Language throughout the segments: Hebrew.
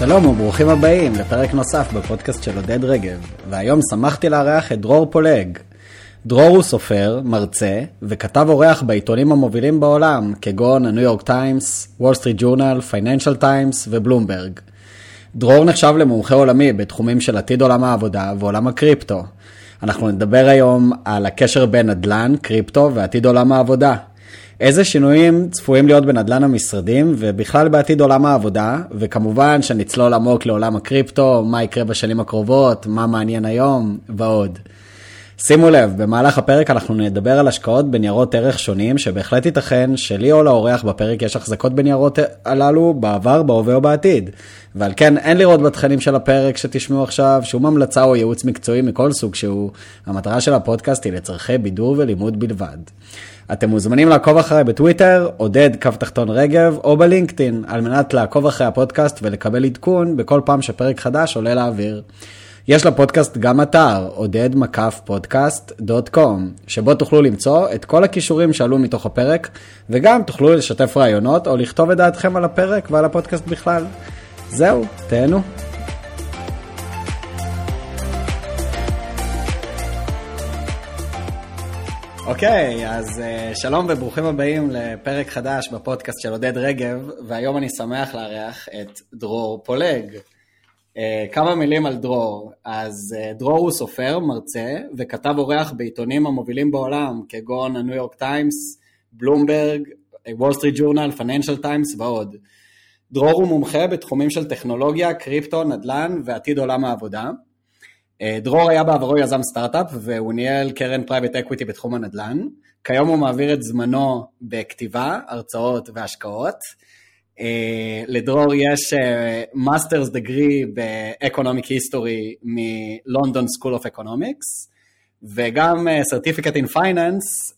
שלום וברוכים הבאים לפרק נוסף בפודקאסט של עודד רגב, והיום שמחתי לארח את דרור פולג. דרור הוא סופר, מרצה, וכתב אורח בעיתונים המובילים בעולם, כגון הניו יורק טיימס, וול סטריט ג'ורנל, פייננשל טיימס ובלומברג. דרור נחשב למומחה עולמי בתחומים של עתיד עולם העבודה ועולם הקריפטו. אנחנו נדבר היום על הקשר בין נדל"ן, קריפטו ועתיד עולם העבודה. איזה שינויים צפויים להיות בנדל"ן המשרדים ובכלל בעתיד עולם העבודה, וכמובן שנצלול עמוק לעולם הקריפטו, מה יקרה בשנים הקרובות, מה מעניין היום ועוד. שימו לב, במהלך הפרק אנחנו נדבר על השקעות בניירות ערך שונים, שבהחלט ייתכן שלי או לאורח בפרק יש החזקות בניירות הללו בעבר, בהווה או בעתיד. ועל כן אין לראות בתכנים של הפרק שתשמעו עכשיו שום המלצה או ייעוץ מקצועי מכל סוג שהוא. המטרה של הפודקאסט היא לצורכי בידור ולימוד בלבד. אתם מוזמנים לעקוב אחריי בטוויטר, עודד קו תחתון רגב, או בלינקדאין, על מנת לעקוב אחרי הפודקאסט ולקבל עדכון בכל פעם שפרק חדש עולה לאוויר. יש לפודקאסט גם אתר, עודד מקף פודקאסט דוט קום, שבו תוכלו למצוא את כל הכישורים שעלו מתוך הפרק, וגם תוכלו לשתף רעיונות או לכתוב את דעתכם על הפרק ועל הפודקאסט בכלל. זהו, תהנו. אוקיי, okay, אז uh, שלום וברוכים הבאים לפרק חדש בפודקאסט של עודד רגב, והיום אני שמח לארח את דרור פולג. Uh, כמה מילים על דרור. אז uh, דרור הוא סופר, מרצה, וכתב אורח בעיתונים המובילים בעולם, כגון הניו יורק טיימס, בלומברג, וול סטריט ג'ורנל, פייננשל טיימס ועוד. דרור הוא מומחה בתחומים של טכנולוגיה, קריפטו, נדל"ן ועתיד עולם העבודה. אה, דרור היה בעברו יזם סטארט-אפ והוא ניהל קרן private equity בתחום הנדל"ן. כיום הוא מעביר את זמנו בכתיבה, הרצאות והשקעות. אה, לדרור יש masters degree ב economic history מלונדון סקול אוף אקונומיקס, וגם certificate in finance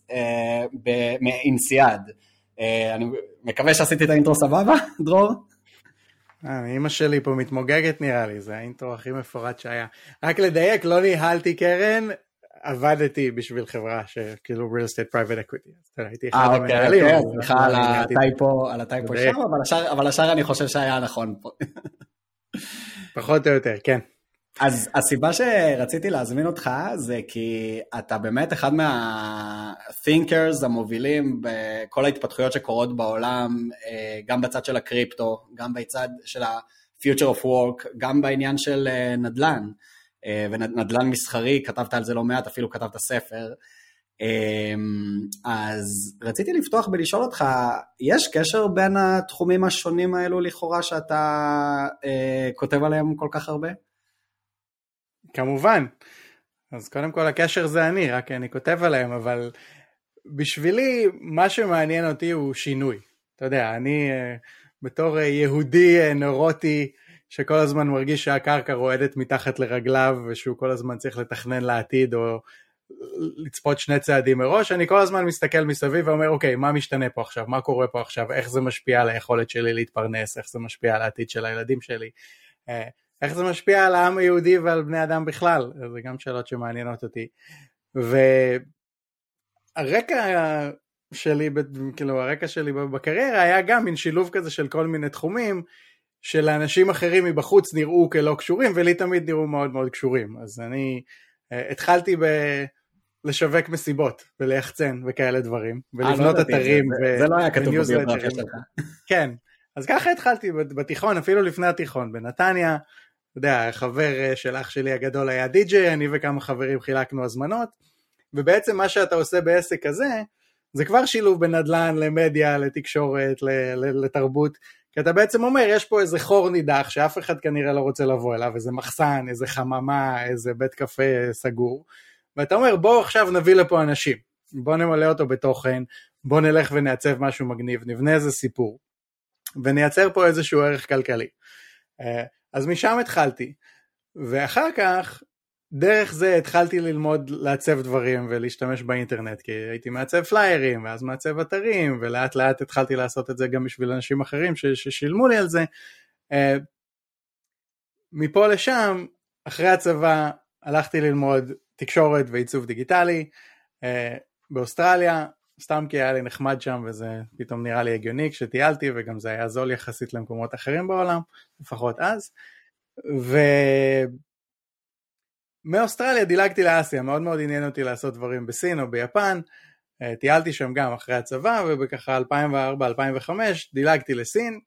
מאינסיאד. אני מקווה שעשיתי את ה intro סבבה, דרור? אה, אימא שלי פה מתמוגגת נראה לי, זה ה intro הכי מפורט שהיה. רק לדייק, לא ניהלתי קרן, עבדתי בשביל חברה שכאילו real estate private equity. הייתי אחד אה, אוקיי, המנהלים. אה, אוקיי, סליחה על הטייפו שם, אבל השאר אני חושב שהיה נכון פה. פחות או יותר, כן. אז הסיבה שרציתי להזמין אותך זה כי אתה באמת אחד מה-thinkers המובילים בכל ההתפתחויות שקורות בעולם, אה, גם בצד של הקריפטו, גם בצד של ה-future of work, גם בעניין של אה, נדל"ן, אה, ונדל"ן מסחרי, כתבת על זה לא מעט, אפילו כתבת ספר. אז רציתי לפתוח ולשאול אותך, יש קשר בין התחומים השונים האלו לכאורה שאתה כותב עליהם כל כך הרבה? כמובן. אז קודם כל הקשר זה אני, רק אני כותב עליהם, אבל בשבילי מה שמעניין אותי הוא שינוי. אתה יודע, אני אה, בתור אה, יהודי אה, נורוטי שכל הזמן מרגיש שהקרקע רועדת מתחת לרגליו ושהוא כל הזמן צריך לתכנן לעתיד או לצפות שני צעדים מראש, אני כל הזמן מסתכל מסביב ואומר, אוקיי, מה משתנה פה עכשיו? מה קורה פה עכשיו? איך זה משפיע על היכולת שלי להתפרנס? איך זה משפיע על העתיד של הילדים שלי? איך זה משפיע על העם היהודי ועל בני אדם בכלל? זה גם שאלות שמעניינות אותי. והרקע שלי, כאילו הרקע שלי בקריירה היה גם מין שילוב כזה של כל מיני תחומים שלאנשים אחרים מבחוץ נראו כלא קשורים ולי תמיד נראו מאוד מאוד קשורים. אז אני uh, התחלתי ב... לשווק מסיבות וליחצן וכאלה דברים אה, לא ולבנות אתרים. זה, ו... זה לא היה כתוב בביוגרפיה שלך. כן, אז ככה התחלתי בתיכון, אפילו לפני התיכון, בנתניה, יודע, חבר אה, של אח שלי הגדול היה די-ג'יי, אני וכמה חברים חילקנו הזמנות, ובעצם מה שאתה עושה בעסק הזה, זה כבר שילוב בין נדל"ן למדיה, לתקשורת, לתרבות, כי אתה בעצם אומר, יש פה איזה חור נידח שאף אחד כנראה לא רוצה לבוא אליו, איזה מחסן, איזה חממה, איזה בית קפה סגור, ואתה אומר, בוא עכשיו נביא לפה אנשים, בוא נמלא אותו בתוכן, בוא נלך ונעצב משהו מגניב, נבנה איזה סיפור, ונייצר פה איזשהו ערך כלכלי. אה, אז משם התחלתי, ואחר כך דרך זה התחלתי ללמוד לעצב דברים ולהשתמש באינטרנט, כי הייתי מעצב פליירים, ואז מעצב אתרים, ולאט לאט התחלתי לעשות את זה גם בשביל אנשים אחרים ש- ששילמו לי על זה. Uh, מפה לשם, אחרי הצבא, הלכתי ללמוד תקשורת ועיצוב דיגיטלי uh, באוסטרליה, סתם כי היה לי נחמד שם וזה פתאום נראה לי הגיוני כשטיילתי וגם זה היה זול יחסית למקומות אחרים בעולם, לפחות אז. ומאוסטרליה דילגתי לאסיה, מאוד מאוד עניין אותי לעשות דברים בסין או ביפן. אה, טיילתי שם גם אחרי הצבא ובככה 2004-2005 דילגתי לסין.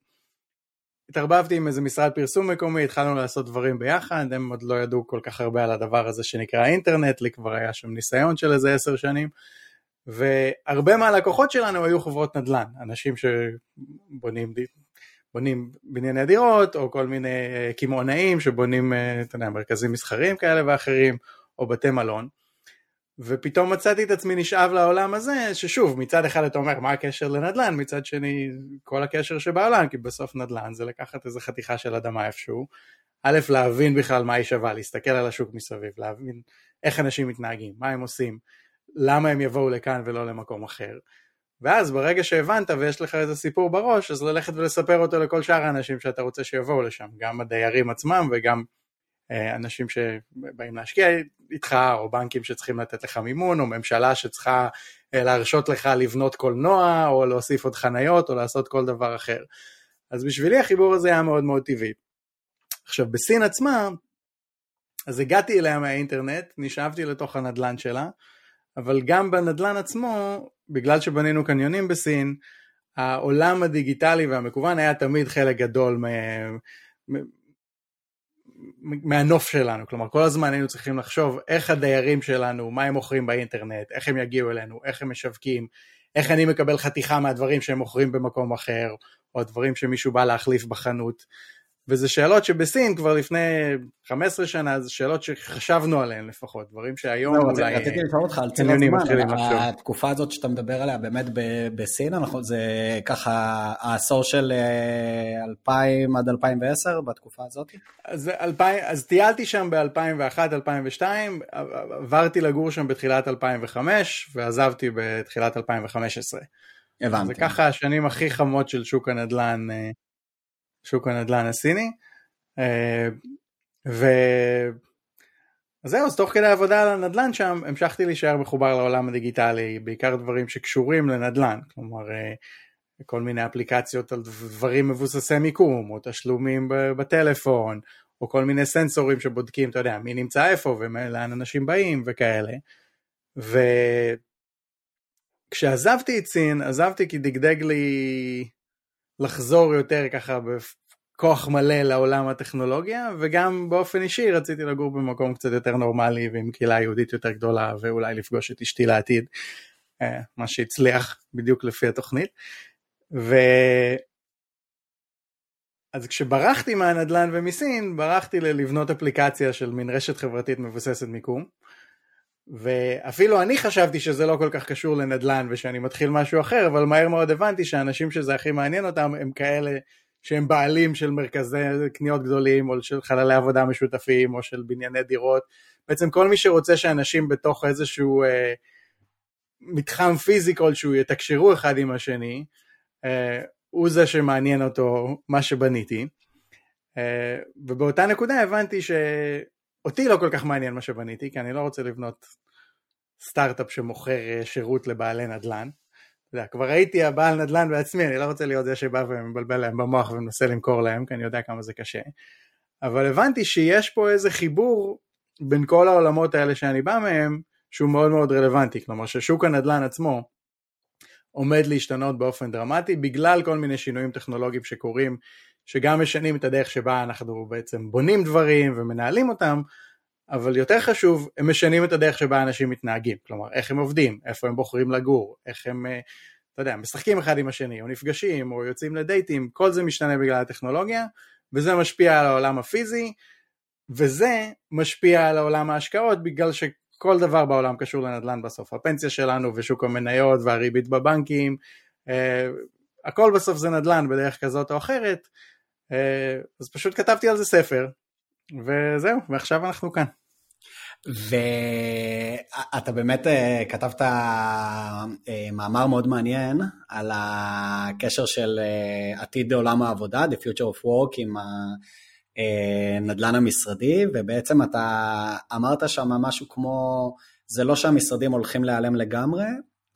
התערבבתי עם איזה משרד פרסום מקומי, התחלנו לעשות דברים ביחד, הם עוד לא ידעו כל כך הרבה על הדבר הזה שנקרא אינטרנט, לי כבר היה שם ניסיון של איזה עשר שנים. והרבה מהלקוחות שלנו היו חברות נדל"ן, אנשים שבונים בונים בנייני דירות, או כל מיני אה, קמעונאים שבונים, אה, אתה יודע, מרכזים מסחריים כאלה ואחרים, או בתי מלון. ופתאום מצאתי את עצמי נשאב לעולם הזה, ששוב, מצד אחד אתה אומר, מה הקשר לנדל"ן? מצד שני, כל הקשר שבעולם, כי בסוף נדל"ן זה לקחת איזה חתיכה של אדמה איפשהו. א', להבין בכלל מה היא שווה, להסתכל על השוק מסביב, להבין איך אנשים מתנהגים, מה הם עושים, למה הם יבואו לכאן ולא למקום אחר. ואז ברגע שהבנת ויש לך איזה סיפור בראש, אז ללכת ולספר אותו לכל שאר האנשים שאתה רוצה שיבואו לשם, גם הדיירים עצמם וגם אה, אנשים שבאים להשקיע איתך, או בנקים שצריכים לתת לך מימון, או ממשלה שצריכה אה, להרשות לך לבנות קולנוע, או להוסיף עוד חניות, או לעשות כל דבר אחר. אז בשבילי החיבור הזה היה מאוד מאוד טבעי. עכשיו בסין עצמה, אז הגעתי אליה מהאינטרנט, נשאבתי לתוך הנדלן שלה, אבל גם בנדלן עצמו, בגלל שבנינו קניונים בסין, העולם הדיגיטלי והמקוון היה תמיד חלק גדול מהנוף שלנו, כלומר כל הזמן היינו צריכים לחשוב איך הדיירים שלנו, מה הם מוכרים באינטרנט, איך הם יגיעו אלינו, איך הם משווקים, איך אני מקבל חתיכה מהדברים שהם מוכרים במקום אחר, או הדברים שמישהו בא להחליף בחנות. וזה שאלות שבסין כבר לפני 15 שנה, זה שאלות שחשבנו עליהן לפחות, דברים שהיום לא, אולי... רציתי לשאול אותך על ציר הזמן, התקופה הזאת שאתה מדבר עליה באמת בסין, אנחנו, זה ככה העשור של 2000 אה, עד 2010 בתקופה הזאת? אז, 2000, אז טיילתי שם ב-2001-2002, עברתי לגור שם בתחילת 2005 ועזבתי בתחילת 2015. הבנתי. זה ככה השנים הכי חמות של שוק הנדל"ן. שוק הנדל"ן הסיני. אה, ו... אז זהו, אז תוך כדי עבודה על הנדל"ן שם, המשכתי להישאר מחובר לעולם הדיגיטלי, בעיקר דברים שקשורים לנדל"ן, כלומר אה, כל מיני אפליקציות על דברים מבוססי מיקום, או תשלומים בטלפון, או כל מיני סנסורים שבודקים, אתה יודע, מי נמצא איפה ולאן אנשים באים וכאלה. וכשעזבתי את סין, עזבתי כי דגדג לי לחזור יותר ככה בכוח מלא לעולם הטכנולוגיה, וגם באופן אישי רציתי לגור במקום קצת יותר נורמלי ועם קהילה יהודית יותר גדולה, ואולי לפגוש את אשתי לעתיד, אה, מה שהצליח בדיוק לפי התוכנית. ו... אז כשברחתי מהנדל"ן ומסין, ברחתי ללבנות אפליקציה של מין רשת חברתית מבוססת מיקום. ואפילו אני חשבתי שזה לא כל כך קשור לנדל"ן ושאני מתחיל משהו אחר, אבל מהר מאוד הבנתי שהאנשים שזה הכי מעניין אותם הם כאלה שהם בעלים של מרכזי קניות גדולים או של חללי עבודה משותפים או של בנייני דירות. בעצם כל מי שרוצה שאנשים בתוך איזשהו אה, מתחם פיזי כלשהו יתקשרו אחד עם השני, אה, הוא זה שמעניין אותו מה שבניתי. אה, ובאותה נקודה הבנתי ש... אותי לא כל כך מעניין מה שבניתי, כי אני לא רוצה לבנות סטארט-אפ שמוכר אה, שירות לבעלי נדל"ן. אתה יודע, כבר הייתי הבעל נדל"ן בעצמי, אני לא רוצה להיות זה שבא ומבלבל להם במוח ומנסה למכור להם, כי אני יודע כמה זה קשה. אבל הבנתי שיש פה איזה חיבור בין כל העולמות האלה שאני בא מהם, שהוא מאוד מאוד רלוונטי. כלומר, ששוק הנדל"ן עצמו עומד להשתנות באופן דרמטי, בגלל כל מיני שינויים טכנולוגיים שקורים שגם משנים את הדרך שבה אנחנו בעצם בונים דברים ומנהלים אותם, אבל יותר חשוב, הם משנים את הדרך שבה אנשים מתנהגים, כלומר, איך הם עובדים, איפה הם בוחרים לגור, איך הם, אה, אתה יודע, משחקים אחד עם השני, או נפגשים, או יוצאים לדייטים, כל זה משתנה בגלל הטכנולוגיה, וזה משפיע על העולם הפיזי, וזה משפיע על העולם ההשקעות, בגלל שכל דבר בעולם קשור לנדל"ן בסוף, הפנסיה שלנו ושוק המניות והריבית בבנקים, אה, הכל בסוף זה נדל"ן בדרך כזאת או אחרת, אז פשוט כתבתי על זה ספר, וזהו, ועכשיו אנחנו כאן. ואתה באמת אה, כתבת אה, מאמר מאוד מעניין על הקשר של עתיד עולם העבודה, The Future of Work, עם הנדל"ן המשרדי, ובעצם אתה אמרת שם משהו כמו, זה לא שהמשרדים הולכים להיעלם לגמרי,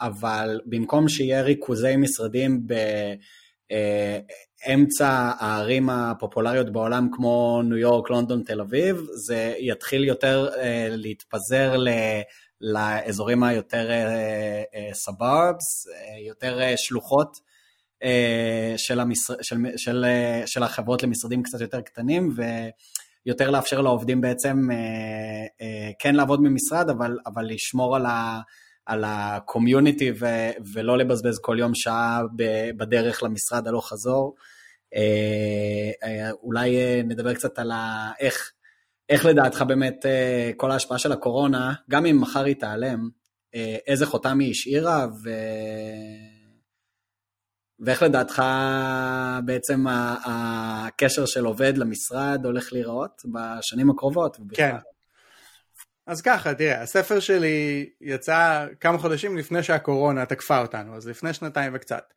אבל במקום שיהיה ריכוזי משרדים באמצע הערים הפופולריות בעולם כמו ניו יורק, לונדון, תל אביב, זה יתחיל יותר להתפזר ל... לאזורים היותר סבארבס, יותר שלוחות של, המשר... של, של, של החברות למשרדים קצת יותר קטנים, ויותר לאפשר לעובדים בעצם כן לעבוד ממשרד, אבל, אבל לשמור על ה... על הקומיוניטי ו- ולא לבזבז כל יום שעה בדרך למשרד הלוך חזור. אולי נדבר קצת על ה- איך, איך לדעתך באמת כל ההשפעה של הקורונה, גם אם מחר היא תיעלם, איזה חותם היא השאירה ו... ואיך לדעתך בעצם הקשר של עובד למשרד הולך להיראות בשנים הקרובות? כן. אז ככה, תראה, הספר שלי יצא כמה חודשים לפני שהקורונה תקפה אותנו, אז לפני שנתיים וקצת.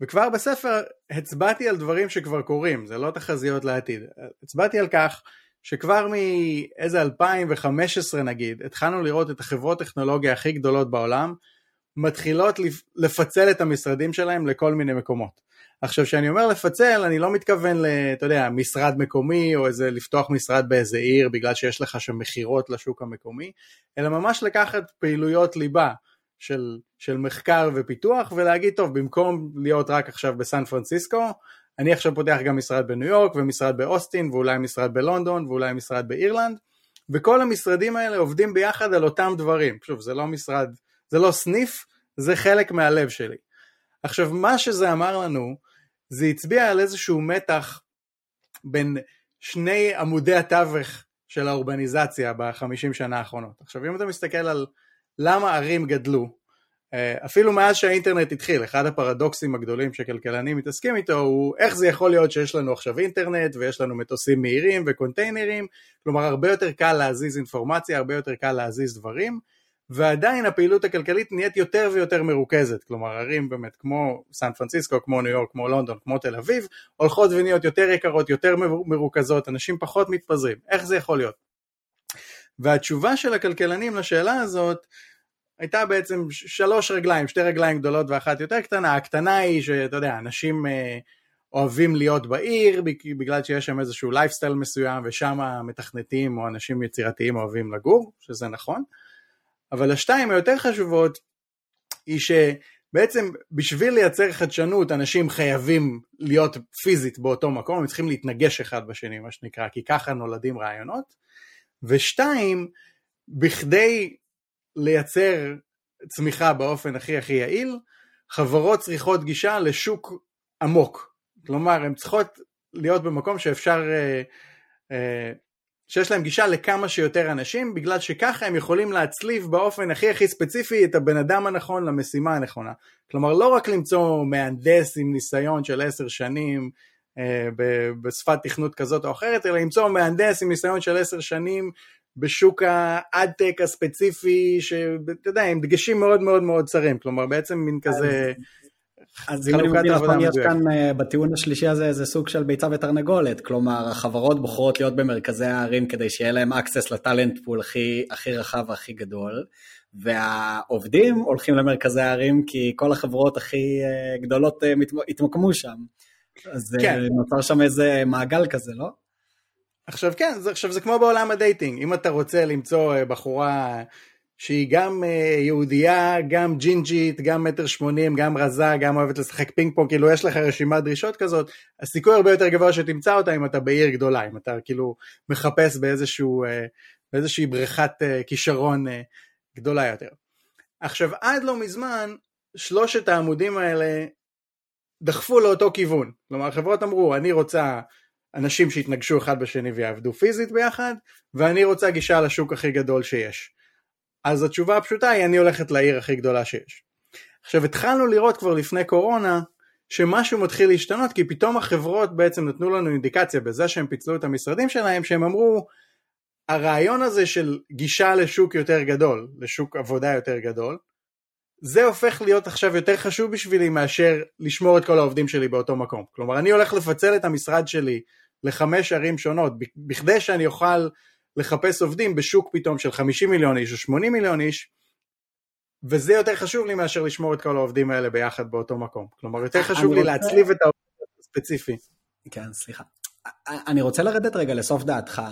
וכבר בספר הצבעתי על דברים שכבר קורים, זה לא תחזיות לעתיד. הצבעתי על כך שכבר מאיזה 2015 נגיד, התחלנו לראות את החברות טכנולוגיה הכי גדולות בעולם, מתחילות לפצל את המשרדים שלהם לכל מיני מקומות. עכשיו כשאני אומר לפצל אני לא מתכוון ל... אתה יודע, משרד מקומי או איזה לפתוח משרד באיזה עיר בגלל שיש לך שם מכירות לשוק המקומי, אלא ממש לקחת פעילויות ליבה של, של מחקר ופיתוח ולהגיד טוב במקום להיות רק עכשיו בסן פרנסיסקו אני עכשיו פותח גם משרד בניו יורק ומשרד באוסטין ואולי משרד בלונדון ואולי משרד באירלנד וכל המשרדים האלה עובדים ביחד על אותם דברים, שוב זה לא משרד, זה לא סניף, זה חלק מהלב שלי. עכשיו מה שזה אמר לנו זה הצביע על איזשהו מתח בין שני עמודי התווך של האורבניזציה בחמישים שנה האחרונות. עכשיו אם אתה מסתכל על למה ערים גדלו, אה, אפילו מאז שהאינטרנט התחיל, אחד הפרדוקסים הגדולים שכלכלנים מתעסקים איתו הוא איך זה יכול להיות שיש לנו עכשיו אינטרנט ויש לנו מטוסים מהירים וקונטיינרים, כלומר הרבה יותר קל להזיז אינפורמציה, הרבה יותר קל להזיז דברים, ועדיין הפעילות הכלכלית נהיית יותר ויותר מרוכזת, כלומר ערים באמת כמו סן פרנסיסקו, כמו ניו יורק, כמו לונדון, כמו תל אביב, הולכות ונהיות יותר יקרות, יותר מרוכזות, אנשים פחות מתפזרים, איך זה יכול להיות? והתשובה של הכלכלנים לשאלה הזאת הייתה בעצם שלוש רגליים, שתי רגליים גדולות ואחת יותר קטנה, הקטנה היא שאתה יודע, אנשים אה, אוהבים להיות בעיר בגלל שיש שם איזשהו לייפסטייל מסוים ושם מתכנתים או אנשים יצירתיים אוהבים לגור, שזה נכון. אבל השתיים היותר חשובות היא שבעצם בשביל לייצר חדשנות אנשים חייבים להיות פיזית באותו מקום, הם צריכים להתנגש אחד בשני מה שנקרא, כי ככה נולדים רעיונות, ושתיים, בכדי לייצר צמיחה באופן הכי הכי יעיל, חברות צריכות גישה לשוק עמוק, כלומר הן צריכות להיות במקום שאפשר אה, אה, שיש להם גישה לכמה שיותר אנשים, בגלל שככה הם יכולים להצליב באופן הכי הכי ספציפי את הבן אדם הנכון למשימה הנכונה. כלומר, לא רק למצוא מהנדס עם ניסיון של עשר שנים אה, בשפת תכנות כזאת או אחרת, אלא למצוא מהנדס עם ניסיון של עשר שנים בשוק האדטק הספציפי, שאתה יודע, עם דגשים מאוד מאוד מאוד צרים, כלומר בעצם מין כזה אז אם אני מבין נכון, יש כאן אה, בטיעון השלישי הזה איזה סוג של ביצה ותרנגולת, כלומר החברות בוחרות להיות במרכזי הערים כדי שיהיה להם access ל talent pool הכי, הכי רחב והכי גדול, והעובדים הולכים למרכזי הערים כי כל החברות הכי אה, גדולות אה, התמקמו שם. אז כן. נוצר שם איזה מעגל כזה, לא? עכשיו כן, עכשיו זה כמו בעולם ה dating, אם אתה רוצה למצוא בחורה שהיא גם אה, יהודייה, גם ג'ינג'ית, גם מטר שמונים, גם רזה, גם אוהבת לשחק פינג פונג, כאילו יש לך רשימת דרישות כזאת, הסיכוי הרבה יותר גבוה שתמצא אותה אם אתה בעיר גדולה, אם אתה כאילו מחפש באיזשהו, אה, באיזושהי בריכת אה, כישרון גדולה יותר. עכשיו עד לא מזמן שלושת העמודים האלה דחפו לאותו כיוון, כלומר החברות אמרו אני רוצה אנשים שיתנגשו אחד בשני ויעבדו פיזית ביחד, ואני רוצה גישה לשוק הכי גדול שיש. אז התשובה הפשוטה היא אני הולכת לעיר הכי גדולה שיש. עכשיו התחלנו לראות כבר לפני קורונה שמשהו מתחיל להשתנות כי פתאום החברות בעצם נתנו לנו אינדיקציה בזה שהם פיצלו את המשרדים שלהם שהם אמרו הרעיון הזה של גישה לשוק יותר גדול, לשוק עבודה יותר גדול, זה הופך להיות עכשיו יותר חשוב בשבילי מאשר לשמור את כל העובדים שלי באותו מקום. כלומר אני הולך לפצל את המשרד שלי לחמש ערים שונות בכדי שאני אוכל לחפש עובדים בשוק פתאום של 50 מיליון איש או 80 מיליון איש, וזה יותר חשוב לי מאשר לשמור את כל העובדים האלה ביחד באותו מקום. כלומר, יותר חשוב לי רוצה... להצליב את העובד הספציפי. כן, סליחה. אני רוצה לרדת רגע לסוף דעתך.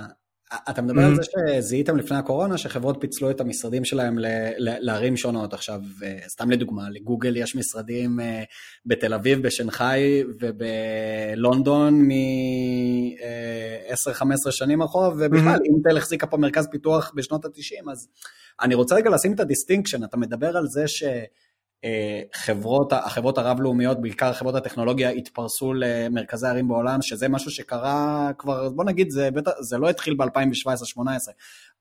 אתה מדבר על זה שזיהיתם לפני הקורונה שחברות פיצלו את המשרדים שלהם לערים שונות. עכשיו, סתם לדוגמה, לגוגל יש משרדים אה, בתל אביב, בשנגחאי ובלונדון מ-10-15 שנים אחורה, ובכלל, אינטל החזיקה פה מרכז פיתוח בשנות ה-90, אז אני רוצה רגע לשים את ה distinction, אתה מדבר על זה ש... אה, חברות, החברות הרב-לאומיות, בעיקר חברות הטכנולוגיה, התפרסו למרכזי ערים בעולם, שזה משהו שקרה כבר, בוא נגיד, זה, זה לא התחיל ב-2017-2018.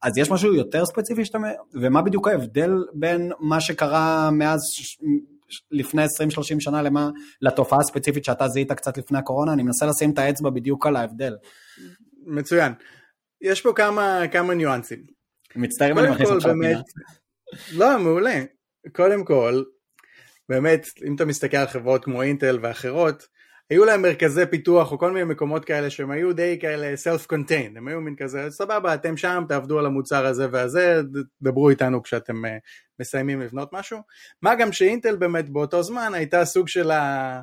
אז יש משהו יותר ספציפי שאתה... ומה בדיוק ההבדל בין מה שקרה מאז, לפני 20-30 שנה, למה, לתופעה הספציפית שאתה זיהית קצת לפני הקורונה? אני מנסה לשים את האצבע בדיוק על ההבדל. מצוין. יש פה כמה, כמה ניואנסים. מצטער אם אני מכניס אותך לפינה. לא, מעולה. קודם כל, באמת, אם אתה מסתכל על חברות כמו אינטל ואחרות, היו להם מרכזי פיתוח או כל מיני מקומות כאלה שהם היו די כאלה self-contained, הם היו מין כזה, סבבה, אתם שם, תעבדו על המוצר הזה והזה, דברו איתנו כשאתם uh, מסיימים לבנות משהו. מה גם שאינטל באמת באותו זמן הייתה סוג של ה...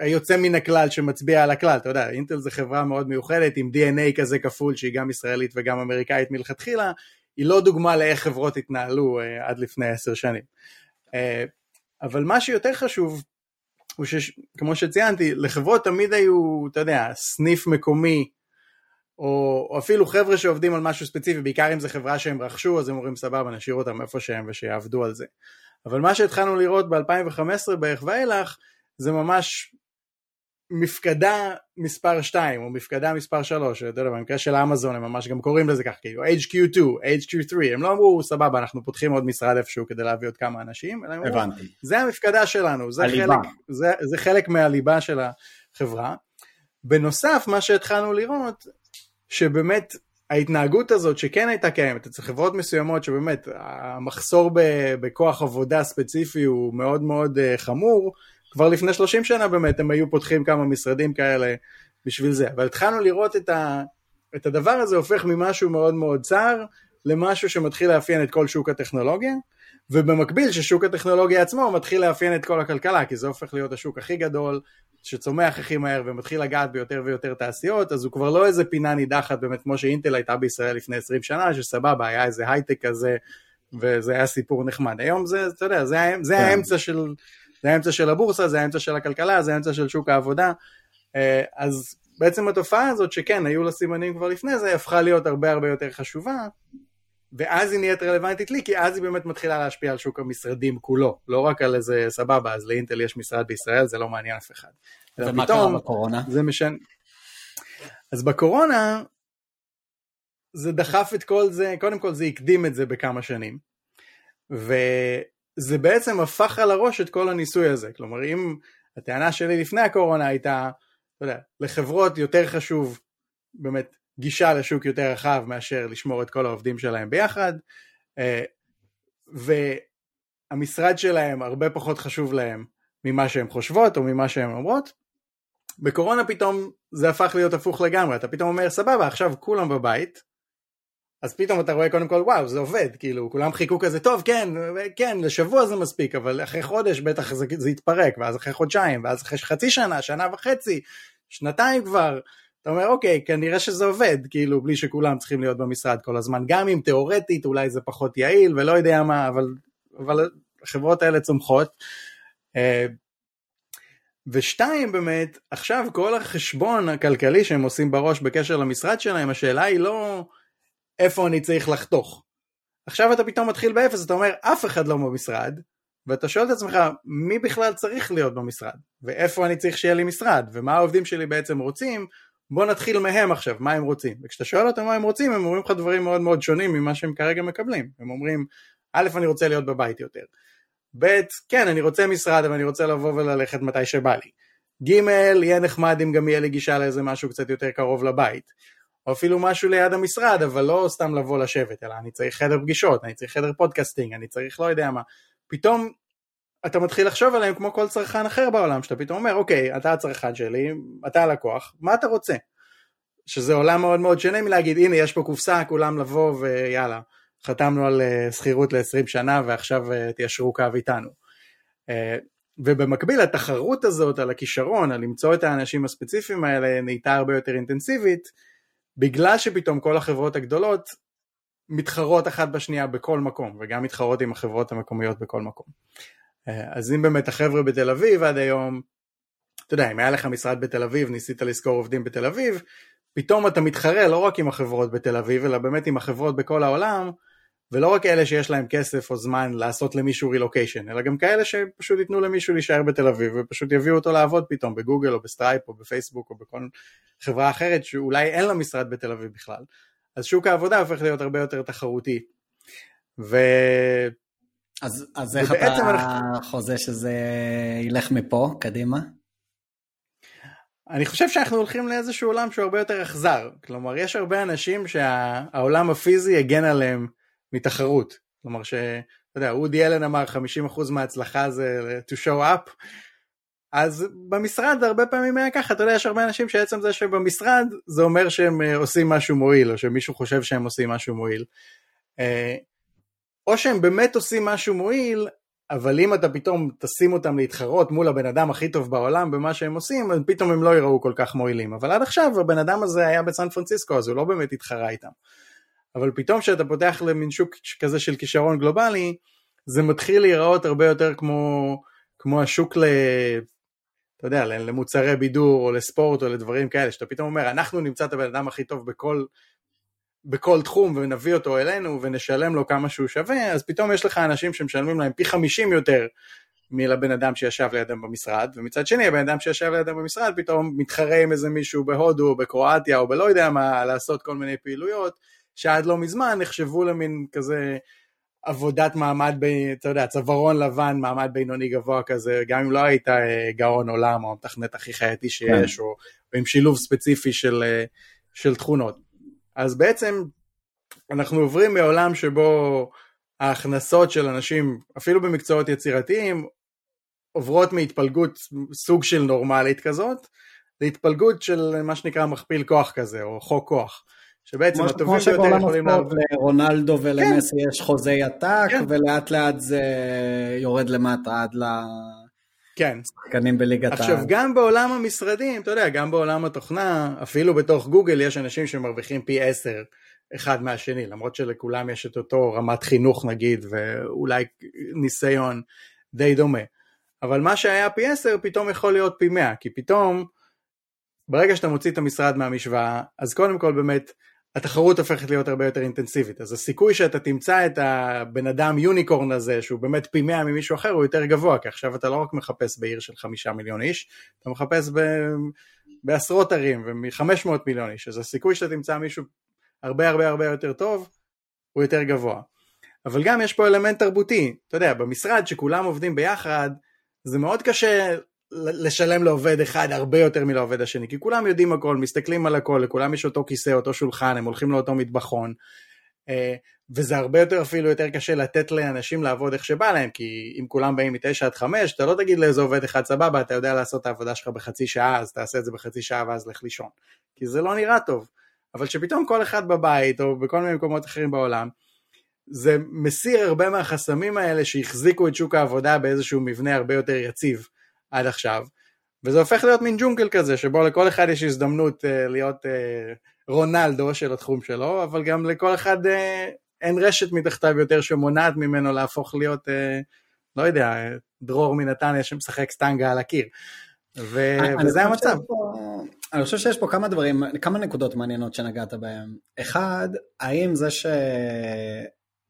היוצא מן הכלל שמצביע על הכלל, אתה יודע, אינטל זה חברה מאוד מיוחדת עם DNA כזה כפול שהיא גם ישראלית וגם אמריקאית מלכתחילה, היא לא דוגמה לאיך חברות התנהלו uh, עד לפני עשר שנים. אבל מה שיותר חשוב הוא שכמו שציינתי, לחברות תמיד היו, אתה יודע, סניף מקומי, או, או אפילו חבר'ה שעובדים על משהו ספציפי, בעיקר אם זו חברה שהם רכשו, אז הם אומרים סבבה, נשאיר אותם איפה שהם ושיעבדו על זה. אבל מה שהתחלנו לראות ב-2015 בערך ואילך, זה ממש מפקדה מספר 2 או מפקדה מספר 3, אתה יודע, במקרה של אמזון הם ממש גם קוראים לזה כך, כאילו HQ2, HQ3, הם לא אמרו סבבה אנחנו פותחים עוד משרד איפשהו כדי להביא עוד כמה אנשים, אלא הם אמרו זה המפקדה שלנו, זה חלק, זה, זה חלק מהליבה של החברה. בנוסף מה שהתחלנו לראות, שבאמת ההתנהגות הזאת שכן הייתה קיימת אצל חברות מסוימות שבאמת המחסור בכוח עבודה ספציפי הוא מאוד מאוד אה, חמור, כבר לפני 30 שנה באמת הם היו פותחים כמה משרדים כאלה בשביל זה, אבל התחלנו לראות את, ה, את הדבר הזה הופך ממשהו מאוד מאוד צר למשהו שמתחיל לאפיין את כל שוק הטכנולוגיה, ובמקביל ששוק הטכנולוגיה עצמו מתחיל לאפיין את כל הכלכלה, כי זה הופך להיות השוק הכי גדול, שצומח הכי מהר ומתחיל לגעת ביותר ויותר תעשיות, אז הוא כבר לא איזה פינה נידחת באמת כמו שאינטל הייתה בישראל לפני 20 שנה, שסבבה, היה איזה הייטק כזה, וזה היה סיפור נחמד. היום זה, אתה יודע, זה, זה כן. האמצע של... זה האמצע של הבורסה, זה האמצע של הכלכלה, זה האמצע של שוק העבודה, אה, אז בעצם התופעה הזאת שכן, היו לה סימנים כבר לפני זה, הפכה להיות הרבה הרבה יותר חשובה, ואז היא נהיית רלוונטית לי, כי אז היא באמת מתחילה להשפיע על שוק המשרדים כולו, לא רק על איזה סבבה, אז לאינטל יש משרד בישראל, זה לא מעניין אף אחד. ומה קרה בקורונה? זה משנה. אז בקורונה, זה דחף את כל זה, קודם כל זה הקדים את זה בכמה שנים, ו... זה בעצם הפך על הראש את כל הניסוי הזה. כלומר, אם הטענה שלי לפני הקורונה הייתה, אתה יודע, לחברות יותר חשוב באמת גישה לשוק יותר רחב מאשר לשמור את כל העובדים שלהם ביחד, אה, והמשרד שלהם הרבה פחות חשוב להם ממה שהן חושבות או ממה שהן אומרות. בקורונה פתאום זה הפך להיות הפוך לגמרי, אתה פתאום אומר סבבה עכשיו כולם בבית, אז פתאום אתה רואה קודם כל וואו זה עובד כאילו כולם חיכו כזה טוב כן כן לשבוע זה מספיק אבל אחרי חודש בטח זה, זה יתפרק ואז אחרי חודשיים ואז אחרי חצי שנה שנה וחצי שנתיים כבר. אתה אומר אוקיי כנראה שזה עובד כאילו בלי שכולם צריכים להיות במשרד כל הזמן. גם אם תיאורטית אולי זה פחות יעיל ולא יודע מה אבל, אבל החברות האלה צומחות. אה, ושתיים באמת עכשיו כל החשבון הכלכלי שהם עושים בראש בקשר למשרד שלהם השאלה היא לא איפה אני צריך לחתוך. עכשיו אתה פתאום מתחיל באפס, אתה אומר אף אחד לא במשרד, ואתה שואל את עצמך מי בכלל צריך להיות במשרד, ואיפה אני צריך שיהיה לי משרד, ומה העובדים שלי בעצם רוצים, בוא נתחיל מהם עכשיו, מה הם רוצים. וכשאתה שואל אותם מה הם רוצים, הם אומרים לך דברים מאוד מאוד שונים ממה שהם כרגע מקבלים. הם אומרים, א', אני רוצה להיות בבית יותר. ב', כן, אני רוצה משרד, אבל אני רוצה לבוא וללכת מתי שבא לי. ג', יהיה נחמד אם גם יהיה לי גישה לאיזה משהו קצת יותר קרוב לבית. או אפילו משהו ליד המשרד, אבל לא סתם לבוא לשבת, אלא אני צריך חדר פגישות, אני צריך חדר podcasting, אני צריך לא יודע מה. פתאום אתה מתחיל לחשוב עליהם כמו כל צרכן אחר בעולם, שאתה פתאום אומר, אוקיי, אתה הצרכן שלי, אתה הלקוח, מה אתה רוצה? שזה עולם מאוד מאוד שונה מלהגיד, הנה יש פה קופסה, כולם לבוא ויאללה, חתמנו על שכירות ל-20 שנה ועכשיו תיישרו קו איתנו. ובמקביל התחרות הזאת על הכישרון, על למצוא את האנשים הספציפיים האלה, נהייתה הרבה יותר אינטנסיבית, בגלל שפתאום כל החברות הגדולות מתחרות אחת בשנייה בכל מקום, וגם מתחרות עם החברות המקומיות בכל מקום. אז אם באמת החבר'ה בתל אביב עד היום, אתה יודע, אם היה לך משרד בתל אביב, ניסית לשכור עובדים בתל אביב, פתאום אתה מתחרה לא רק עם החברות בתל אביב, אלא באמת עם החברות בכל העולם, ולא רק אלה שיש להם כסף או זמן לעשות למישהו רילוקיישן, אלא גם כאלה שפשוט ייתנו למישהו להישאר בתל אביב ופשוט יביאו אותו לעבוד פתאום בגוגל או בסטרייפ או בפייסבוק או בכל חברה אחרת שאולי אין לה משרד בתל אביב בכלל. אז שוק העבודה הופך להיות הרבה יותר תחרותי. ו... אז, אז איך אתה אנחנו... חוזה שזה ילך מפה, קדימה? אני חושב שאנחנו הולכים לאיזשהו עולם שהוא הרבה יותר אכזר. כלומר, יש הרבה אנשים שהעולם הפיזי הגן עליהם מתחרות. כלומר ש... אתה יודע, אודי אלן אמר 50% מההצלחה זה to show up, אז במשרד הרבה פעמים היה ככה, אתה יודע, יש הרבה אנשים שעצם זה שבמשרד, זה אומר שהם אה, עושים משהו מועיל, או שמישהו חושב שהם עושים משהו מועיל. אה, או שהם באמת עושים משהו מועיל, אבל אם אתה פתאום תשים אותם להתחרות מול הבן אדם הכי טוב בעולם במה שהם עושים, אז פתאום הם לא יראו כל כך מועילים. אבל עד עכשיו הבן אדם הזה היה בסן פרנסיסקו, אז הוא לא באמת התחרה איתם. אבל פתאום כשאתה פותח למין שוק כזה של כישרון גלובלי, זה מתחיל להיראות הרבה יותר כמו, כמו השוק ל... אתה יודע, למוצרי בידור או לספורט או לדברים כאלה, שאתה פתאום אומר, אנחנו נמצא את הבן אדם הכי טוב בכל, בכל תחום ונביא אותו אלינו ונשלם לו כמה שהוא שווה, אז פתאום יש לך אנשים שמשלמים להם פי 50 יותר מלבן אדם שישב לידם במשרד, ומצד שני הבן אדם שישב לידם במשרד פתאום מתחרה עם איזה מישהו בהודו או בקרואטיה או בלא יודע מה, לעשות כל מיני פעילויות, שעד לא מזמן נחשבו למין כזה עבודת מעמד, ב, אתה יודע, צווארון לבן, מעמד בינוני גבוה כזה, גם אם לא היית אה, גאון עולם או המתכנת הכי חייתי שיש, כן. או, או עם שילוב ספציפי של, אה, של תכונות. אז בעצם אנחנו עוברים מעולם שבו ההכנסות של אנשים, אפילו במקצועות יצירתיים, עוברות מהתפלגות סוג של נורמלית כזאת, להתפלגות של מה שנקרא מכפיל כוח כזה, או חוק כוח. שבעצם הטובים ביותר יכולים. כמו לרונלדו ולמסי כן. יש חוזי עתק, כן. ולאט לאט זה יורד למטה עד לשחקנים כן. בליגת העל. עכשיו, גם בעולם המשרדים, אתה יודע, גם בעולם התוכנה, אפילו בתוך גוגל יש אנשים שמרוויחים פי עשר אחד מהשני, למרות שלכולם יש את אותו רמת חינוך נגיד, ואולי ניסיון די דומה. אבל מה שהיה פי עשר פתאום יכול להיות פי מאה, כי פתאום, ברגע שאתה מוציא את המשרד מהמשוואה, אז קודם כל באמת, התחרות הופכת להיות הרבה יותר אינטנסיבית, אז הסיכוי שאתה תמצא את הבן אדם יוניקורן הזה, שהוא באמת פי מאה ממישהו אחר, הוא יותר גבוה, כי עכשיו אתה לא רק מחפש בעיר של חמישה מיליון איש, אתה מחפש ב... בעשרות ערים ומ-500 מיליון איש, אז הסיכוי שאתה תמצא מישהו הרבה הרבה הרבה יותר טוב, הוא יותר גבוה. אבל גם יש פה אלמנט תרבותי, אתה יודע, במשרד שכולם עובדים ביחד, זה מאוד קשה לשלם לעובד אחד הרבה יותר מלעובד השני, כי כולם יודעים הכל, מסתכלים על הכל, לכולם יש אותו כיסא, אותו שולחן, הם הולכים לאותו מטבחון, אה, וזה הרבה יותר אפילו יותר קשה לתת לאנשים לעבוד איך שבא להם, כי אם כולם באים מ-9 עד 5, אתה לא תגיד לאיזה עובד אחד סבבה, אתה יודע לעשות את העבודה שלך בחצי שעה, אז תעשה את זה בחצי שעה ואז לך לישון, כי זה לא נראה טוב. אבל שפתאום כל אחד בבית, או בכל מיני מקומות אחרים בעולם, זה מסיר הרבה מהחסמים האלה שהחזיקו את שוק העבודה באיזשהו מבנה הרבה יותר יציב. עד עכשיו, וזה הופך להיות מין ג'ונגל כזה, שבו לכל אחד יש הזדמנות uh, להיות uh, רונלדו של התחום שלו, אבל גם לכל אחד uh, אין רשת מתחתיו יותר שמונעת ממנו להפוך להיות, uh, לא יודע, דרור מנתניה שמשחק סטנגה על הקיר. ו... וזה המצב. פה, אני חושב שיש פה כמה דברים, כמה נקודות מעניינות שנגעת בהן. אחד, האם זה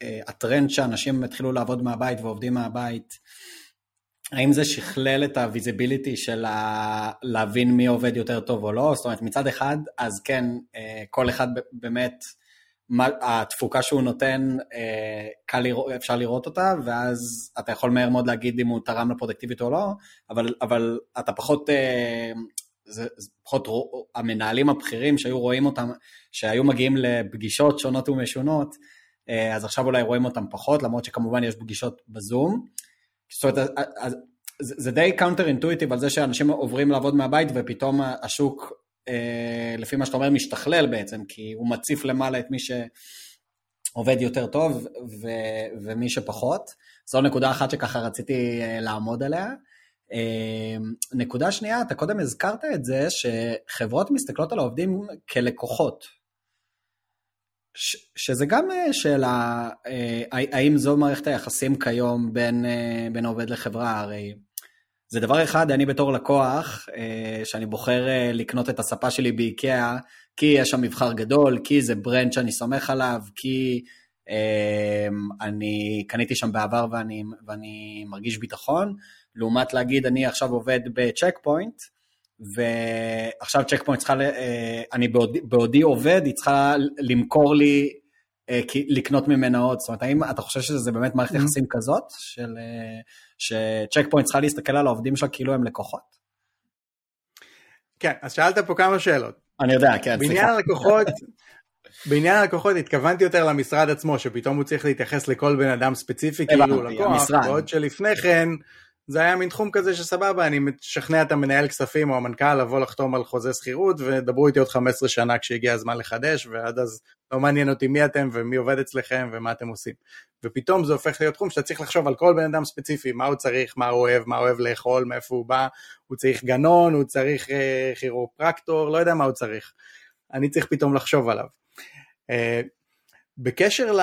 שהטרנד שאנשים התחילו לעבוד מהבית ועובדים מהבית, האם זה שכלל את ה visibility של ה... להבין מי עובד יותר טוב או לא? זאת אומרת, מצד אחד, אז כן, אה, כל אחד באמת, התפוקה שהוא נותן, אה, קל לראות, אפשר לראות אותה, ואז אתה יכול מהר מאוד להגיד אם הוא תרם ל productivity או לא, אבל, אבל אתה פחות, אה, זה, זה פחות המנהלים הבכירים שהיו רואים אותם, שהיו מגיעים לפגישות שונות ומשונות, אז עכשיו אולי רואים אותם פחות, למרות שכמובן יש פגישות בזום. זאת אומרת, זה, די counter intuitive על זה שאנשים עוברים לעבוד מהבית ופתאום השוק, אה, לפי מה שאתה אומר, משתכלל בעצם, כי הוא מציף למעלה את מי, ש, עובד יותר טוב ו, ומי שפחות. זו נקודה אחת שככה רציתי לעמוד עליה. נקודה שנייה, אתה קודם הזכרת את זה שחברות מסתכלות על העובדים כלקוחות. שזה גם שאלה, האם זו מערכת היחסים כיום בין, בין העובד לחברה, הרי זה דבר אחד, אני בתור לקוח, שאני בוחר לקנות את הספה שלי באיקאה, כי יש שם מבחר גדול, כי זה ברנד שאני סומך עליו, כי אני קניתי שם בעבר ואני, ואני מרגיש ביטחון, לעומת להגיד, אני עכשיו עובד בצ'ק פוינט, ועכשיו צ'ק פוינט צריכה, אני בעודי, בעודי עובד, היא צריכה למכור לי, לקנות ממנה עוד. זאת אומרת, האם אתה חושב שזה באמת מערכת יחסים כזאת, של, שצ'ק פוינט צריכה להסתכל על העובדים שלה כאילו הם לקוחות? כן, אז שאלת פה כמה שאלות. אני יודע, כן, בעניין הלקוחות, בעניין הלקוחות התכוונתי יותר למשרד עצמו, שפתאום הוא צריך להתייחס לכל בן אדם ספציפי כאילו לקוח, בעוד שלפני כן זה היה מין תחום כזה שסבבה, אני משכנע את המנהל כספים או המנכ"ל לבוא לחתום על חוזה שכירות ודברו איתי עוד 15 שנה כשהגיע הזמן לחדש, ועד אז לא מעניין אותי מי אתם ומי עובד אצלכם ומה אתם עושים. ופתאום זה הופך להיות תחום שאתה צריך לחשוב על כל בן אדם ספציפי, מה הוא צריך, מה הוא אוהב, מה הוא אוהב לאכול, מאיפה הוא בא, הוא צריך גנון, הוא צריך אה, כירופרקטור, לא יודע מה הוא צריך. אני צריך פתאום לחשוב עליו. אה, בקשר ל...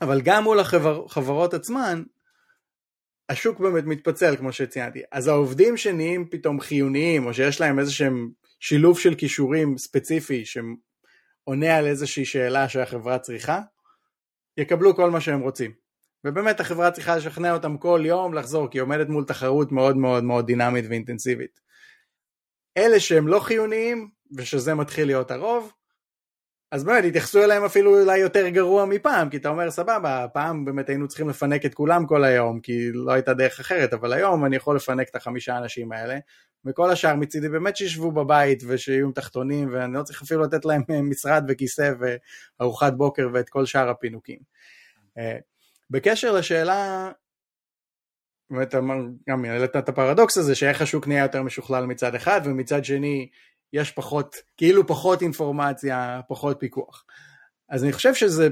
אבל גם מול החברות עצמן, השוק באמת מתפצל כמו שציינתי, אז העובדים שנהיים פתאום חיוניים או שיש להם איזה שהם שילוב של כישורים ספציפי שעונה על איזושהי שאלה שהחברה צריכה, יקבלו כל מה שהם רוצים. ובאמת החברה צריכה לשכנע אותם כל יום לחזור כי היא עומדת מול תחרות מאוד מאוד מאוד דינמית ואינטנסיבית. אלה שהם לא חיוניים ושזה מתחיל להיות הרוב, אז באמת התייחסו אליהם אפילו אולי יותר גרוע מפעם, כי אתה אומר סבבה, פעם באמת היינו צריכים לפנק את כולם כל היום, כי לא הייתה דרך אחרת, אבל היום אני יכול לפנק את החמישה אנשים האלה, וכל השאר מצידי באמת שישבו בבית ושיהיו עם תחתונים, ואני לא צריך אפילו לתת להם משרד וכיסא וארוחת בוקר ואת כל שאר הפינוקים. אה, בקשר לשאלה, באמת גם העלית את הפרדוקס הזה, שאיך השוק נהיה יותר משוכלל מצד אחד, ומצד שני, יש פחות, כאילו פחות אינפורמציה, פחות פיקוח. אז אני חושב שזה,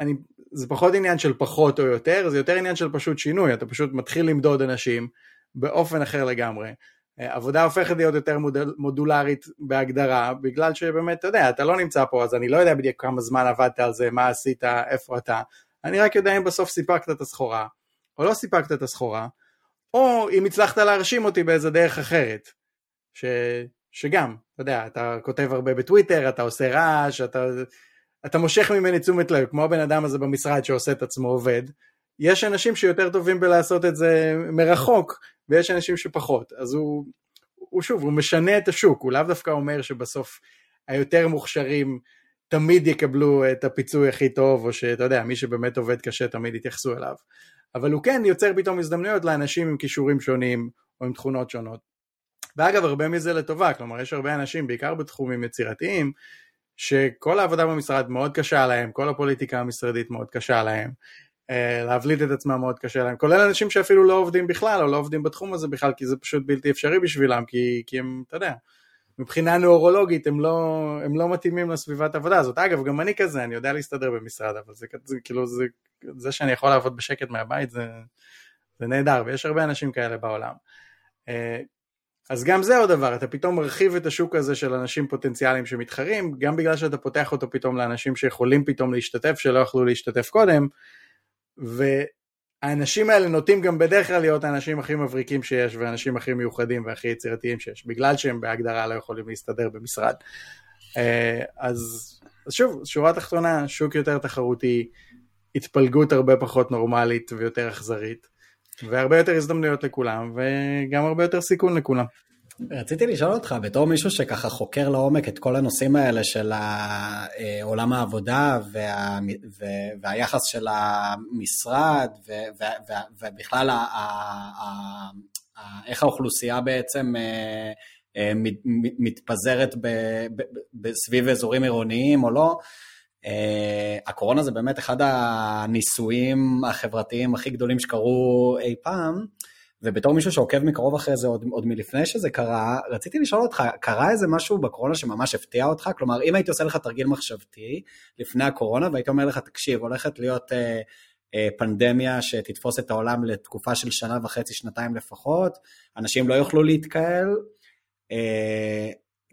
אני, זה פחות עניין של פחות או יותר, זה יותר עניין של פשוט שינוי, אתה פשוט מתחיל למדוד אנשים באופן אחר לגמרי. אה, עבודה הופכת להיות יותר מודל, מודולרית בהגדרה, בגלל שבאמת, אתה יודע, אתה לא נמצא פה, אז אני לא יודע בדיוק כמה זמן עבדת על זה, מה עשית, איפה אתה, אני רק יודע אם בסוף סיפקת את הסחורה, או לא סיפקת את הסחורה, או אם הצלחת להרשים אותי באיזה דרך אחרת, ש... שגם, אתה יודע, אתה כותב הרבה בטוויטר, אתה עושה רעש, אתה, אתה מושך ממני תשומת לב, כמו הבן אדם הזה במשרד שעושה את עצמו עובד. יש אנשים שיותר טובים בלעשות את זה מרחוק, ויש אנשים שפחות. אז הוא, הוא שוב, הוא משנה את השוק, הוא לאו דווקא אומר שבסוף היותר מוכשרים תמיד יקבלו את הפיצוי הכי טוב, או שאתה יודע, מי שבאמת עובד קשה תמיד יתייחסו אליו. אבל הוא כן יוצר פתאום הזדמנויות לאנשים עם כישורים שונים, או עם תכונות שונות. ואגב, הרבה מזה לטובה, כלומר, יש הרבה אנשים, בעיקר בתחומים יצירתיים, שכל העבודה במשרד מאוד קשה להם, כל הפוליטיקה המשרדית מאוד קשה להם, אה, להבליט את עצמם מאוד קשה להם, כולל אנשים שאפילו לא עובדים בכלל, או לא עובדים בתחום הזה בכלל, כי זה פשוט בלתי אפשרי בשבילם, כי, כי הם, אתה יודע, מבחינה נאורולוגית הם לא, הם לא מתאימים לסביבת העבודה הזאת. אגב, גם אני כזה, אני יודע להסתדר במשרד, אבל זה, זה כאילו, זה, זה שאני יכול לעבוד בשקט מהבית, זה, זה נהדר, ויש הרבה אנשים כאלה בעולם. אז גם זה עוד דבר, אתה פתאום מרחיב את השוק הזה של אנשים פוטנציאליים שמתחרים, גם בגלל שאתה פותח אותו פתאום לאנשים שיכולים פתאום להשתתף, שלא יכלו להשתתף קודם, והאנשים האלה נוטים גם בדרך כלל להיות האנשים הכי מבריקים שיש, והאנשים הכי מיוחדים והכי יצירתיים שיש, בגלל שהם בהגדרה לא יכולים להסתדר במשרד. אה, אז, אז שוב, שורה תחתונה, שוק יותר תחרותי, התפלגות הרבה פחות נורמלית ויותר אכזרית. והרבה יותר הזדמנויות לכולם, וגם הרבה יותר סיכון לכולם. רציתי לשאול אותך, בתור מישהו שככה חוקר לעומק את כל הנושאים האלה של עולם העבודה וה, והיחס של המשרד ובכלל ה, ה, ה, איך האוכלוסייה בעצם אה, אה, מתפזרת סביב אזורים עירוניים או לא, Uh, הקורונה זה באמת אחד הניסויים החברתיים הכי גדולים שקרו אי פעם, ובתור מישהו שעוקב מקרוב אחרי זה עוד, עוד מלפני שזה קרה, רציתי לשאול אותך, קרה איזה משהו בקורונה שממש הפתיע אותך? כלומר, אם הייתי עושה לך תרגיל מחשבתי לפני הקורונה, והייתי אומר לך, תקשיב, הולכת להיות אה, אה, פנדמיה שתתפוס את העולם לתקופה של שנה וחצי, שנתיים לפחות, אנשים לא יוכלו להתקהל, אה,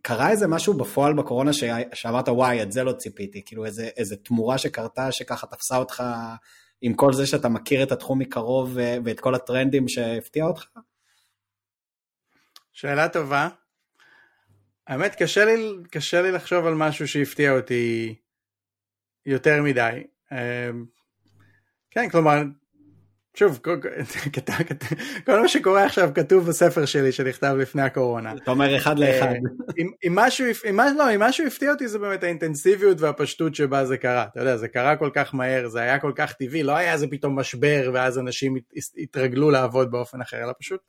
קרה איזה משהו בפועל בקורונה ש... שאמרת, וואי, את זה לא ציפיתי, כאילו איזה, איזה תמורה שקרתה שככה תפסה אותך עם כל זה שאתה מכיר את התחום מקרוב ואת כל הטרנדים שהפתיע אותך? שאלה טובה. האמת, קשה לי, קשה לי לחשוב על משהו שהפתיע אותי יותר מדי. אמ, כן, כלומר, שוב, כל, מה שקורה עכשיו כתוב בספר שלי שנכתב לפני הקורונה. אתה אומר אחד לאחד. אה, אם, אם, משהו, אם, לא, אם משהו הפתיע אותי זה באמת האינטנסיביות והפשטות שבה זה קרה. אתה יודע, זה קרה כל כך מהר, זה היה כל כך טבעי, לא היה איזה פתאום משבר ואז אנשים התרגלו לעבוד באופן אחר, אלא פשוט,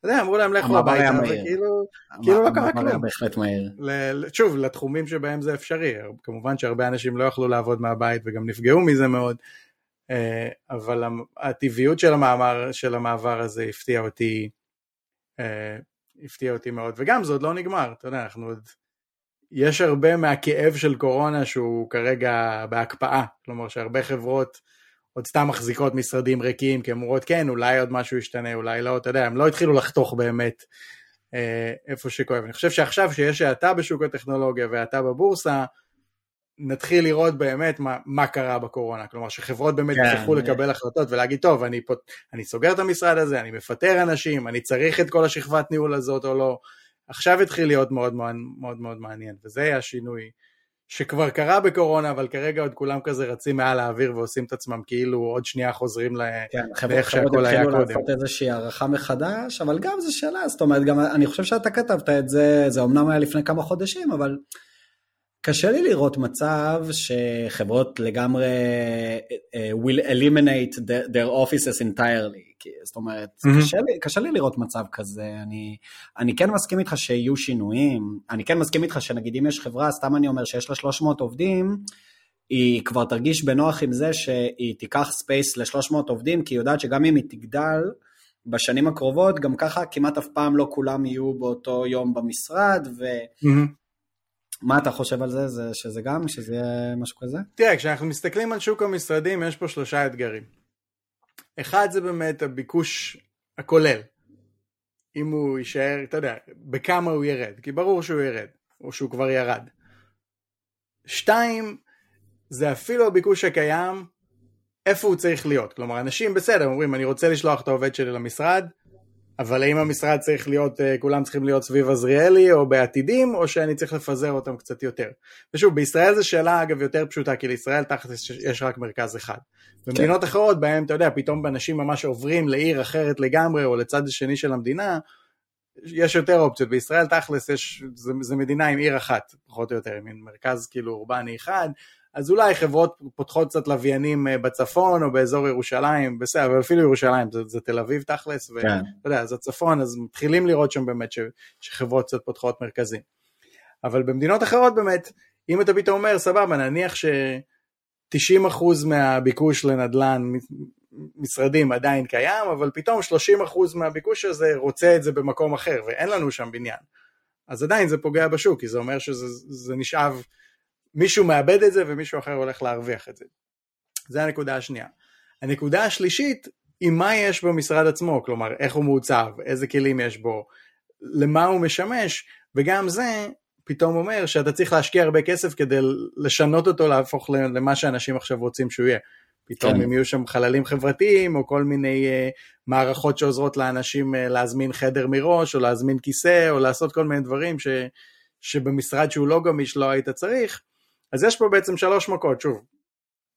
אתה יודע, אמרו להם לכו הביתה, וכאילו כאילו לא קרה כלום. בהחלט מהיר. שוב, לתחומים שבהם זה אפשרי, כמובן שהרבה אנשים לא יכלו לעבוד מהבית וגם נפגעו מזה מאוד. אה, אבל הטבעיות של המאמר, של המעבר הזה הפתיע אותי, אה, הפתיע אותי מאוד, וגם זה עוד לא נגמר, אתה יודע, אנחנו עוד, יש הרבה מהכאב של קורונה שהוא כרגע בהקפאה, כלומר שהרבה חברות עוד סתם מחזיקות משרדים ריקים, כי הן אומרות כן, אולי עוד משהו ישתנה, אולי לא, אתה יודע, הם לא התחילו לחתוך באמת אה, איפה שכואב. אני חושב שעכשיו שיש האטה בשוק הטכנולוגיה והאטה בבורסה, נתחיל לראות באמת מה, מה קרה בקורונה, כלומר שחברות באמת כן, יצטרכו כן, לקבל החלטות ולהגיד טוב אני, פה, אני סוגר את המשרד הזה, אני מפטר אנשים, אני צריך את כל השכבת ניהול הזאת או לא, עכשיו התחיל להיות מאוד מאוד מאוד, מאוד מעניין וזה היה השינוי שכבר קרה בקורונה אבל כרגע עוד כולם כזה רצים מעל האוויר ועושים את עצמם כאילו עוד שנייה חוזרים. כן, לאיך שהכל היה קודם. לעשות איזושהי הערכה מחדש אבל גם זו שאלה, זאת אומרת גם אני חושב שאתה כתבת את זה, זה אמנם היה לפני כמה חודשים אבל קשה לי לראות מצב שחברות לגמרי uh, will eliminate their offices entirely, זאת אומרת, mm-hmm. קשה, לי, קשה לי לראות מצב כזה, אני, אני כן מסכים איתך שיהיו שינויים, אני כן מסכים איתך שנגיד אם יש חברה, סתם אני אומר שיש לה 300 עובדים, היא כבר תרגיש בנוח עם זה שהיא תיקח space ל-300 עובדים, כי היא יודעת שגם אם היא תגדל, בשנים הקרובות, גם ככה כמעט אף פעם לא כולם יהיו באותו יום במשרד, ו... Mm-hmm. מה אתה חושב על זה? זה שזה גם, שזה יהיה משהו כזה? תראה, כשאנחנו מסתכלים על שוק המשרדים, יש פה שלושה אתגרים. אחד זה באמת הביקוש הכולל. אם הוא יישאר, אתה יודע, בכמה הוא ירד, כי ברור שהוא ירד, או שהוא כבר ירד. שתיים, זה אפילו הביקוש הקיים, איפה הוא צריך להיות. כלומר, אנשים בסדר, אומרים, אני רוצה לשלוח את העובד שלי למשרד, אבל האם המשרד צריך להיות, אה, כולם צריכים להיות סביב עזריאלי או בעתידים, או שאני צריך לפזר אותם קצת יותר? ושוב, בישראל זו שאלה אגב יותר פשוטה, כי לישראל תחת יש רק מרכז אחד. במדינות כן. אחרות בהם, אתה יודע, פתאום אנשים ממש עוברים לעיר אחרת לגמרי, או לצד השני של המדינה, יש יותר אופציות. בישראל תכלס יש, זה, זה מדינה עם עיר אחת, פחות או יותר, עם מרכז כאילו אורבני אחד, אז אולי חברות פותחות קצת לוויינים אה, בצפון או באזור ירושלים, בסדר, אבל אפילו ירושלים זה, זה תל אביב תכלס, ואתה כן. יודע, זה הצפון, אז מתחילים לראות שם באמת ש, שחברות קצת פותחות מרכזים. אבל במדינות אחרות באמת, אם אתה פתאום אומר, סבבה, נניח ש-90% מהביקוש לנדל"ן משרדים עדיין קיים, אבל פתאום 30% מהביקוש הזה רוצה את זה במקום אחר, ואין לנו שם בניין. אז עדיין זה פוגע בשוק, כי זה אומר שזה נשאב מישהו מאבד את זה ומישהו אחר הולך להרוויח את זה. זה הנקודה השנייה. הנקודה השלישית היא מה יש במשרד עצמו, כלומר איך הוא מעוצב, איזה כלים יש בו, למה הוא משמש, וגם זה פתאום אומר שאתה צריך להשקיע הרבה כסף כדי לשנות אותו, להפוך למה שאנשים עכשיו רוצים שהוא יהיה. פתאום כן. אם יהיו שם חללים חברתיים, או כל מיני uh, מערכות שעוזרות לאנשים uh, להזמין חדר מראש, או להזמין כיסא, או לעשות כל מיני דברים ש, שבמשרד שהוא לא גמיש לא היית צריך, אז יש פה בעצם שלוש מכות, שוב,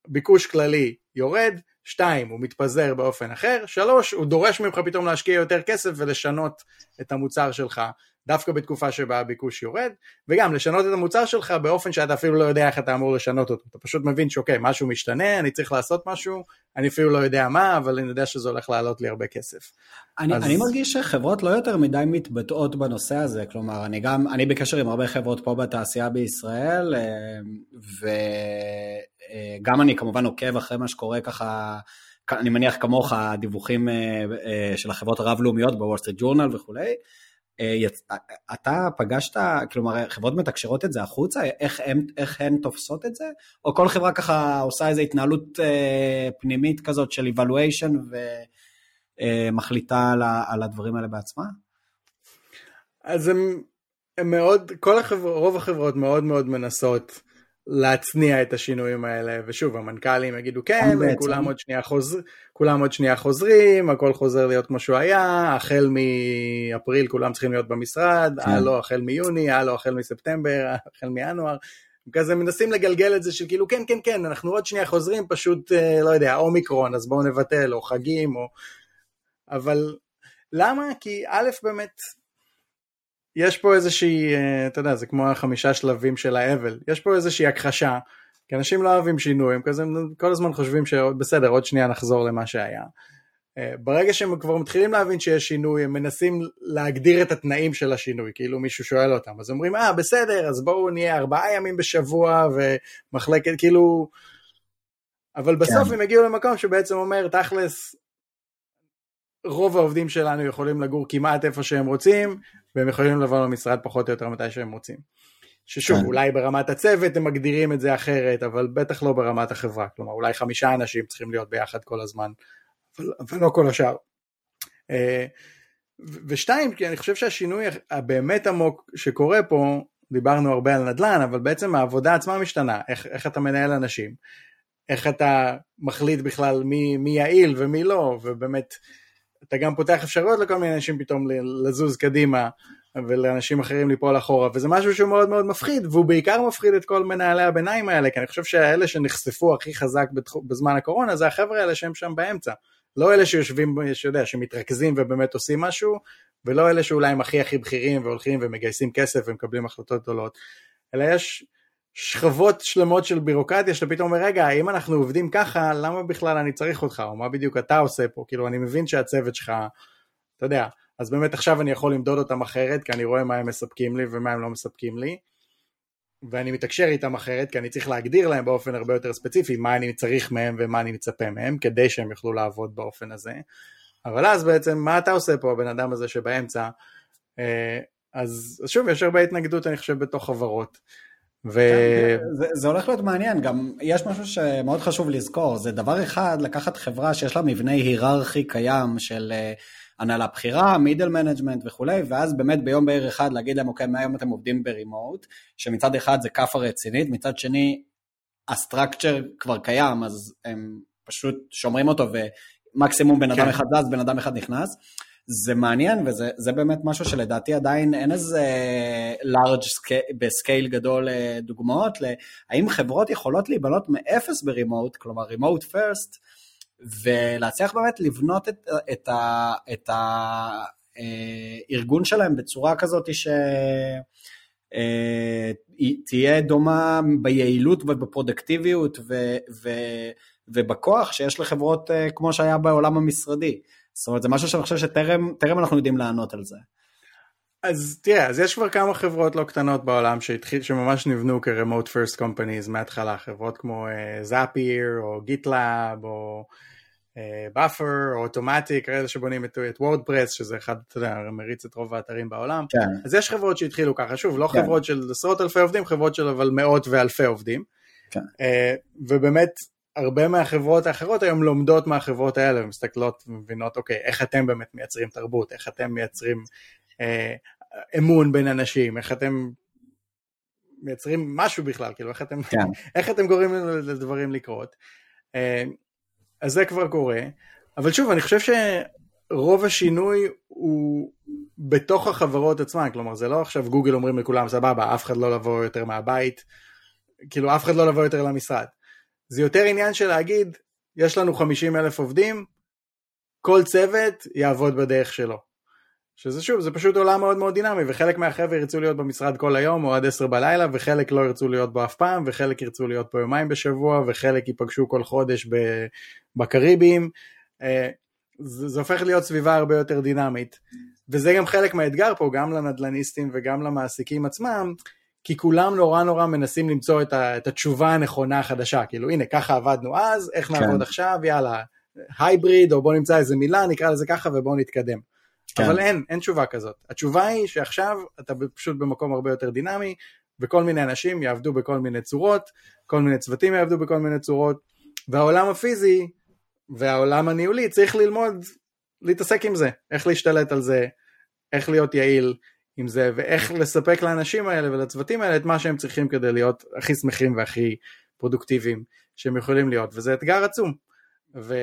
ביקוש כללי יורד, שתיים, הוא מתפזר באופן אחר, שלוש, הוא דורש ממך פתאום להשקיע יותר כסף ולשנות את המוצר שלך דווקא בתקופה שבה הביקוש יורד, וגם לשנות את המוצר שלך באופן שאתה אפילו לא יודע איך אתה אמור לשנות אותו. אתה פשוט מבין שאוקיי, משהו משתנה, אני צריך לעשות משהו, אני אפילו לא יודע מה, אבל אני יודע שזה הולך לעלות לי הרבה כסף. אני, אז... אני מרגיש שחברות לא יותר מדי מתבטאות בנושא הזה, כלומר, אני גם, אני בקשר עם הרבה חברות פה בתעשייה בישראל, אה, וגם אני כמובן עוקב אחרי מה שקורה ככה אני מניח כמוך, הדיווחים של החברות הרב-לאומיות בוול סטריט ג'ורנל וכולי. אתה פגשת, כלומר חברות מתקשרות את זה החוצה, איך, הם, איך הן תופסות את זה? או כל חברה ככה עושה איזו התנהלות פנימית כזאת של evaluation ומחליטה על, על הדברים האלה בעצמה? אז הם, הם מאוד, כל החברות, רוב החברות מאוד מאוד מנסות להצניע את השינויים האלה, ושוב המנכ"לים יגידו כן, כולם עוד, שנייה חוזר, כולם עוד שנייה חוזרים, הכל חוזר להיות כמו שהוא היה, החל מאפריל כולם צריכים להיות במשרד, כן. הלו החל מיוני, הלו החל מספטמבר, החל מינואר, כזה מנסים לגלגל את זה של כאילו כן כן כן אנחנו עוד שנייה חוזרים פשוט אה, לא יודע אומיקרון אז בואו נבטל או חגים או אבל למה כי א' באמת יש פה איזושהי, אה, אתה יודע, זה כמו החמישה שלבים של האבל, יש פה איזושהי הכחשה, כי אנשים לא אוהבים שינוי, הם כזה כל הזמן חושבים שבסדר, עוד שנייה נחזור למה שהיה. אה, ברגע שהם כבר מתחילים להבין שיש שינוי, הם מנסים להגדיר את התנאים של השינוי, כאילו מישהו שואל אותם, אז אומרים, אה, בסדר, אז בואו נהיה ארבעה ימים בשבוע, ומחלקת, כאילו... אבל בסוף כן. הם הגיעו למקום שבעצם אומר, תכלס, רוב העובדים שלנו יכולים לגור כמעט איפה שהם רוצים, והם יכולים לבוא למשרד פחות או יותר מתי שהם רוצים. ששוב, כן. אולי ברמת הצוות הם מגדירים את זה אחרת, אבל בטח לא ברמת החברה. כלומר, אולי חמישה אנשים צריכים להיות ביחד כל הזמן, אבל, אבל לא כל השאר. אה, ושתיים, כי אני חושב שהשינוי הבאמת עמוק שקורה פה, דיברנו הרבה על נדל"ן, אבל בעצם העבודה עצמה משתנה, איך, איך אתה מנהל אנשים, איך אתה מחליט בכלל מי, מי יעיל ומי לא, ובאמת אתה גם פותח אפשרויות לכל מיני אנשים פתאום לזוז קדימה ולאנשים אחרים ליפול אחורה וזה משהו שהוא מאוד מאוד מפחיד והוא בעיקר מפחיד את כל מנהלי הביניים האלה כי אני חושב שהאלה שנחשפו הכי חזק בזמן הקורונה זה החבר'ה האלה שהם שם באמצע. לא אלה שיושבים, שיודע, שמתרכזים ובאמת עושים משהו ולא אלה שאולי הם הכי הכי בכירים והולכים ומגייסים כסף ומקבלים החלטות גדולות. אלא יש שכבות שלמות של בירוקרטיה שאתה פתאום אומר רגע אם אנחנו עובדים ככה למה בכלל אני צריך אותך? או מה בדיוק אתה עושה פה? כאילו אני מבין שהצוות שלך אתה יודע אז באמת עכשיו אני יכול למדוד אותם אחרת כי אני רואה מה הם מספקים לי ומה הם לא מספקים לי. ואני מתקשר איתם אחרת כי אני צריך להגדיר להם באופן הרבה יותר ספציפי מה אני צריך מהם ומה אני מצפה מהם כדי שהם יוכלו לעבוד באופן הזה. אבל אז בעצם מה אתה עושה פה הבן אדם הזה שבאמצע? אה, אז שוב יש הרבה התנגדות אני חושב בתוך חברות ו... כן, זה, זה הולך להיות מעניין, גם יש משהו שמאוד חשוב לזכור, זה דבר אחד לקחת חברה שיש לה מבנה היררכי קיים של אה, הנהלה בכירה, middle management וכולי, ואז באמת ביום בהיר אחד להגיד להם, אוקיי, מהיום אתם עובדים ב remote, שמצד אחד זה כאפה רצינית, מצד שני ה structure כבר קיים, אז הם פשוט שומרים אותו ומקסימום בן אדם כן. אחד זז, בן אדם אחד נכנס. זה מעניין וזה באמת משהו שלדעתי עדיין אין איזה large בסקייל גדול אה, דוגמאות להאם חברות יכולות להיבנות מאפס ברימוט, כלומר רימוט פרסט, ולהצליח באמת לבנות את, את, ה, את הארגון אה, שלהם בצורה כזאת ש... אה, תהיה דומה ביעילות ובפרודקטיביות ו, ו, ובכוח שיש לחברות כמו שהיה בעולם המשרדי. זאת אומרת, זה משהו שאני חושב שטרם אנחנו יודעים לענות על זה. אז תראה, אז יש כבר כמה חברות לא קטנות בעולם שהתחיל, שממש נבנו כ- remote first companies מההתחלה, חברות כמו Zapier uh, או GitLab או Buffer uh, או Automattic, כאלה שבונים את, את WordPress, שזה אחד, אתה יודע, מריץ את רוב האתרים בעולם. כן. אז יש חברות שהתחילו ככה, שוב, לא כן. חברות של עשרות אלפי עובדים, חברות של אבל מאות ואלפי עובדים. כן. Uh, ובאמת, הרבה מהחברות האחרות היום לומדות מהחברות האלה ומסתכלות ומבינות, אוקיי, איך אתם באמת מייצרים תרבות, איך אתם מייצרים אה, אמון בין אנשים, איך אתם מייצרים משהו בכלל, כאילו, איך אתם, כן. איך אתם גורמים לדברים לקרות. אה, אז זה כבר קורה, אבל שוב, אני חושב שרוב השינוי הוא בתוך החברות עצמן, כלומר, זה לא עכשיו גוגל אומרים לכולם, סבבה, אף אחד לא לבוא יותר מהבית, כאילו, אף אחד לא לבוא יותר למשרד. זה יותר עניין של להגיד, יש לנו 50 אלף עובדים, כל צוות יעבוד בדרך שלו. שזה שוב, זה פשוט עולם מאוד מאוד דינמי, וחלק מהחבר'ה ירצו להיות במשרד כל היום או עד 10 בלילה, וחלק לא ירצו להיות בו אף פעם, וחלק ירצו להיות פה יומיים בשבוע, וחלק ייפגשו כל חודש בקריביים. אה, זה, זה הופך להיות סביבה הרבה יותר דינמית. וזה גם חלק מהאתגר פה, גם לנדל"ניסטים וגם למעסיקים עצמם, כי כולם נורא נורא מנסים למצוא את, ה, את התשובה הנכונה החדשה, כאילו הנה ככה עבדנו אז, איך כן. נעבוד עכשיו, יאללה, הייבריד, או בוא נמצא איזה מילה, נקרא לזה ככה ובואו נתקדם. כן. אבל אין, אין תשובה כזאת. התשובה היא שעכשיו אתה פשוט במקום הרבה יותר דינמי, וכל מיני אנשים יעבדו בכל מיני צורות, כל מיני צוותים יעבדו בכל מיני צורות, והעולם הפיזי והעולם הניהולי צריך ללמוד להתעסק עם זה, איך להשתלט על זה, איך להיות יעיל עם זה, ואיך לספק לאנשים האלה ולצוותים האלה את מה שהם צריכים כדי להיות הכי שמחים והכי פרודוקטיביים שהם יכולים להיות, וזה אתגר עצום. ו...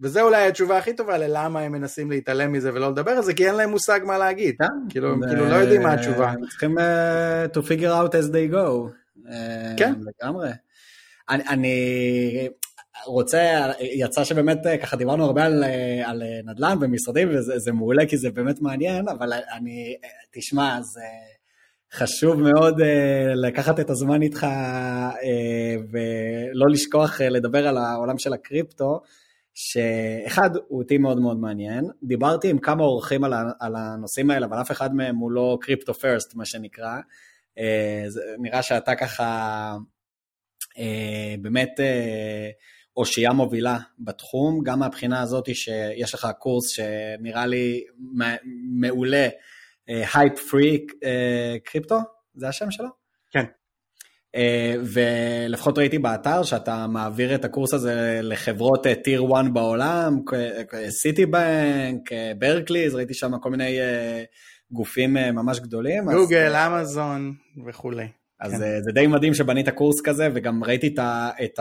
וזה אולי התשובה הכי טובה ללמה הם מנסים להתעלם מזה ולא לדבר על זה, כי אין להם מושג מה להגיד. כן. כאילו, הם כאילו לא יודעים מה התשובה. הם צריכים uh, to figure out as they go. Uh, כן. לגמרי. אני, אני רוצה, יצא שבאמת אה, ככה דיברנו הרבה על, אה, על אה, נדל"ן ומשרדים וזה זה מעולה כי זה באמת מעניין, אבל אני, תשמע, זה חשוב מאוד לקחת את הזמן איתך ולא לשכוח לדבר על העולם של הקריפטו. שאחד, הוא אותי מאוד מאוד מעניין. דיברתי עם כמה אורחים על, הנושאים האלה, אבל אף אחד מהם הוא לא קריפטו פרסט, מה שנקרא. נראה שאתה ככה באמת אושייה מובילה בתחום, גם מהבחינה הזאת שיש לך קורס שנראה לי מעולה, Hype-Free Crypto, זה השם שלו? כן. Uh, ולפחות ראיתי באתר שאתה מעביר את הקורס הזה לחברות tier uh, 1 בעולם, סיטי בנק, ברקליז, ראיתי שם כל מיני uh, גופים uh, ממש גדולים. גוגל, אז, אמזון וכולי. אז כן. זה די מדהים שבנית קורס כזה, וגם ראיתי את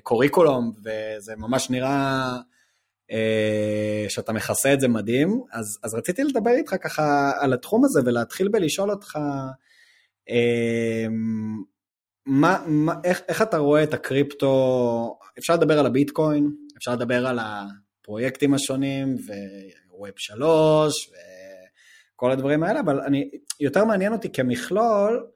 הקוריקולום, וזה ממש נראה שאתה מכסה את זה מדהים. אז, אז רציתי לדבר איתך ככה על התחום הזה, ולהתחיל בלשאול אותך, מה, מה, איך, איך אתה רואה את הקריפטו, אפשר לדבר על הביטקוין, אפשר לדבר על הפרויקטים השונים, וווב שלוש, ו... כל הדברים האלה, אבל אני, יותר מעניין אותי כמכלול,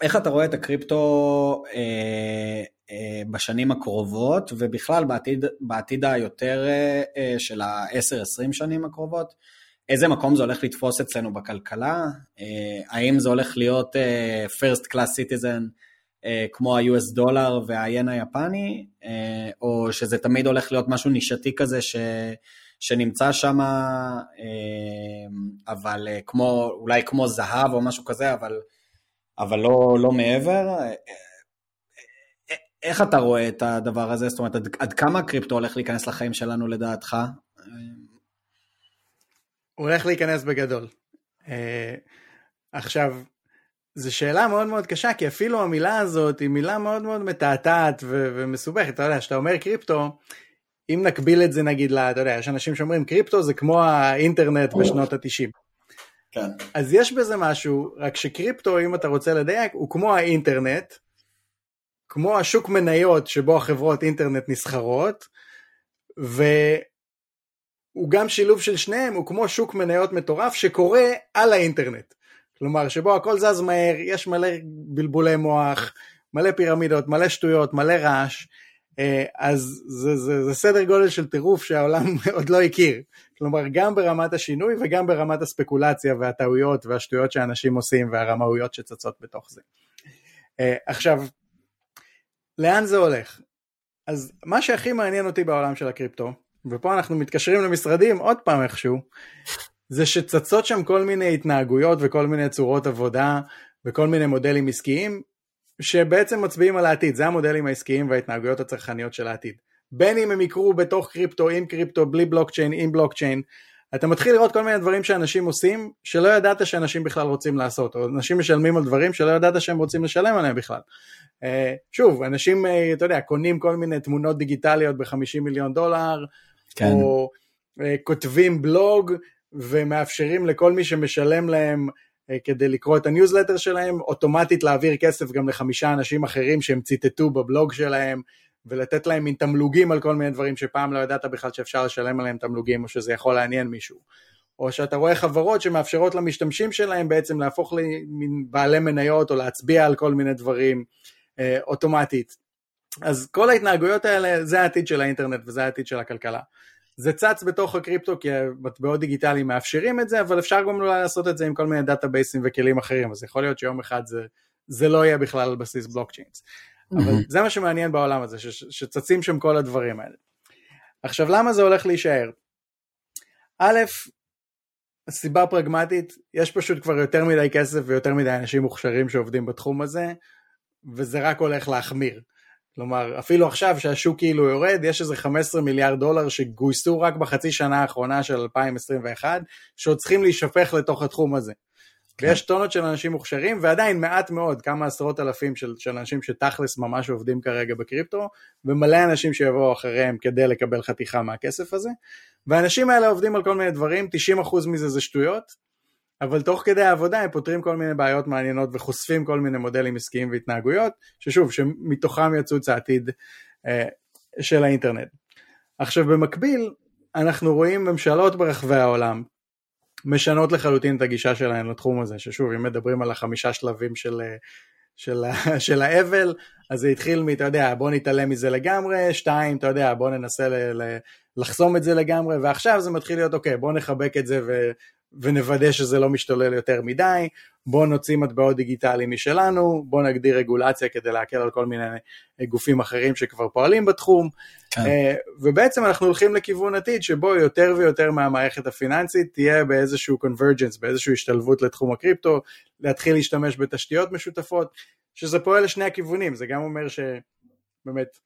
איך אתה רואה את הקריפטו אה, אה, בשנים הקרובות, ובכלל בעתיד, בעתיד היותר אה, של ה-10-20 שנים הקרובות, איזה מקום זה הולך לתפוס אצלנו בכלכלה, אה, האם זה הולך להיות אה, first class citizen אה, כמו ה-US דולר וה-ין היפני, אה, או שזה תמיד הולך להיות משהו נישתי כזה ש... שנמצא שם, אה, אבל אה, כמו, אולי כמו זהב או משהו כזה, אבל, אבל לא, לא מעבר. אה, איך אתה רואה את הדבר הזה? זאת אומרת, עד, עד כמה הקריפטו הולך להיכנס לחיים שלנו לדעתך? הוא הולך להיכנס בגדול. עכשיו, זו שאלה מאוד מאוד קשה, כי אפילו המילה הזאת היא מילה מאוד מאוד מתעתעת ומסובכת. אתה יודע, כשאתה אומר קריפטו, אם נקביל את זה נגיד, לה, אתה יודע, יש אנשים שאומרים קריפטו זה כמו האינטרנט בשנות ה-90. כן. אז יש בזה משהו, רק שקריפטו, אם אתה רוצה לדייק, הוא כמו האינטרנט, כמו השוק מניות שבו החברות אינטרנט נסחרות, והוא גם שילוב של שניהם, הוא כמו שוק מניות מטורף שקורה על האינטרנט. כלומר, שבו הכל זז מהר, יש מלא בלבולי מוח, מלא פירמידות, מלא שטויות, מלא רעש. אה, אז זה, זה, זה סדר גודל של טירוף שהעולם עוד לא הכיר. כלומר, גם ברמת השינוי וגם ברמת הספקולציה והטעויות והשטויות שאנשים עושים והרמאויות שצצות בתוך זה. אה, עכשיו, לאן זה הולך? אז מה שהכי מעניין אותי בעולם של הקריפטו, ופה אנחנו מתקשרים למשרדים עוד פעם איכשהו, זה שצצות שם כל מיני התנהגויות וכל מיני צורות עבודה וכל מיני מודלים עסקיים שבעצם מצביעים על העתיד, זה המודלים העסקיים וההתנהגויות הצרכניות של העתיד. בין אם הם יקרו בתוך קריפטו, עם קריפטו, בלי בלוקצ'יין, עם בלוקצ'יין, אתה מתחיל לראות כל מיני דברים שאנשים עושים, שלא ידעת שאנשים בכלל רוצים לעשות, או אנשים משלמים על דברים שלא ידעת שהם רוצים לשלם עליהם בכלל. אה, שוב, אנשים, אה, אתה יודע, קונים כל מיני תמונות דיגיטליות ב-50 מיליון דולר, כן. או אה, כותבים בלוג, ומאפשרים לכל מי שמשלם להם כדי לקרוא את הניוזלטר שלהם, אוטומטית להעביר כסף גם לחמישה אנשים אחרים שהם ציטטו בבלוג שלהם, ולתת להם מין תמלוגים על כל מיני דברים שפעם לא ידעת בכלל שאפשר לשלם עליהם תמלוגים, או שזה יכול לעניין מישהו. או שאתה רואה חברות שמאפשרות למשתמשים שלהם בעצם להפוך למין בעלי מניות, או להצביע על כל מיני דברים אה, אוטומטית. אז כל ההתנהגויות האלה, זה העתיד של האינטרנט וזה העתיד של הכלכלה. זה צץ בתוך הקריפטו כי מטבעות דיגיטליים מאפשרים את זה, אבל אפשר גם אולי לעשות את זה עם כל מיני databaseים וכלים אחרים, אז יכול להיות שיום אחד זה, זה לא יהיה בכלל על בסיס blockchains. אבל זה מה שמעניין בעולם הזה, ש, שצצים שם כל הדברים האלה. עכשיו, למה זה הולך להישאר? א', סיבה פרגמטית, יש פשוט כבר יותר מדי כסף ויותר מדי אנשים מוכשרים שעובדים בתחום הזה, וזה רק הולך להחמיר. כלומר, אפילו עכשיו שהשוק כאילו יורד, יש איזה 15 מיליארד דולר שגויסו רק בחצי שנה האחרונה של 2021, שעוד צריכים להישפך לתוך התחום הזה. כן. ויש טונות של אנשים מוכשרים, ועדיין מעט מאוד, כמה עשרות אלפים של, של אנשים שתכלס ממש עובדים כרגע בקריפטו, ומלא אנשים שיבואו אחריהם כדי לקבל חתיכה מהכסף הזה. והאנשים האלה עובדים על כל מיני דברים, 90% מזה זה שטויות, אבל תוך כדי העבודה הם פותרים כל מיני בעיות מעניינות וחושפים כל מיני מודלים עסקיים והתנהגויות, ששוב, שמתוכם יצוץ העתיד אה, של האינטרנט. עכשיו במקביל, אנחנו רואים ממשלות ברחבי העולם משנות לחלוטין את הגישה שלהן לתחום הזה, ששוב, אם מדברים על החמישה שלבים של, אה, של, של האבל, אז זה התחיל מ, אתה יודע, בוא נתעלם מזה לגמרי, שתיים, אתה יודע, בוא ננסה ל, ל, לחסום את זה לגמרי, ועכשיו זה מתחיל להיות, אוקיי, בוא נחבק את זה ו, ונוודא שזה לא משתולל יותר מדי, בוא נוציא מטבעות דיגיטליים משלנו, בוא נגדיר רגולציה כדי להקל על כל מיני גופים אחרים שכבר פועלים בתחום, כן. אה, ובעצם אנחנו הולכים לכיוון עתיד שבו יותר ויותר מהמערכת הפיננסית תהיה באיזשהו convergence, באיזושהי השתלבות לתחום הקריפטו, להתחיל להשתמש בתשתיות משותפות, שזה פועל לשני הכיוונים, זה גם אומר שבאמת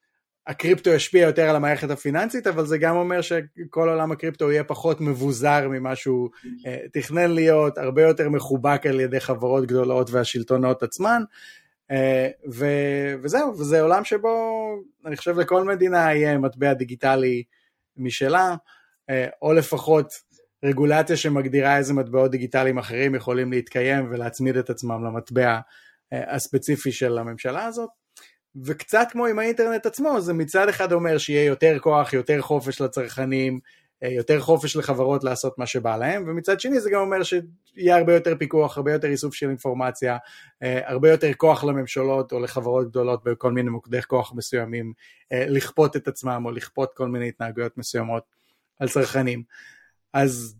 הקריפטו ישפיע יותר על המערכת הפיננסית, אבל זה גם אומר שכל עולם הקריפטו יהיה פחות מבוזר ממה שהוא uh, תכנן להיות, הרבה יותר מחובק על ידי חברות גדולות והשלטונות עצמן, uh, ו- וזהו, וזה עולם שבו אני חושב לכל מדינה יהיה מטבע דיגיטלי משלה, uh, או לפחות רגולציה שמגדירה איזה מטבעות דיגיטליים אחרים יכולים להתקיים ולהצמיד את עצמם למטבע הספציפי של הממשלה הזאת. וקצת כמו עם האינטרנט עצמו, זה מצד אחד אומר שיהיה יותר כוח, יותר חופש לצרכנים, אה, יותר חופש לחברות לעשות מה שבא להם, ומצד שני זה גם אומר שיהיה הרבה יותר פיקוח, הרבה יותר איסוף של אינפורמציה, אה, הרבה יותר כוח לממשלות או לחברות גדולות בכל מיני מוקדי כוח מסוימים, אה, לכפות את עצמם או לכפות כל מיני התנהגויות מסוימות על צרכנים. אז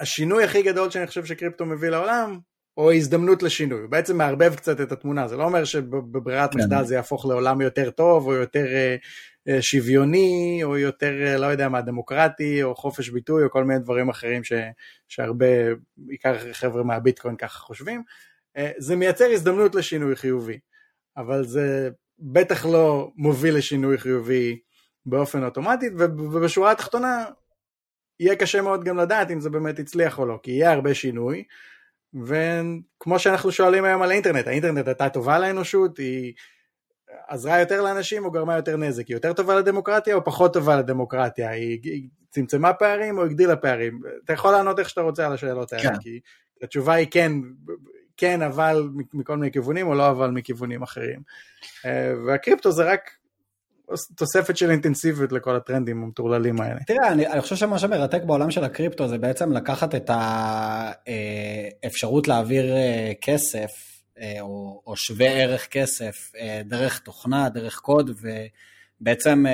השינוי הכי גדול שאני חושב שקריפטו מביא לעולם או הזדמנות לשינוי, הוא בעצם מערבב קצת את התמונה, זה לא אומר שבברירת כן. מחדל זה יהפוך לעולם יותר טוב, או יותר uh, שוויוני, או יותר, uh, לא יודע מה, דמוקרטי, או חופש ביטוי, או כל מיני דברים אחרים ש, שהרבה, בעיקר חבר'ה מהביטקוין ככה חושבים, uh, זה מייצר הזדמנות לשינוי חיובי, אבל זה בטח לא מוביל לשינוי חיובי באופן אוטומטי, ובשורה התחתונה, יהיה קשה מאוד גם לדעת אם זה באמת הצליח או לא, כי יהיה הרבה שינוי, וכמו שאנחנו שואלים היום על האינטרנט, האינטרנט הייתה טובה לאנושות, היא עזרה יותר לאנשים או גרמה יותר נזק, היא יותר טובה לדמוקרטיה או פחות טובה לדמוקרטיה, היא, היא צמצמה פערים או הגדילה פערים, אתה יכול לענות איך שאתה רוצה על השאלות האלה, כן. כי התשובה היא כן, כן אבל מכל מיני כיוונים או לא אבל מכיוונים אחרים, אה, והקריפטו זה רק תוספת של אינטנסיביות לכל הטרנדים המטורללים האלה. תראה, אני, אני חושב שמה שמרתק בעולם של הקריפטו זה בעצם לקחת את האפשרות להעביר אה, כסף, אה, או, או שווה ערך כסף, אה, דרך תוכנה, דרך קוד, ובעצם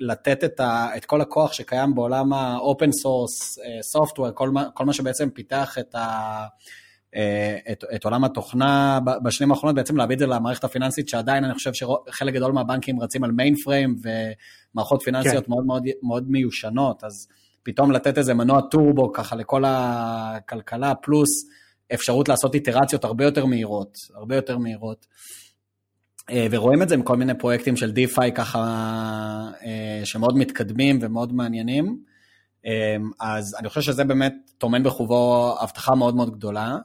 לתת את, ה, את כל הכוח שקיים בעולם ה-open source, software, כל מה, כל מה שבעצם פיתח את ה... אה, את, את עולם התוכנה בשנים האחרונות, בעצם להביא את זה למערכת הפיננסית, שעדיין אני חושב שחלק גדול מהבנקים רצים על מיין פריים ומערכות פיננסיות כן. מאוד, מאוד, מאוד מיושנות, אז פתאום לתת איזה מנוע טורבו ככה לכל הכלכלה, פלוס אפשרות לעשות איטרציות הרבה יותר מהירות, הרבה יותר מהירות. אה, ורואים את זה עם כל מיני פרויקטים של דיפיי ככה, אה, שמאוד מתקדמים ומאוד מעניינים. אז אני חושב שזה באמת טומן בחובו הבטחה מאוד מאוד גדולה.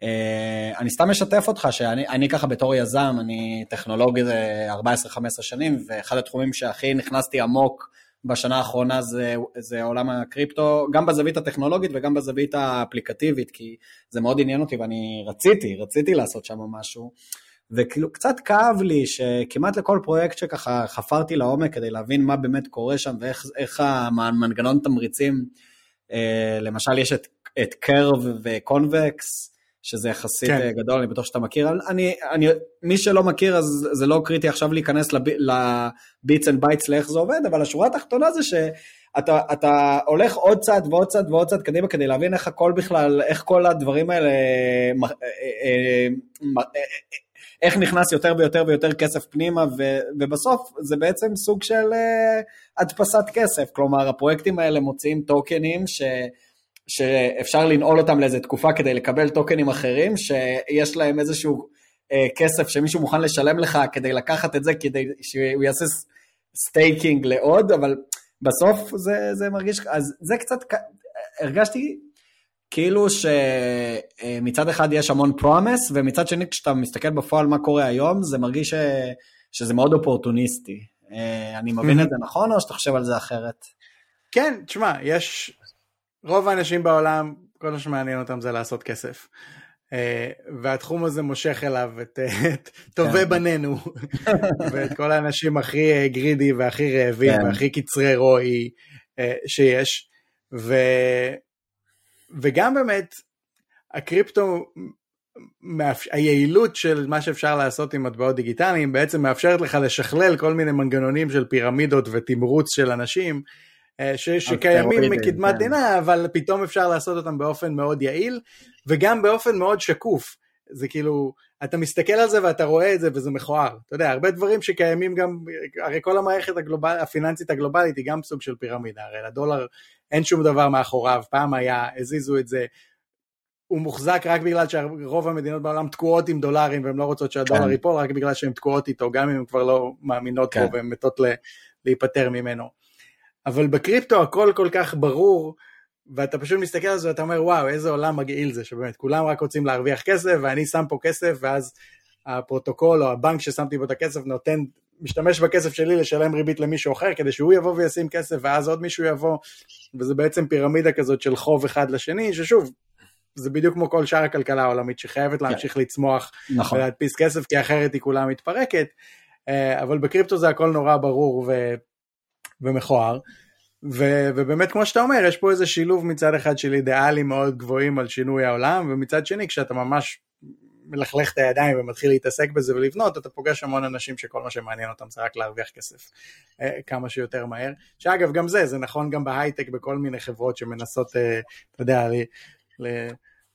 Uh, אני סתם משתף אותך שאני ככה בתור יזם, אני טכנולוגי זה 14-15 שנים, ואחד התחומים שהכי נכנסתי עמוק בשנה האחרונה זה, זה עולם הקריפטו, גם בזווית הטכנולוגית וגם בזווית האפליקטיבית, כי זה מאוד עניין אותי ואני רציתי, רציתי לעשות שם משהו. וכאילו קצת כאב לי שכמעט לכל פרויקט שככה חפרתי לעומק כדי להבין מה באמת קורה שם ואיך המנגנון תמריצים, אה, למשל יש את, את Curve ו Convex, שזה יחסית כן. אה, גדול, אני בטוח שאתה מכיר. אני, אני, מי שלא מכיר, אז זה לא קריטי עכשיו להיכנס ל bits and bytes לאיך זה עובד, אבל השורה התחתונה זה שאתה אתה הולך עוד צעד ועוד צעד ועוד צעד קדימה כדי להבין איך הכל בכלל, איך כל הדברים האלה, אה, אה, איך נכנס יותר ויותר ויותר כסף פנימה, ו, ובסוף זה בעצם סוג של הדפסת כסף, כלומר הפרויקטים האלה מוציאים tokenים ש... שאפשר לנעול אותם לאיזה תקופה כדי לקבל tokenים אחרים, שיש להם איזשהו אה, כסף שמישהו מוכן לשלם לך כדי לקחת את זה, כדי שהוא יעשה staking לעוד, אבל בסוף זה, זה מרגיש, אז זה קצת, הרגשתי כאילו שמצד אחד יש המון פרומס, ומצד שני כשאתה מסתכל בפועל מה קורה היום, זה מרגיש ש... שזה מאוד אופורטוניסטי. אה, אני מבין את זה נכון, או שאתה חושב על זה אחרת? כן, תשמע, יש... רוב האנשים בעולם, כל מה שמעניין אותם זה לעשות כסף. אה, והתחום הזה מושך אליו את, את טובי כן. בנינו, ואת כל האנשים הכי גרידי והכי רעבים כן. והכי קצרי רואי אה, שיש. ו... וגם באמת, הקריפטו, היעילות של מה שאפשר לעשות עם מטבעות דיגיטליים בעצם מאפשרת לך לשכלל כל מיני מנגנונים של פירמידות ותמרוץ של אנשים אה, ש, שקיימים מקדמת כן. דינה, אבל פתאום אפשר לעשות אותם באופן מאוד יעיל, וגם באופן מאוד שקוף. זה כאילו, אתה מסתכל על זה ואתה רואה את זה וזה מכוער. אתה יודע, הרבה דברים שקיימים גם, הרי כל המערכת הגלובל, הפיננסית הגלובלית היא גם סוג של פירמידה, הרי לדולר אין שום דבר מאחוריו, פעם היה, הזיזו את זה, הוא מוחזק רק בגלל שרוב המדינות בעולם תקועות עם דולרים והן לא רוצות שהדולר כן. ייפול, רק בגלל שהן תקועות איתו, גם אם הן כבר לא מאמינות כן. בו והן מתות להיפטר ממנו. אבל בקריפטו הכל כל כך ברור, ואתה פשוט מסתכל על זה ואתה אומר וואו איזה עולם מגעיל זה שבאמת כולם רק רוצים להרוויח כסף ואני שם פה כסף ואז הפרוטוקול או הבנק ששמתי בו את הכסף נותן משתמש בכסף שלי לשלם ריבית למישהו אחר כדי שהוא יבוא וישים כסף ואז עוד מישהו יבוא וזה בעצם פירמידה כזאת של חוב אחד לשני ששוב זה בדיוק כמו כל שאר הכלכלה העולמית שחייבת להמשיך כן. לצמוח נכון. ולהדפיס כסף כי אחרת היא כולה מתפרקת אה, אבל בקריפטו זה הכל נורא ברור ו... ומכוער. ו, ובאמת כמו שאתה אומר יש פה איזה שילוב מצד אחד של אידיאלים מאוד גבוהים על שינוי העולם ומצד שני כשאתה ממש מלכלך את הידיים ומתחיל להתעסק בזה ולבנות אתה פוגש המון אנשים שכל מה שמעניין אותם זה רק להרוויח כסף אה, כמה שיותר מהר. שאגב גם זה זה נכון גם בהייטק בכל מיני חברות שמנסות אה, אתה יודע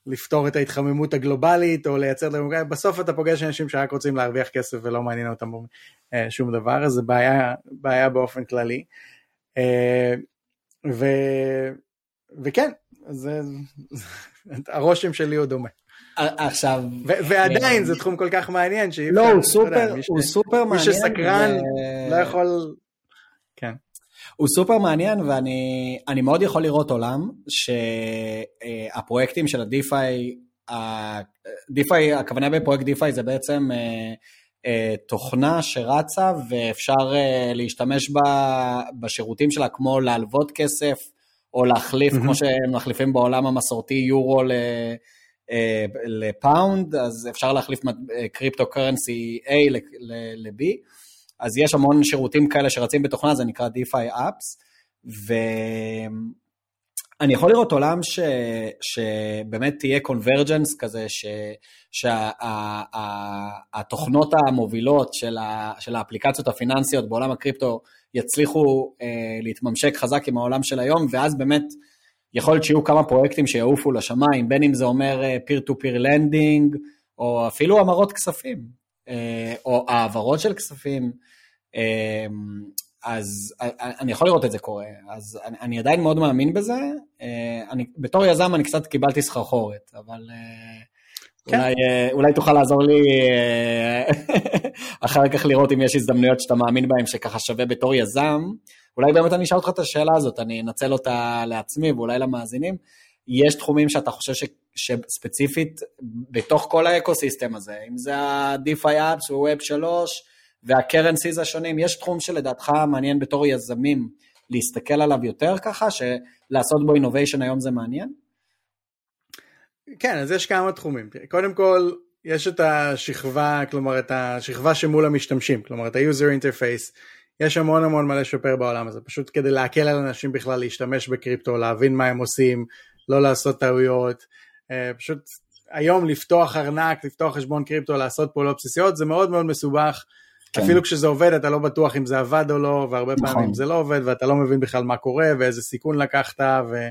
לפתור את ההתחממות הגלובלית או לייצר דמוקרטיה, בסוף אתה פוגש אנשים שרק רוצים להרוויח כסף ולא מעניין אותם אה, שום דבר, אז זה בעיה, בעיה באופן כללי. אה, ו, וכן, זה, הרושם שלי הוא דומה. עכשיו... ועדיין זה תחום כל כך מעניין שאי לא, הוא סופר, הוא סופר מעניין. מי שסקרן לא יכול... כן. הוא סופר מעניין ואני מאוד יכול לראות עולם שהפרויקטים של ה DeFi, DeFi, הכוונה בפרויקט DeFi זה בעצם אה, אה, תוכנה שרצה ואפשר אה, להשתמש בה בשירותים שלה כמו להלוות כסף או להחליף, mm-hmm. כמו שהם מחליפים בעולם המסורתי יורו לפאונד, אז אפשר להחליף קריפטו קרנסי A ל-B. אז יש המון שירותים כאלה שרצים בתוכנה, זה נקרא DeFi Apps, ואני יכול לראות עולם ש, שבאמת תהיה קונברג'נס כזה, ש, שהתוכנות שה, המובילות של, ה, של האפליקציות הפיננסיות בעולם הקריפטו יצליחו אה, להתממשק חזק עם העולם של היום, ואז באמת יכול להיות שיהיו כמה פרויקטים שיעופו לשמיים, בין אם זה אומר אה, peer-to-peer lending, או אפילו המרות כספים. אה, או העברות של כספים, אה, אז אני יכול לראות את זה קורה, אז אני, אני עדיין מאוד מאמין בזה, אה, אני, בתור יזם אני קצת קיבלתי סחרחורת, אבל כן. אולי, אולי תוכל לעזור לי אחר כך לראות אם יש הזדמנויות שאתה מאמין בהן שככה שווה בתור יזם, אולי באמת אני אשאל אותך את השאלה הזאת, אני אנצל אותה לעצמי ואולי למאזינים, יש תחומים שאתה חושב ש, שספציפית בתוך כל האקוסיסטם הזה, אם זה ה-DeFi Apps ו-Web 3 וה-Currencies השונים, יש תחום שלדעתך מעניין בתור יזמים להסתכל עליו יותר ככה, שלעשות בו innovation היום זה מעניין? כן, אז יש כמה תחומים. קודם כל, יש את השכבה, כלומר את השכבה שמול המשתמשים, כלומר את ה-user interface. יש המון המון מה לשפר בעולם הזה, פשוט כדי להקל על אנשים בכלל להשתמש בקריפטו, להבין מה הם עושים, לא לעשות טעויות, אה, פשוט היום לפתוח ארנק, לפתוח חשבון קריפטו, לעשות פעולות בסיסיות, זה מאוד מאוד מסובך. כן. אפילו כשזה עובד אתה לא בטוח אם זה עבד או לא, והרבה נכון. פעמים זה לא עובד ואתה לא מבין בכלל מה קורה ואיזה סיכון לקחת ו...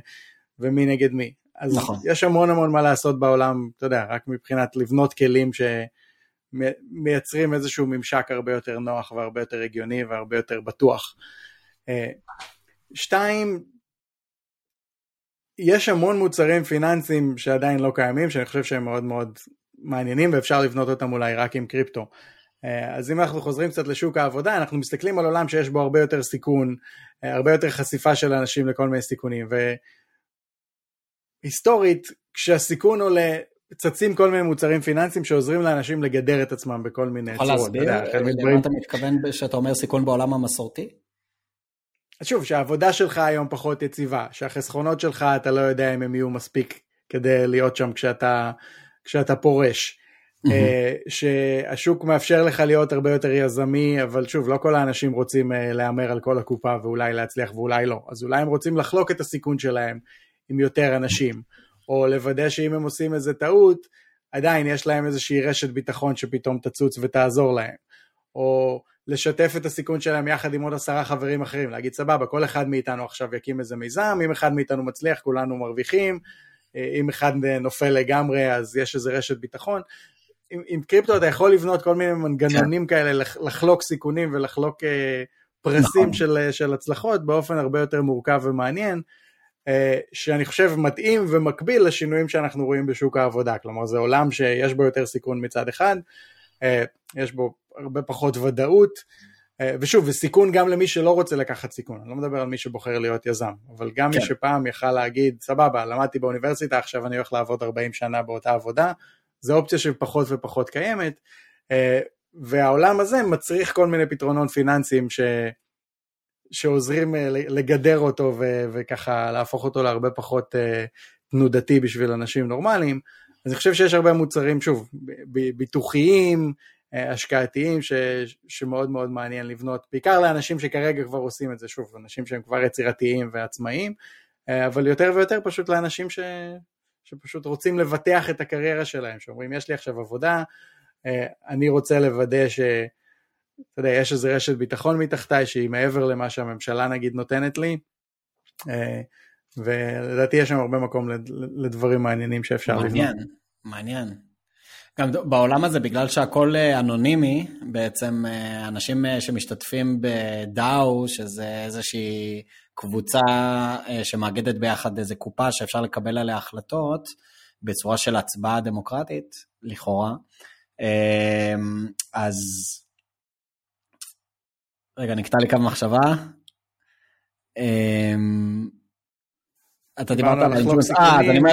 ומי נגד מי. אז נכון. יש המון המון מה לעשות בעולם, אתה יודע, רק מבחינת לבנות כלים מייצרים איזשהו ממשק הרבה יותר נוח והרבה יותר הגיוני והרבה יותר בטוח. אה, שתיים, יש המון מוצרים פיננסיים שעדיין לא קיימים, שאני חושב שהם מאוד מאוד מעניינים ואפשר לבנות אותם אולי רק עם קריפטו. אה, אז אם אנחנו חוזרים קצת לשוק העבודה, אנחנו מסתכלים על עולם שיש בו הרבה יותר סיכון, אה, הרבה יותר חשיפה של אנשים לכל מיני סיכונים, והיסטורית, כשהסיכון עולה, צצים כל מיני מוצרים פיננסיים שעוזרים לאנשים לגדר את עצמם בכל מיני צורות. יכול להסביר למה אתה מתכוון שאתה אומר סיכון בעולם המסורתי? שוב, שהעבודה שלך היום פחות יציבה, שהחסכונות שלך אתה לא יודע אם הם יהיו מספיק כדי להיות שם כשאתה, כשאתה פורש. Mm-hmm. שהשוק מאפשר לך להיות הרבה יותר יזמי, אבל שוב, לא כל האנשים רוצים אה, להמר על כל הקופה ואולי להצליח ואולי לא. אז אולי הם רוצים לחלוק את הסיכון שלהם עם יותר אנשים, או לוודא שאם הם עושים איזה טעות, עדיין יש להם איזושהי רשת ביטחון שפתאום תצוץ ותעזור להם. או לשתף את הסיכון שלהם יחד עם עוד עשרה חברים אחרים, להגיד סבבה, כל אחד מאיתנו עכשיו יקים איזה מיזם, אם אחד מאיתנו מצליח כולנו מרוויחים, אה, אם אחד נופל לגמרי אז יש איזה רשת ביטחון. עם, עם קריפטו אתה יכול לבנות כל מיני מנגנונים כן. כאלה, לחלוק סיכונים ולחלוק uh, פרסים נכון. של, של הצלחות באופן הרבה יותר מורכב ומעניין, שאני חושב מתאים ומקביל לשינויים שאנחנו רואים בשוק העבודה, כלומר זה עולם שיש בו יותר סיכון מצד אחד, יש בו הרבה פחות ודאות, אה, ושוב, וסיכון גם למי שלא רוצה לקחת סיכון, אני לא מדבר על מי שבוחר להיות יזם, אבל גם כן. מי שפעם יכל להגיד, סבבה, למדתי באוניברסיטה, עכשיו אני הולך לעבוד 40 שנה באותה עבודה, זו אופציה שפחות ופחות קיימת, אה, והעולם הזה מצריך כל מיני פתרונות פיננסיים ש... שעוזרים אה, לגדר אותו ו... וככה להפוך אותו להרבה פחות תנודתי בשביל אנשים נורמליים. אז אני חושב שיש הרבה מוצרים, שוב, ביטוחיים, השקעתיים ש, שמאוד מאוד מעניין לבנות, בעיקר לאנשים שכרגע כבר עושים את זה, שוב, אנשים שהם כבר יצירתיים ועצמאיים, אה, אבל יותר ויותר פשוט לאנשים ש, שפשוט רוצים לבטח את הקריירה שלהם, שאומרים יש לי עכשיו עבודה, אה, אני רוצה לוודא ש... אתה יודע, יש איזה רשת ביטחון מתחתיי שהיא מעבר למה שהממשלה נגיד נותנת לי, ולדעתי יש שם הרבה מקום לדברים מעניינים שאפשר לבנות. מעניין, מעניין. גם בעולם הזה, בגלל שהכל אה, אנונימי, בעצם אה, אנשים אה, שמשתתפים בדאו, שזה איזושהי קבוצה שמאגדת ביחד איזה קופה שאפשר לקבל עליה החלטות, בצורה של הצבעה דמוקרטית, לכאורה. אז... רגע, נקטע לי כמה מחשבה. אתה דיברת על האינג'וס, אה, אז אני אומר,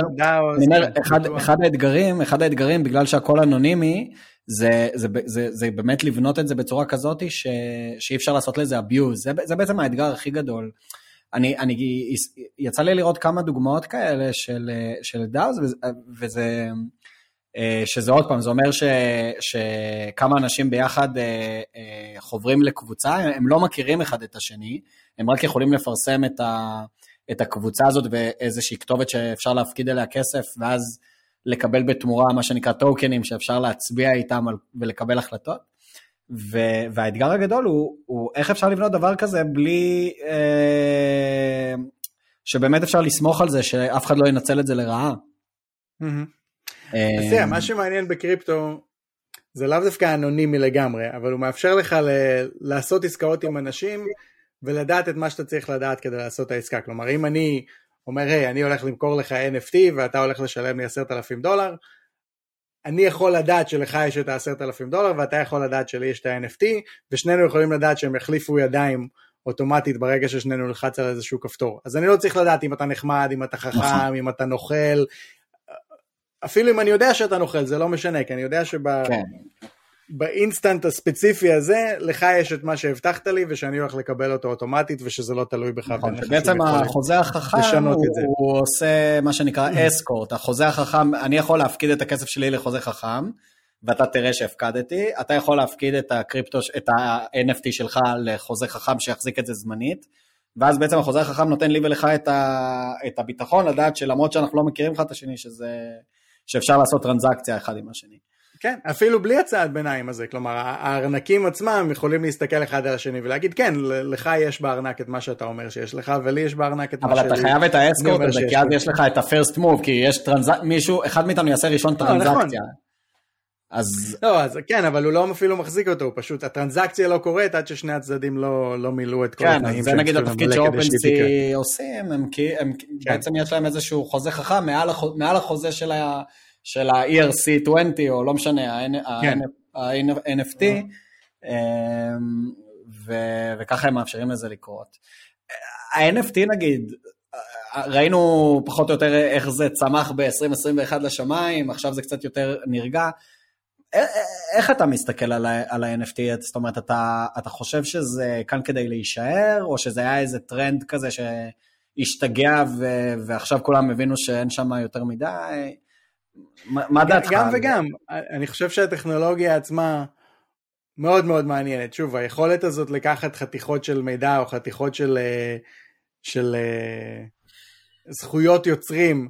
אני אומר אחד, אחד האתגרים, אחד האתגרים, בגלל שהכל אנונימי, זה, זה, זה, זה באמת לבנות את זה בצורה כזאת ש, שאי אפשר לעשות לזה abuse, זה, זה בעצם האתגר הכי גדול. אני, אני, יצא לי לראות כמה דוגמאות כאלה של, של דאוז, וזה, אה, שזה עוד פעם, זה אומר ש, שכמה אנשים ביחד אה, אה, חוברים לקבוצה, הם לא מכירים אחד את השני, הם רק יכולים לפרסם את ה... את הקבוצה הזאת ואיזושהי כתובת שאפשר להפקיד אליה כסף, ואז לקבל בתמורה מה שנקרא טוקנים שאפשר להצביע איתם ולקבל החלטות. ו- והאתגר הגדול הוא, הוא איך אפשר לבנות דבר כזה בלי אה, שבאמת אפשר לסמוך על זה שאף אחד לא ינצל את זה לרעה. אה, אז תראה, מה שמעניין בקריפטו זה לאו דווקא אנונימי לגמרי, אבל הוא מאפשר לך לעשות עסקאות עם אנשים ולדעת את מה שאתה צריך לדעת כדי לעשות את העסקה. כלומר, אם אני אומר, היי, אני הולך למכור לך NFT ואתה הולך לשלם לי עשרת אלפים דולר, אני יכול לדעת שלך יש את העשרת אלפים דולר ואתה יכול לדעת שלי יש את ה-NFT, ושנינו יכולים לדעת שהם יחליפו ידיים אוטומטית ברגע ששנינו נלחץ על איזשהו כפתור. אז אני לא צריך לדעת אם אתה נחמד, אם אתה חכם, נכון. אם אתה נוכל. אפילו אם אני יודע שאתה נוכל, זה לא משנה, כי אני יודע שב... כן. באינסטנט הספציפי הזה, לך יש את מה שהבטחת לי ושאני הולך לקבל אותו אוטומטית ושזה לא תלוי בך. נכון, שבעצם החוזה החכם הוא, הוא עושה מה שנקרא אסקורט, החוזה החכם, אני יכול להפקיד את הכסף שלי לחוזה חכם, ואתה תראה שהפקדתי, אתה יכול להפקיד את הקריפטו, את ה-NFT שלך לחוזה חכם שיחזיק את זה זמנית, ואז בעצם החוזה החכם נותן לי ולך את, ה, את הביטחון לדעת שלמרות שאנחנו לא מכירים אחד את השני, שזה, שאפשר לעשות טרנזקציה אחד עם השני. כן, אפילו בלי הצעד ביניים הזה, כלומר הארנקים עצמם יכולים להסתכל אחד על השני ולהגיד כן, לך יש בארנק את מה שאתה אומר שיש לך, ולי יש בארנק את מה שלי. אבל אתה חייב את האסקורט הזה, כי אז יש לך את ה-first move, כי יש טרנזקציה, מישהו, אחד מאיתנו יעשה ראשון לא, נכון. טרנזקציה. אז... לא, אז כן, אבל הוא לא אפילו מחזיק אותו, הוא פשוט, הטרנזקציה לא קורית עד ששני הצדדים לא, לא מילאו את כל כן, התנאים. כן, זה נגיד התפקיד שאופנסי עושים, הם, הם כן. בעצם יש להם איזשהו חוזה חכם מעל החוזה של, ה, של ה-ERC20, או לא משנה, ה-NFT, כן. אמ, וככה הם מאפשרים לזה לקרות. ה-NFT נגיד, ראינו פחות או יותר איך זה צמח ב-2021 לשמיים, עכשיו זה קצת יותר נרגע. איך אתה מסתכל על, ה-NFT? זאת אומרת, אתה, אתה חושב שזה כאן כדי להישאר, או שזה היה איזה טרנד כזה שהשתגע ו- ועכשיו כולם הבינו שאין שם יותר מדי? מה דעתך? גם וגם. אני חושב שהטכנולוגיה עצמה מאוד מאוד מעניינת. שוב, היכולת הזאת לקחת חתיכות של מידע או חתיכות של, אה, של אה, זכויות יוצרים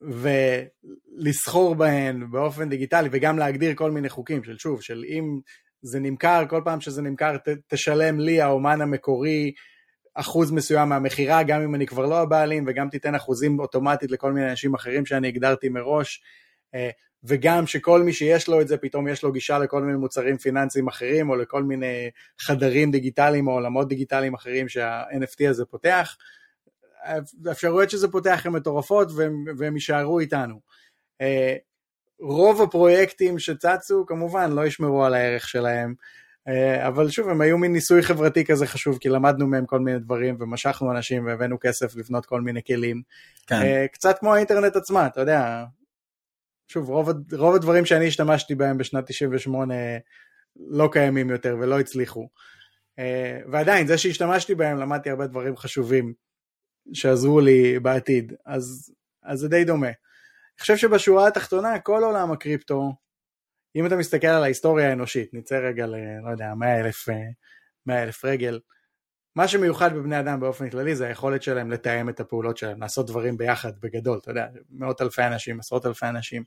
ולסחור בהן באופן דיגיטלי וגם להגדיר כל מיני חוקים של שוב, של אם זה נמכר, כל פעם שזה נמכר ת, תשלם לי האומן המקורי אחוז מסוים מהמכירה, גם אם אני כבר לא הבעלים, וגם תיתן אחוזים אוטומטית לכל מיני אנשים אחרים שאני הגדרתי מראש, אה, וגם שכל מי שיש לו את זה, פתאום יש לו גישה לכל מיני מוצרים פיננסיים אחרים, או לכל מיני חדרים דיגיטליים או עולמות דיגיטליים אחרים שה-NFT הזה פותח. האפשרויות שזה פותח הן מטורפות והם, והם יישארו איתנו. אה, רוב הפרויקטים שצצו כמובן לא ישמרו על הערך שלהם, אבל שוב הם היו מין ניסוי חברתי כזה חשוב כי למדנו מהם כל מיני דברים ומשכנו אנשים והבאנו כסף לבנות כל מיני כלים. כן. אה, קצת כמו האינטרנט עצמה, אתה יודע, שוב רוב, רוב הדברים שאני השתמשתי בהם בשנת 98 לא קיימים יותר ולא הצליחו. ועדיין זה שהשתמשתי בהם למדתי הרבה דברים חשובים שעזרו לי בעתיד, אז, אז זה די דומה. אני חושב שבשורה התחתונה כל עולם הקריפטו, אם אתה מסתכל על ההיסטוריה האנושית, נצא רגע ל... לא יודע, 100 אלף, 100 אלף רגל, מה שמיוחד בבני אדם באופן כללי זה היכולת שלהם לתאם את הפעולות שלהם, לעשות דברים ביחד בגדול, אתה יודע, מאות אלפי אנשים, עשרות אלפי אנשים,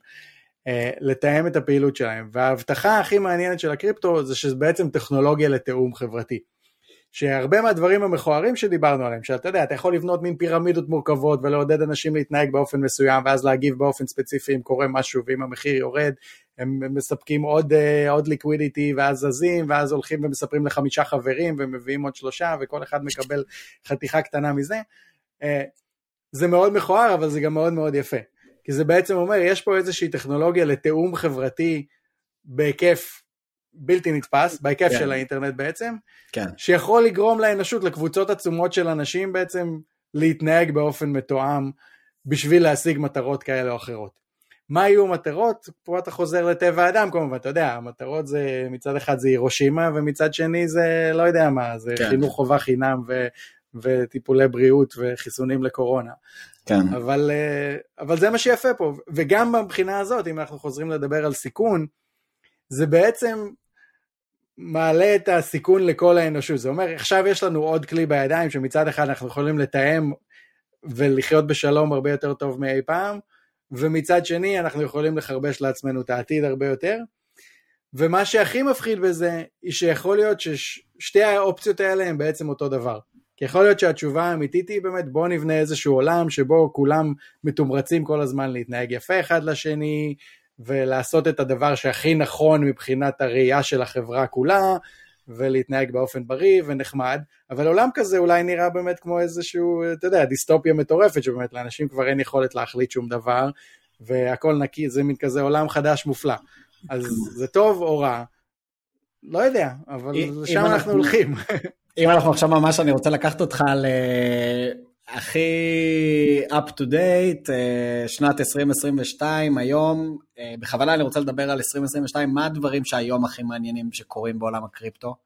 אה, לתאם את הפעילות שלהם. וההבטחה הכי מעניינת של הקריפטו זה שזה בעצם טכנולוגיה לתיאום חברתי. שהרבה מהדברים המכוערים שדיברנו עליהם, שאתה יודע, אתה יכול לבנות מין פירמידות מורכבות ולעודד אנשים להתנהג באופן מסוים ואז להגיב באופן ספציפי אם קורה משהו ואם המחיר יורד, הם מספקים עוד, uh, עוד ליקווידיטי ואז זזים ואז הולכים ומספרים לחמישה חברים ומביאים עוד שלושה וכל אחד מקבל חתיכה קטנה מזה. Uh, זה מאוד מכוער אבל זה גם מאוד מאוד יפה, כי זה בעצם אומר יש פה איזושהי טכנולוגיה לתיאום חברתי בהיקף בלתי נתפס, בהיקף כן. של האינטרנט בעצם, כן. שיכול לגרום לאנושות, לקבוצות עצומות של אנשים בעצם להתנהג באופן מתואם בשביל להשיג מטרות כאלה או אחרות. מה יהיו מטרות? פה אתה חוזר לטבע האדם כמובן, אתה יודע, המטרות זה מצד אחד זה הירושימה ומצד שני זה לא יודע מה, זה כן. חינוך חובה חינם ו, וטיפולי בריאות וחיסונים לקורונה. כן. אבל, אה, אבל זה מה שיפה פה, וגם מבחינה הזאת, אם אנחנו חוזרים לדבר על סיכון, זה בעצם מעלה את הסיכון לכל האנושות. זה אומר, עכשיו יש לנו עוד כלי בידיים שמצד אחד אנחנו יכולים לתאם ולחיות בשלום הרבה יותר טוב מאי פעם, ומצד שני אנחנו יכולים לחרבש לעצמנו את העתיד הרבה יותר. ומה שהכי מפחיד בזה, היא שיכול להיות ששתי האופציות האלה הן בעצם אותו דבר. כי יכול להיות שהתשובה האמיתית היא באמת בוא נבנה איזשהו עולם שבו כולם מתומרצים כל הזמן להתנהג יפה אחד לשני, ולעשות את הדבר שהכי נכון מבחינת הראייה של החברה כולה, ולהתנהג באופן בריא ונחמד, אבל עולם כזה אולי נראה באמת כמו איזשהו, אתה יודע, דיסטופיה מטורפת, שבאמת לאנשים כבר אין יכולת להחליט שום דבר, והכל נקי, זה מין כזה עולם חדש מופלא. אז זה טוב או רע? לא יודע, אבל לשם אנחנו, הולכים. אם אנחנו עכשיו ממש, אני רוצה לקחת אותך ל... הכי up to date, אה, שנת 2022, היום, אה, בכוונה אני רוצה לדבר על 2022, מה הדברים שהיום הכי מעניינים שקורים בעולם הקריפטו?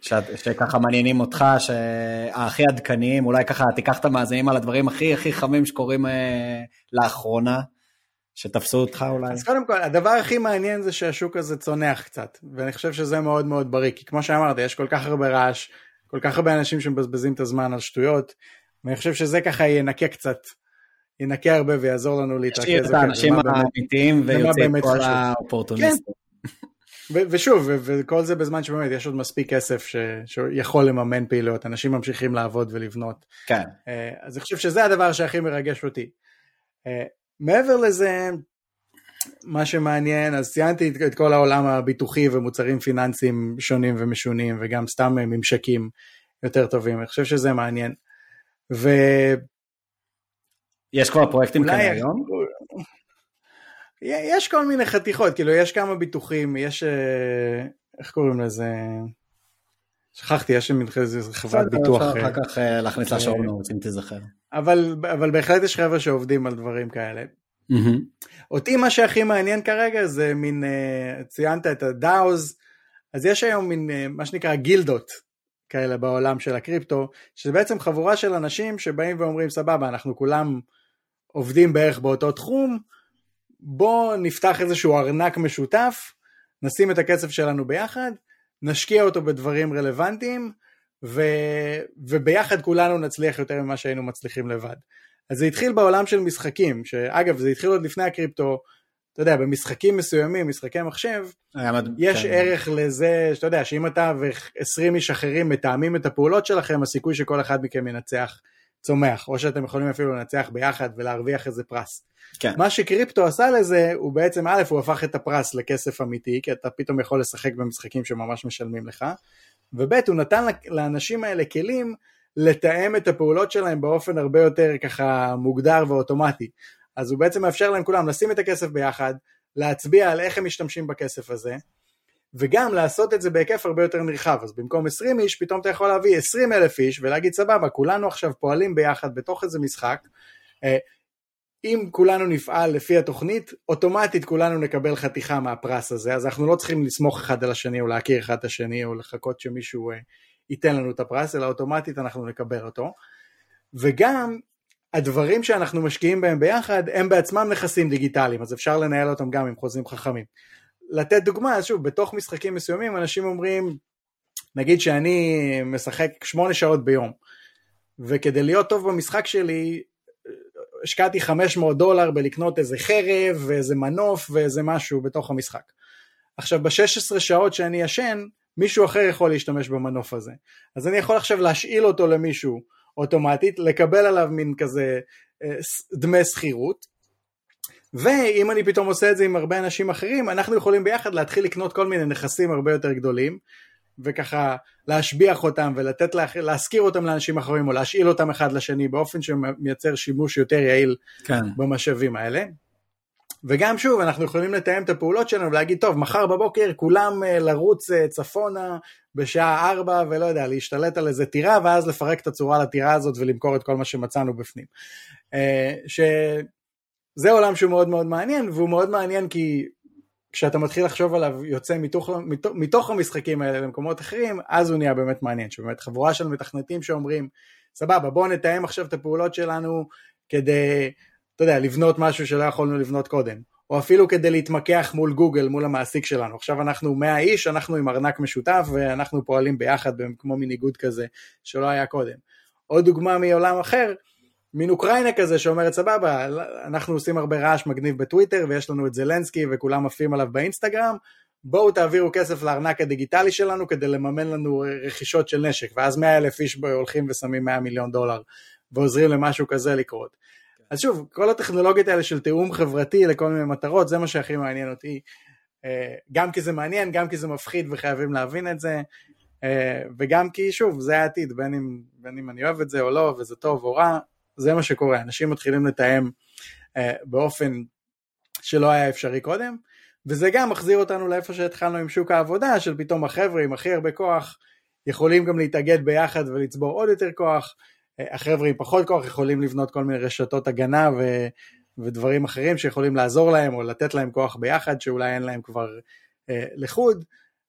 שככה מעניינים אותך, שהכי עדכניים, אולי ככה תיקח את המאזינים על הדברים הכי הכי חמים שקורים אה, לאחרונה, שתפסו אותך אולי. אז קודם כל, הדבר הכי מעניין זה שהשוק הזה צונח קצת, ואני חושב שזה מאוד מאוד בריא, כי כמו שאמרת, יש כל כך הרבה רעש, כל כך הרבה אנשים שמבזבזים את הזמן על שטויות, ואני חושב שזה ככה ינקה קצת, ינקה הרבה ויעזור לנו להתרכז. ישאיר את האנשים האמיתיים ויוצא את כל האופורטוניסטים. כן. ושוב, וכל זה בזמן שבאמת יש עוד מספיק כסף ש, שיכול לממן פעילויות, אנשים ממשיכים לעבוד ולבנות. כן. אה, אז אני חושב שזה הדבר שהכי מרגש אותי. אה, מעבר לזה, מה שמעניין, אז ציינתי את כל העולם הביטוחי ומוצרים פיננסיים שונים ומשונים, וגם סתם ממשקים יותר טובים, אני חושב שזה מעניין. ו... יש כבר פרויקטים כאלה היום? יש כל מיני חתיכות, כאילו יש כמה ביטוחים, יש, אה, איך קוראים לזה? שכחתי, יש מין איזה חברת ביטוח. אפשר אחר כך אה, להכניס לשעון אם תזכר. אבל, אבל בהחלט יש חבר'ה שעובדים על דברים כאלה. Mm-hmm. אותי מה שהכי מעניין כרגע זה מין, ציינת את הדאוז, אז יש היום מין מה שנקרא גילדות כאלה בעולם של הקריפטו, שזה בעצם חבורה של אנשים שבאים ואומרים סבבה, אנחנו כולם עובדים בערך באותו תחום, בוא נפתח איזשהו ארנק משותף, נשים את הכסף שלנו ביחד, נשקיע אותו בדברים רלוונטיים, ו... וביחד כולנו נצליח יותר ממה שהיינו מצליחים לבד. אז זה התחיל בעולם של משחקים, שאגב זה התחיל עוד לפני הקריפטו, אתה יודע, במשחקים מסוימים, משחקי מחשב, יש כן. ערך לזה, שאתה יודע, שאם אתה ו-20 איש אחרים מתאמים את הפעולות שלכם, הסיכוי שכל אחד מכם ינצח צומח, או שאתם יכולים אפילו לנצח ביחד ולהרוויח איזה פרס. כן. מה שקריפטו עשה לזה, הוא בעצם, א', הוא הפך את הפרס לכסף אמיתי, כי אתה פתאום יכול לשחק במשחקים שממש משלמים לך, וב', הוא נתן לאנשים האלה כלים לתאם את הפעולות שלהם באופן הרבה יותר ככה מוגדר ואוטומטי. אז הוא בעצם מאפשר להם כולם לשים את הכסף ביחד, להצביע על איך הם משתמשים בכסף הזה, וגם לעשות את זה בהיקף הרבה יותר נרחב, אז במקום 20 איש, פתאום אתה יכול להביא 20 אלף איש ולהגיד סבבה, כולנו עכשיו פועלים ביחד בתוך איזה משחק, אה, אם כולנו נפעל לפי התוכנית, אוטומטית כולנו נקבל חתיכה מהפרס הזה, אז אנחנו לא צריכים לסמוך אחד על השני או להכיר אחד את השני או לחכות שמישהו אה, ייתן לנו את הפרס, אלא אוטומטית אנחנו נקבל אותו. וגם הדברים שאנחנו משקיעים בהם ביחד הם בעצמם נכסים דיגיטליים, אז אפשר לנהל אותם גם עם חוזים חכמים. לתת דוגמה, אז שוב, בתוך משחקים מסוימים אנשים אומרים, נגיד שאני משחק שמונה שעות ביום, וכדי להיות טוב במשחק שלי, השקעתי 500 דולר בלקנות איזה חרב ואיזה מנוף ואיזה משהו בתוך המשחק. עכשיו ב-16 שעות שאני ישן, מישהו אחר יכול להשתמש במנוף הזה. אז אני יכול עכשיו להשאיל אותו למישהו אוטומטית, לקבל עליו מין כזה אה, דמי שכירות, ואם אני פתאום עושה את זה עם הרבה אנשים אחרים, אנחנו יכולים ביחד להתחיל לקנות כל מיני נכסים הרבה יותר גדולים, וככה להשביח אותם ולתת, לה, להשכיר אותם לאנשים אחרים, או להשאיל אותם אחד לשני באופן שמייצר שימוש יותר יעיל כן. במשאבים האלה. וגם שוב, אנחנו יכולים לתאם את הפעולות שלנו ולהגיד, טוב, מחר בבוקר כולם אה, לרוץ אה, צפונה בשעה 4 ולא יודע, להשתלט על איזה טירה, ואז לפרק את הצורה לטירה הזאת ולמכור את כל מה שמצאנו בפנים. אה, שזה עולם שהוא מאוד מאוד מעניין, והוא מאוד מעניין כי כשאתה מתחיל לחשוב עליו יוצא מתוך, מתוך, מתוך המשחקים האלה למקומות אחרים, אז הוא נהיה באמת מעניין, שבאמת חבורה של מתכנתים שאומרים, סבבה, בואו נתאם עכשיו את הפעולות שלנו כדי אתה יודע, לבנות משהו שלא יכולנו לבנות קודם, או אפילו כדי להתמקח מול גוגל, מול המעסיק שלנו. עכשיו אנחנו 100 איש, אנחנו עם ארנק משותף ואנחנו פועלים ביחד כמו מין איגוד כזה שלא היה קודם. עוד דוגמה מעולם אחר, מין אוקראינה כזה שאומרת סבבה, אנחנו עושים הרבה רעש מגניב בטוויטר ויש לנו את זלנסקי וכולם עפים עליו באינסטגרם, בואו תעבירו כסף לארנק הדיגיטלי שלנו כדי לממן לנו רכישות של נשק, ואז 100 אלף איש הולכים ושמים 100 מיליון דולר ועוזרים למשהו כזה לקרות. אז שוב, כל הטכנולוגיות האלה של תיאום חברתי לכל מיני מטרות, זה מה שהכי מעניין אותי. אה, גם כי זה מעניין, גם כי זה מפחיד וחייבים להבין את זה, אה, וגם כי שוב, זה העתיד, בין אם, בין אם אני אוהב את זה או לא, וזה טוב או רע, זה מה שקורה, אנשים מתחילים לתאם אה, באופן שלא היה אפשרי קודם, וזה גם מחזיר אותנו לאיפה שהתחלנו עם שוק העבודה, של פתאום החבר'ה עם הכי הרבה כוח יכולים גם להתאגד ביחד ולצבור עוד יותר כוח, החבר'ה עם פחות כוח יכולים לבנות כל מיני רשתות הגנה ו, ודברים אחרים שיכולים לעזור להם או לתת להם כוח ביחד שאולי אין להם כבר אה, לחוד.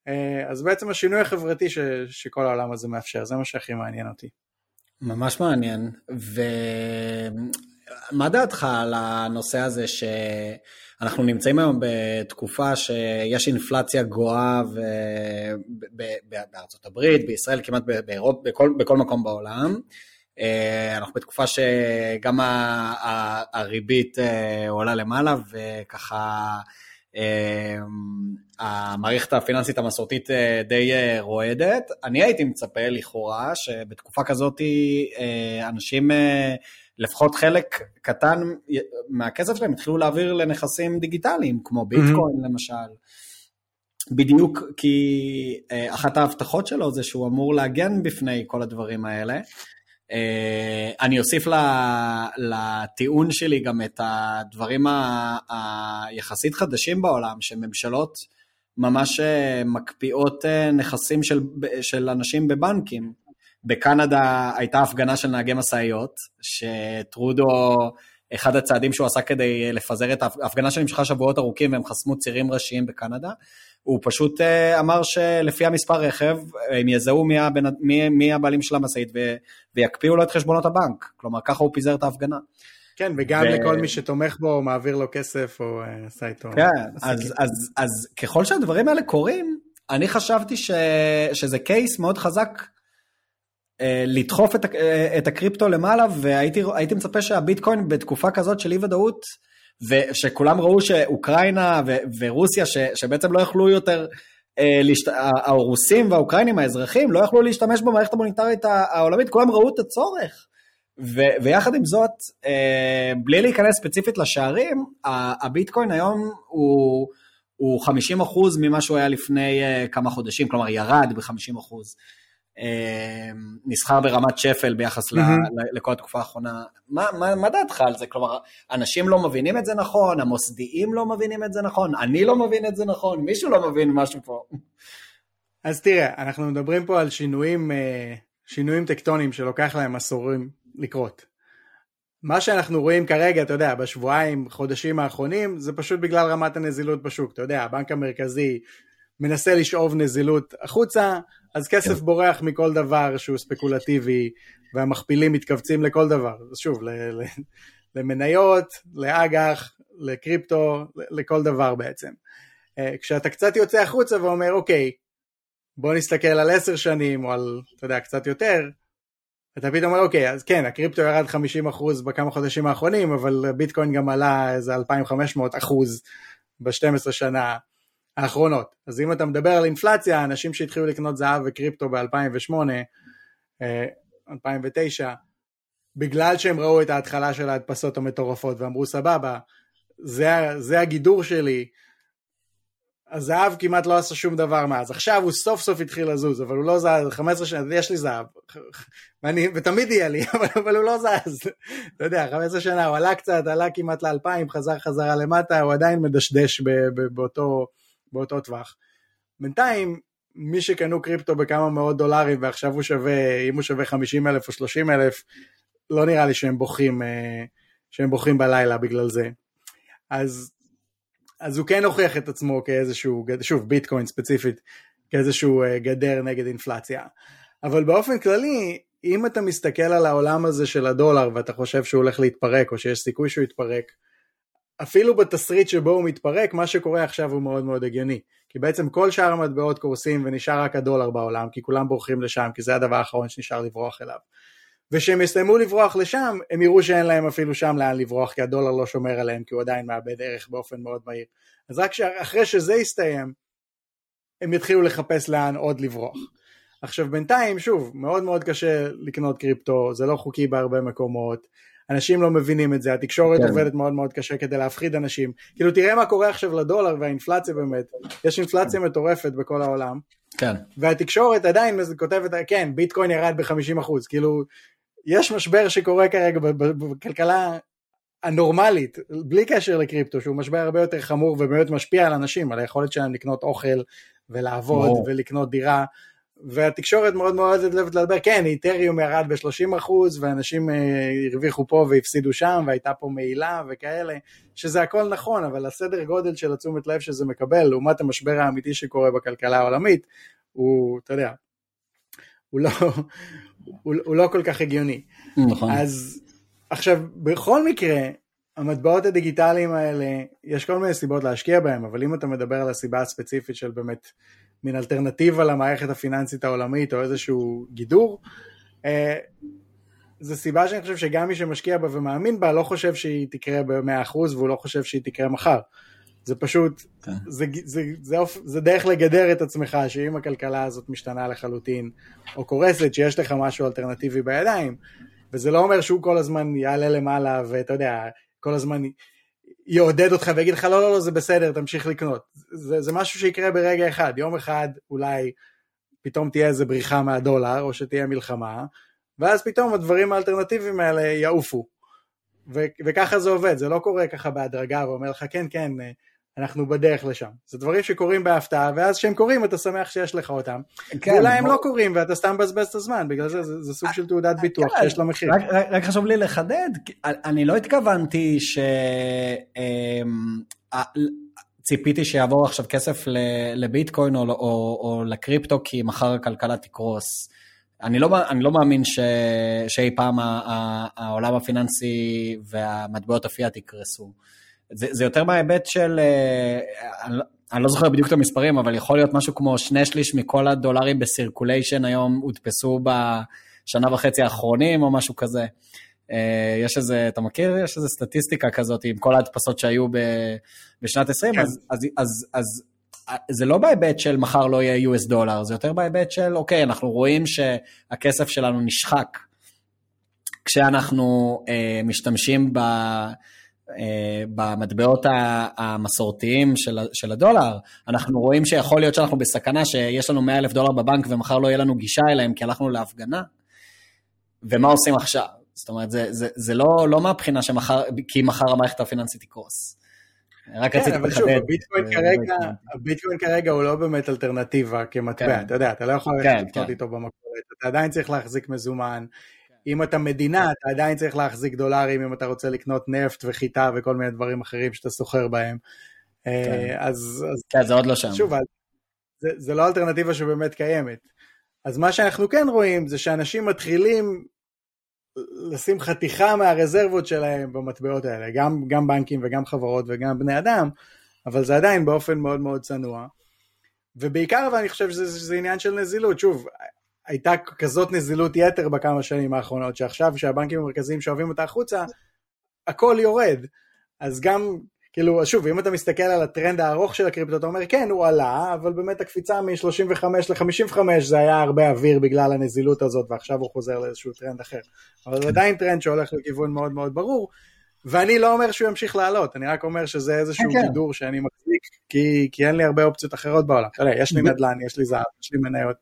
אה, אז בעצם השינוי החברתי ש, שכל העולם הזה מאפשר, זה מה שהכי מעניין אותי. ממש מעניין. ומה דעתך על הנושא הזה שאנחנו נמצאים היום בתקופה שיש אינפלציה גואה ו... בארצות הברית, בישראל, כמעט באירופה, בכל, בכל מקום בעולם. אה, אנחנו בתקופה שגם הריבית אה, עולה למעלה וככה אה, המערכת הפיננסית המסורתית די רועדת. אני הייתי מצפה לכאורה שבתקופה כזאת אנשים לפחות חלק קטן מהכסף שלהם התחילו להעביר לנכסים דיגיטליים, כמו ביטקוין mm-hmm. למשל. בדיוק כי אחת ההבטחות שלו זה שהוא אמור להגן בפני כל הדברים האלה. אה, אני אוסיף לטיעון שלי גם את הדברים היחסית חדשים בעולם, שממשלות ממש אה, מקפיאות נכסים של, של אנשים בבנקים. בקנדה הייתה הפגנה של נהגי משאיות, שטרודו, אחד הצעדים שהוא עשה כדי לפזר את ההפגנה שנמשכה שבועות ארוכים והם חסמו צירים ראשיים בקנדה, הוא פשוט אה, אמר שלפי המספר רכב, הם יזהו מי, הבנ... מי, מי הבעלים של המשאית ו... ויקפיאו לו את חשבונות הבנק. כלומר, ככה הוא פיזר את ההפגנה. כן, וגם ו... לכל מי שתומך בו, מעביר לו כסף או uh, עשה איתו... כן, אז, אז, אז ככל שהדברים האלה קורים, אני חשבתי ש... שזה קייס מאוד חזק לדחוף את, את הקריפטו למעלה, והייתי מצפה שהביטקוין בתקופה כזאת של אי ודאות, ושכולם ראו שאוקראינה ו- ורוסיה, ש- שבעצם לא יכלו יותר, אה, להשת... הרוסים והאוקראינים, האזרחים, לא יכלו להשתמש במערכת המוניטרית העולמית, כולם ראו את הצורך. ו- ויחד עם זאת, אה, בלי להיכנס ספציפית לשערים, הביטקוין היום הוא, הוא 50% ממה שהוא היה לפני אה, כמה חודשים, כלומר ירד ב-50%. אמ, נסחר ברמת שפל ביחס mm-hmm. לכל התקופה האחרונה. מה, מה, מה דעתך על זה? כלומר, אנשים לא מבינים את זה נכון, המוסדיים לא מבינים את זה נכון, אני לא מבין את זה נכון, מישהו לא מבין משהו פה. אז תראה, אנחנו מדברים פה על שינויים, אה, שינויים טקטוניים שלוקח להם עשורים לקרות. מה שאנחנו רואים כרגע, אתה יודע, בשבועיים, חודשים האחרונים, זה פשוט בגלל רמת הנזילות בשוק. אתה יודע, הבנק המרכזי מנסה לשאוב נזילות החוצה, אז כסף כן. בורח מכל דבר שהוא ספקולטיבי, והמכפילים מתכווצים לכל דבר. אז שוב, ל- ל- למניות, לאג"ח, לקריפטו, לכל דבר בעצם. אה, כשאתה קצת יוצא החוצה ואומר, אוקיי, בוא נסתכל על עשר שנים, או על, אתה יודע, קצת יותר, אתה פתאום אומר, אוקיי, אז כן, הקריפטו ירד 50% בכמה חודשים האחרונים, אבל ביטקוין גם עלה איזה 2,500 אחוז ב-12 שנה האחרונות. אז אם אתה מדבר על אינפלציה, אנשים שהתחילו לקנות זהב וקריפטו ב-2008, 2009, אה, בגלל שהם ראו את ההתחלה של ההדפסות המטורפות ואמרו סבבה, זה, זה הגידור שלי, הזהב כמעט לא עשה שום דבר מאז, עכשיו הוא סוף סוף התחיל לזוז, אבל הוא לא זז, 15 שנה, יש לי זהב, ואני, ותמיד יהיה לי, אבל, אבל הוא לא זז, אתה יודע, 15 שנה, הוא עלה קצת, עלה כמעט ל-2000, חזר חזרה למטה, הוא עדיין מדשדש באותו, באותו טווח. בינתיים, מי שקנו קריפטו בכמה מאות דולרים ועכשיו הוא שווה, אם הוא שווה 50 אלף או 30 אלף, לא נראה לי שהם בוכים, אה, שהם בוכים בלילה בגלל זה. אז, אז הוא כן הוכיח את עצמו כאיזשהו, שוב ביטקוין ספציפית, כאיזשהו אה, גדר נגד אינפלציה. אבל באופן כללי, אם אתה מסתכל על העולם הזה של הדולר ואתה חושב שהוא הולך להתפרק או שיש סיכוי שהוא יתפרק, אפילו בתסריט שבו הוא מתפרק, מה שקורה עכשיו הוא מאוד מאוד הגיוני. כי בעצם כל שאר המטבעות קורסים ונשאר רק הדולר בעולם, כי כולם בורחים לשם, כי זה הדבר האחרון שנשאר לברוח אליו. וכשהם יסיימו לברוח לשם, הם יראו שאין להם אפילו שם לאן לברוח, כי הדולר לא שומר עליהם, כי הוא עדיין מאבד ערך באופן מאוד מהיר. אז רק אחרי שזה יסתיים, הם יתחילו לחפש לאן עוד לברוח. עכשיו בינתיים, שוב, מאוד מאוד קשה לקנות קריפטו, זה לא חוקי בהרבה מקומות, אנשים לא מבינים את זה, התקשורת כן. עובדת מאוד מאוד קשה כדי להפחיד אנשים. כאילו תראה מה קורה עכשיו לדולר והאינפלציה באמת, יש אינפלציה כן. מטורפת בכל העולם. כן. והתקשורת עדיין כותבת, כן, ביטקוין ירד ב-50%, כאילו, יש משבר שקורה כרגע בכלכלה הנורמלית, בלי קשר לקריפטו, שהוא משבר הרבה יותר חמור ובאמת משפיע על אנשים, על היכולת שלהם לקנות אוכל ולעבוד או. ולקנות דירה. והתקשורת מאוד מאוד אוהבת לדבר, כן, איתריום ירד ב-30% ואנשים uh, הרוויחו פה והפסידו שם והייתה פה מעילה וכאלה, שזה הכל נכון, אבל הסדר גודל של התשומת לב שזה מקבל לעומת המשבר האמיתי שקורה בכלכלה העולמית, הוא, אתה יודע, הוא לא, הוא, הוא לא כל כך הגיוני. נכון. אז עכשיו, בכל מקרה, המטבעות הדיגיטליים האלה, יש כל מיני סיבות להשקיע בהם, אבל אם אתה מדבר על הסיבה הספציפית של באמת מין אלטרנטיבה למערכת הפיננסית העולמית או איזשהו גידור, אה, זו סיבה שאני חושב שגם מי שמשקיע בה ומאמין בה לא חושב שהיא תקרה ב-100% והוא לא חושב שהיא תקרה מחר. זה פשוט, כן. זה, זה, זה, זה, זה דרך לגדר את עצמך שאם הכלכלה הזאת משתנה לחלוטין או קורסת, שיש לך משהו אלטרנטיבי בידיים, וזה לא אומר שהוא כל הזמן יעלה למעלה, ואתה יודע, כל הזמן יעודד אותך ויגיד לך, לא, לא, לא, זה בסדר, תמשיך לקנות. זה, זה משהו שיקרה ברגע אחד. יום אחד אולי פתאום תהיה איזה בריחה מהדולר, או שתהיה מלחמה, ואז פתאום הדברים האלטרנטיביים האלה יעופו. ו- וככה זה עובד, זה לא קורה ככה בהדרגה ואומר לך, כן, כן, אנחנו בדרך לשם. זה דברים שקורים בהפתעה, ואז כשהם קורים אתה שמח שיש לך אותם. כן, ואולי הם. לא קורים ואתה סתם מבזבז את הזמן, בגלל זה זה, זה סוג של תעודת אה, ביטוח כן, שיש לו מחיר. רק, רק, רק חשוב לי לחדד, אני לא התכוונתי ש... אמ, ציפיתי שיעבור עכשיו כסף לביטקוין או, או, או לקריפטו, כי מחר הכלכלה תקרוס. אני לא, אני לא מאמין ש, שאי פעם העולם הפיננסי והמטבעות הפיאט יקרסו. זה, זה יותר מההיבט של, אה, אני, לא, אני לא זוכר בדיוק את המספרים, אבל יכול להיות משהו כמו שני שליש מכל הדולרים בסירקוליישן היום הודפסו בשנה וחצי האחרונים או משהו כזה. אה, יש איזה, אתה מכיר? יש איזה סטטיסטיקה כזאת עם כל ההדפסות שהיו ב, בשנת 20, כן. אז, אז, אז, אז זה לא בהיבט של מחר לא יהיה US דולר, זה יותר בהיבט של, אוקיי, אנחנו רואים שהכסף שלנו נשחק כשאנחנו אה, משתמשים ב... אה, במטבעות המסורתיים של, של הדולר, אנחנו רואים שיכול להיות שאנחנו בסכנה שיש לנו 100 אלף דולר בבנק ומחר לא יהיה לנו גישה אליהם כי הלכנו להפגנה, ומה עושים עכשיו? זאת אומרת, זה, זה, זה לא, לא מהבחינה שמחר, כי מחר המערכת הפיננסית תקרוס. רק רציתי לחדד. כן, אבל שוב, הביטקוין אה, כרגע, הביטקוין כרגע הוא לא באמת אלטרנטיבה כמטבע, כן. אתה יודע, אתה לא יכול כן, לקנות כן. איתו במקורת, אתה עדיין צריך להחזיק מזומן, אם אתה מדינה, אתה עדיין צריך להחזיק דולרים אם אתה רוצה לקנות נפט וחיטה וכל מיני דברים אחרים שאתה סוחר בהם. אה, כן. אז, אז... כן, זה עוד לא שם. שוב, זה, זה לא אלטרנטיבה שבאמת קיימת. אז מה שאנחנו כן רואים זה שאנשים מתחילים לשים חתיכה מהרזרבות שלהם במטבעות האלה, גם, גם בנקים וגם חברות וגם בני אדם, אבל זה עדיין באופן מאוד מאוד צנוע. ובעיקר אבל אני חושב שזה, שזה עניין של נזילות, שוב, הייתה כזאת נזילות יתר בכמה שנים האחרונות, שעכשיו שהבנקים המרכזיים שואבים אותה החוצה, הכל יורד. אז גם, כאילו, שוב, אם אתה מסתכל על הטרנד הארוך של הקריפטו, אתה אומר, כן, הוא עלה, אבל באמת הקפיצה מ-35 ל-55 זה היה הרבה אוויר בגלל הנזילות הזאת, ועכשיו הוא חוזר לאיזשהו טרנד אחר. אבל זה עדיין טרנד שהולך לכיוון מאוד מאוד ברור, ואני לא אומר שהוא ימשיך לעלות, אני רק אומר שזה איזשהו כן, כן. גידור שאני מחזיק, כי, כי אין לי הרבה אופציות אחרות בעולם. יש לי נדל"ן, יש לי זהב, יש לי מניות.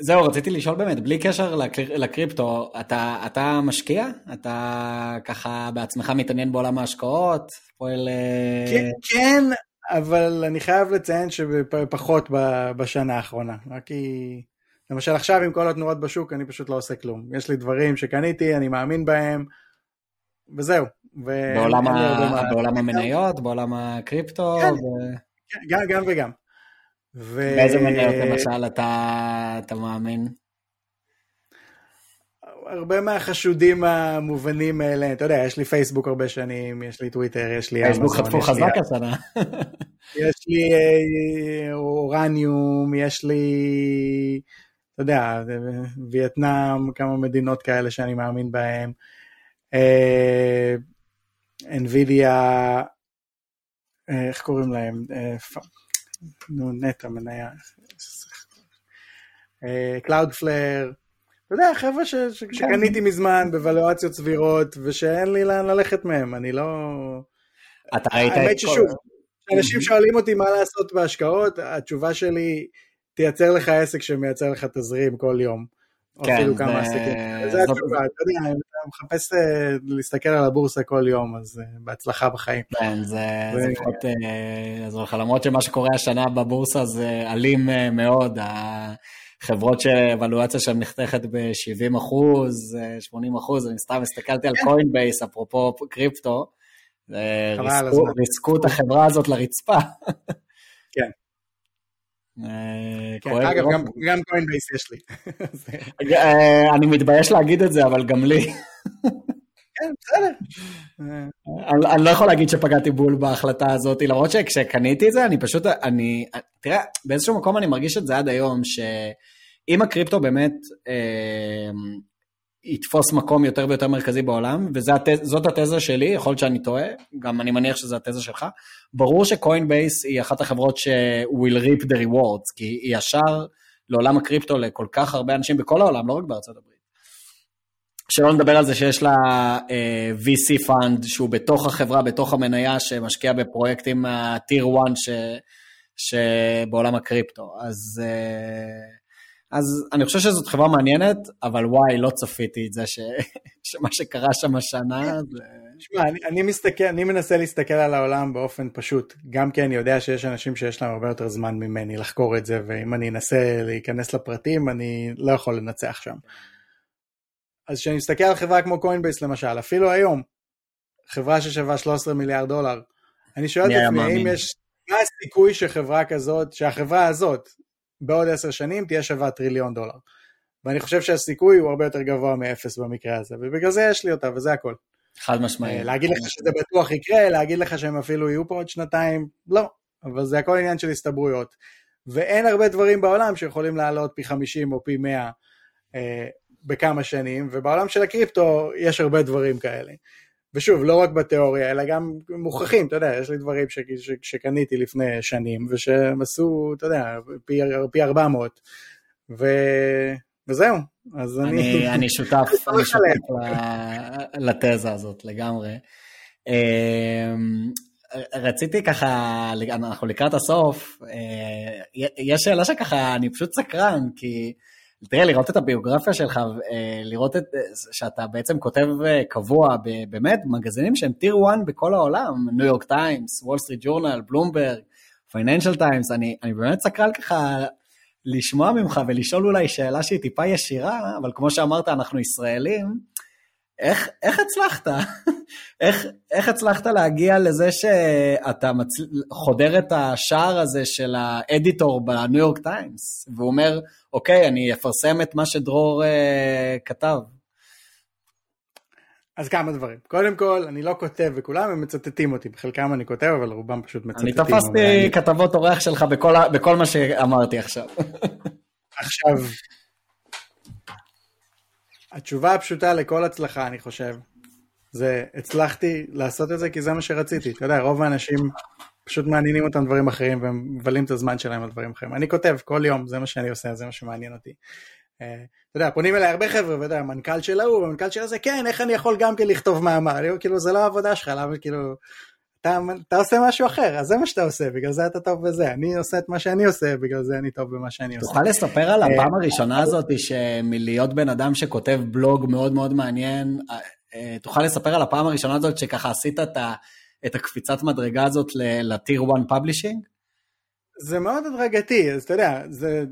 זהו, רציתי לשאול באמת, בלי קשר לקריפטו, אתה, אתה משקיע? אתה ככה בעצמך מתעניין בעולם ההשקעות? פועל... אה, כן, כן, אבל אני חייב לציין שפחות בשנה האחרונה. רק כי... למשל עכשיו עם כל התנועות בשוק אני פשוט לא עושה כלום. יש לי דברים שקניתי, אני מאמין בהם, וזהו. בעולם, ה... בעולם המניות, בעולם הקריפטו? כן, ו... כן, גם, גם וגם. ו... באיזה מניות למשל אתה, אתה מאמין? הרבה מהחשודים המובנים האלה, אתה יודע, יש לי פייסבוק הרבה שנים, יש לי טוויטר, יש לי פייסבוק חטפו חזק השנה. יש לי אה, אורניום, יש לי, אתה יודע, וייטנאם, כמה מדינות כאלה שאני מאמין בהן. NVIDIA, אה, איך קוראים להם? אה, נו, נטע מניה, Cloudflare, אתה יודע, חבר'ה ש, כן. שקניתי מזמן בוולואציות סבירות, ושאין לי לאן ללכת מהם, אני לא... אתה ראית את כל... האמת ששוב, כשאנשים שואלים אותי מה לעשות בהשקעות, התשובה שלי, תייצר לך עסק שמייצר לך תזרים כל יום. או כן, אפילו כמה עסקים. זה התשובה, אתה יודע, מחפש אה, להסתכל על הבורסה כל יום, אז אה, בהצלחה בחיים. כן, זה לפחות יעזור לך, למרות שמה שקורה השנה בבורסה זה אלים אה, מאוד, החברות שאבלואציה שלהם נחתכת ב-70 אחוז, 80 אחוז, אני סתם הסתכלתי על קוינבייס, כן. אפרופו קריפטו, ריסקו את החברה הזאת לרצפה. כן. אה, כן, אגב, גם קוינבייס יש לי. אה, אני מתבייש להגיד את זה, אבל גם לי. כן, בסדר. אני לא יכול להגיד שפגעתי בול בהחלטה הזאת, למרות שכשקניתי את זה, אני פשוט, אני, תראה, באיזשהו מקום אני מרגיש את זה עד היום, שאם הקריפטו באמת אה, יתפוס מקום יותר ויותר מרכזי בעולם, וזאת התזה שלי, יכול להיות שאני טועה, גם אני מניח שזו התזה שלך, ברור ש Coinbase היא אחת החברות ש-will reap the rewards, כי היא שער לעולם הקריפטו לכל כך הרבה אנשים בכל העולם, לא רק בארצות הברית. שלא נדבר על זה שיש לה uh, אה, VC fund שהוא בתוך החברה, בתוך המניה, שמשקיע בפרויקטים ה-Tier 1 ש, שבעולם הקריפטו. אז, uh, אז אני חושב שזאת חברה מעניינת, אבל וואי, לא צפיתי את זה ש, שמה שקרה שם השנה זה... שמע, אני, אני מסתכל, אני מנסה להסתכל על העולם באופן פשוט, גם כי אני יודע שיש אנשים שיש להם הרבה יותר זמן ממני לחקור את זה, ואם אני אנסה להיכנס לפרטים, אני לא יכול לנצח שם. אז כשאני מסתכל על חברה כמו קוינבייס למשל, אפילו היום, חברה ששווה 13 מיליארד דולר, אני שואל את עצמי, האם יש, מה הסיכוי שחברה כזאת, שהחברה הזאת, בעוד עשר שנים תהיה שווה טריליון דולר. ואני חושב שהסיכוי הוא הרבה יותר גבוה מאפס במקרה הזה, ובגלל זה יש לי אותה, וזה הכל. חד משמעי. אה, להגיד לך שזה בטוח יקרה, להגיד לך שהם אפילו יהיו פה עוד שנתיים, לא, אבל זה הכל עניין של הסתברויות. ואין הרבה דברים בעולם שיכולים לעלות פי 50 או פי 100 אה, בכמה שנים, ובעולם של הקריפטו יש הרבה דברים כאלה. ושוב, לא רק בתיאוריה, אלא גם מוכרחים, אתה יודע, יש לי דברים ש, ש, שקניתי לפני שנים, ושהם עשו, אתה יודע, פי, פי 400, ו, וזהו, אז אני... אני, אני שותף, אני שותף לתזה הזאת לגמרי. אמ, רציתי ככה, אנחנו לקראת הסוף, אה, יש שאלה שככה, אני פשוט סקרן, כי תראה, לראות את הביוגרפיה שלך, אה, לראות את, שאתה בעצם כותב אה, קבוע באמת מגזינים שהם Tier 1 בכל העולם, ניו יורק טיימס, וול סטריט ג'ורנל, בלומברג, פייננשל טיימס, אני באמת סקרן ככה לשמוע ממך ולשאול אולי שאלה שהיא טיפה ישירה, אבל כמו שאמרת, אנחנו ישראלים, איך, איך הצלחת? איך, איך הצלחת להגיע לזה שאתה מצל... חודר את השער הזה של ה editor בניו יורק טיימס, והוא אומר, אוקיי, אני אפרסם את מה שדרור אה, כתב. אז כמה דברים. קודם כל, אני לא כותב וכולם הם מצטטים אותי, בחלקם אני כותב, אבל רובם פשוט מצטטים. אני תפסתי. כתבות אורח שלך בכל, בכל מה שאמרתי עכשיו. עכשיו, התשובה הפשוטה לכל הצלחה, אני חושב, זה הצלחתי לעשות את זה כי זה מה שרציתי. אתה יודע, רוב האנשים פשוט מעניינים אותם דברים אחרים והם מבלים את הזמן שלהם על דברים אחרים. אני כותב כל יום, זה מה שאני עושה, זה מה שמעניין אותי. אה, אתה יודע, פונים אליי הרבה חבר'ה, ואתה יודע, המנכ"ל של ההוא, המנכ"ל של הזה, כן, איך אני יכול גם כן לכתוב מאמר? כאילו, זה לא העבודה שלך, למה כאילו, אתה, אתה עושה משהו אחר, אז זה מה שאתה עושה, בגלל זה אתה טוב בזה. אני עושה את מה שאני עושה, בגלל זה אני טוב במה שאני עושה. תוכל לספר על אה, הפעם הראשונה הזאת, שמלהיות בן אדם שכותב בלוג מאוד מאוד מעניין, אה, תוכל לספר על הפעם הראשונה הזאת שככה עשית את, ה, את הקפיצת מדרגה הזאת ל Tier 1 publishing? זה מאוד הדרגתי, אז אתה יודע, זה...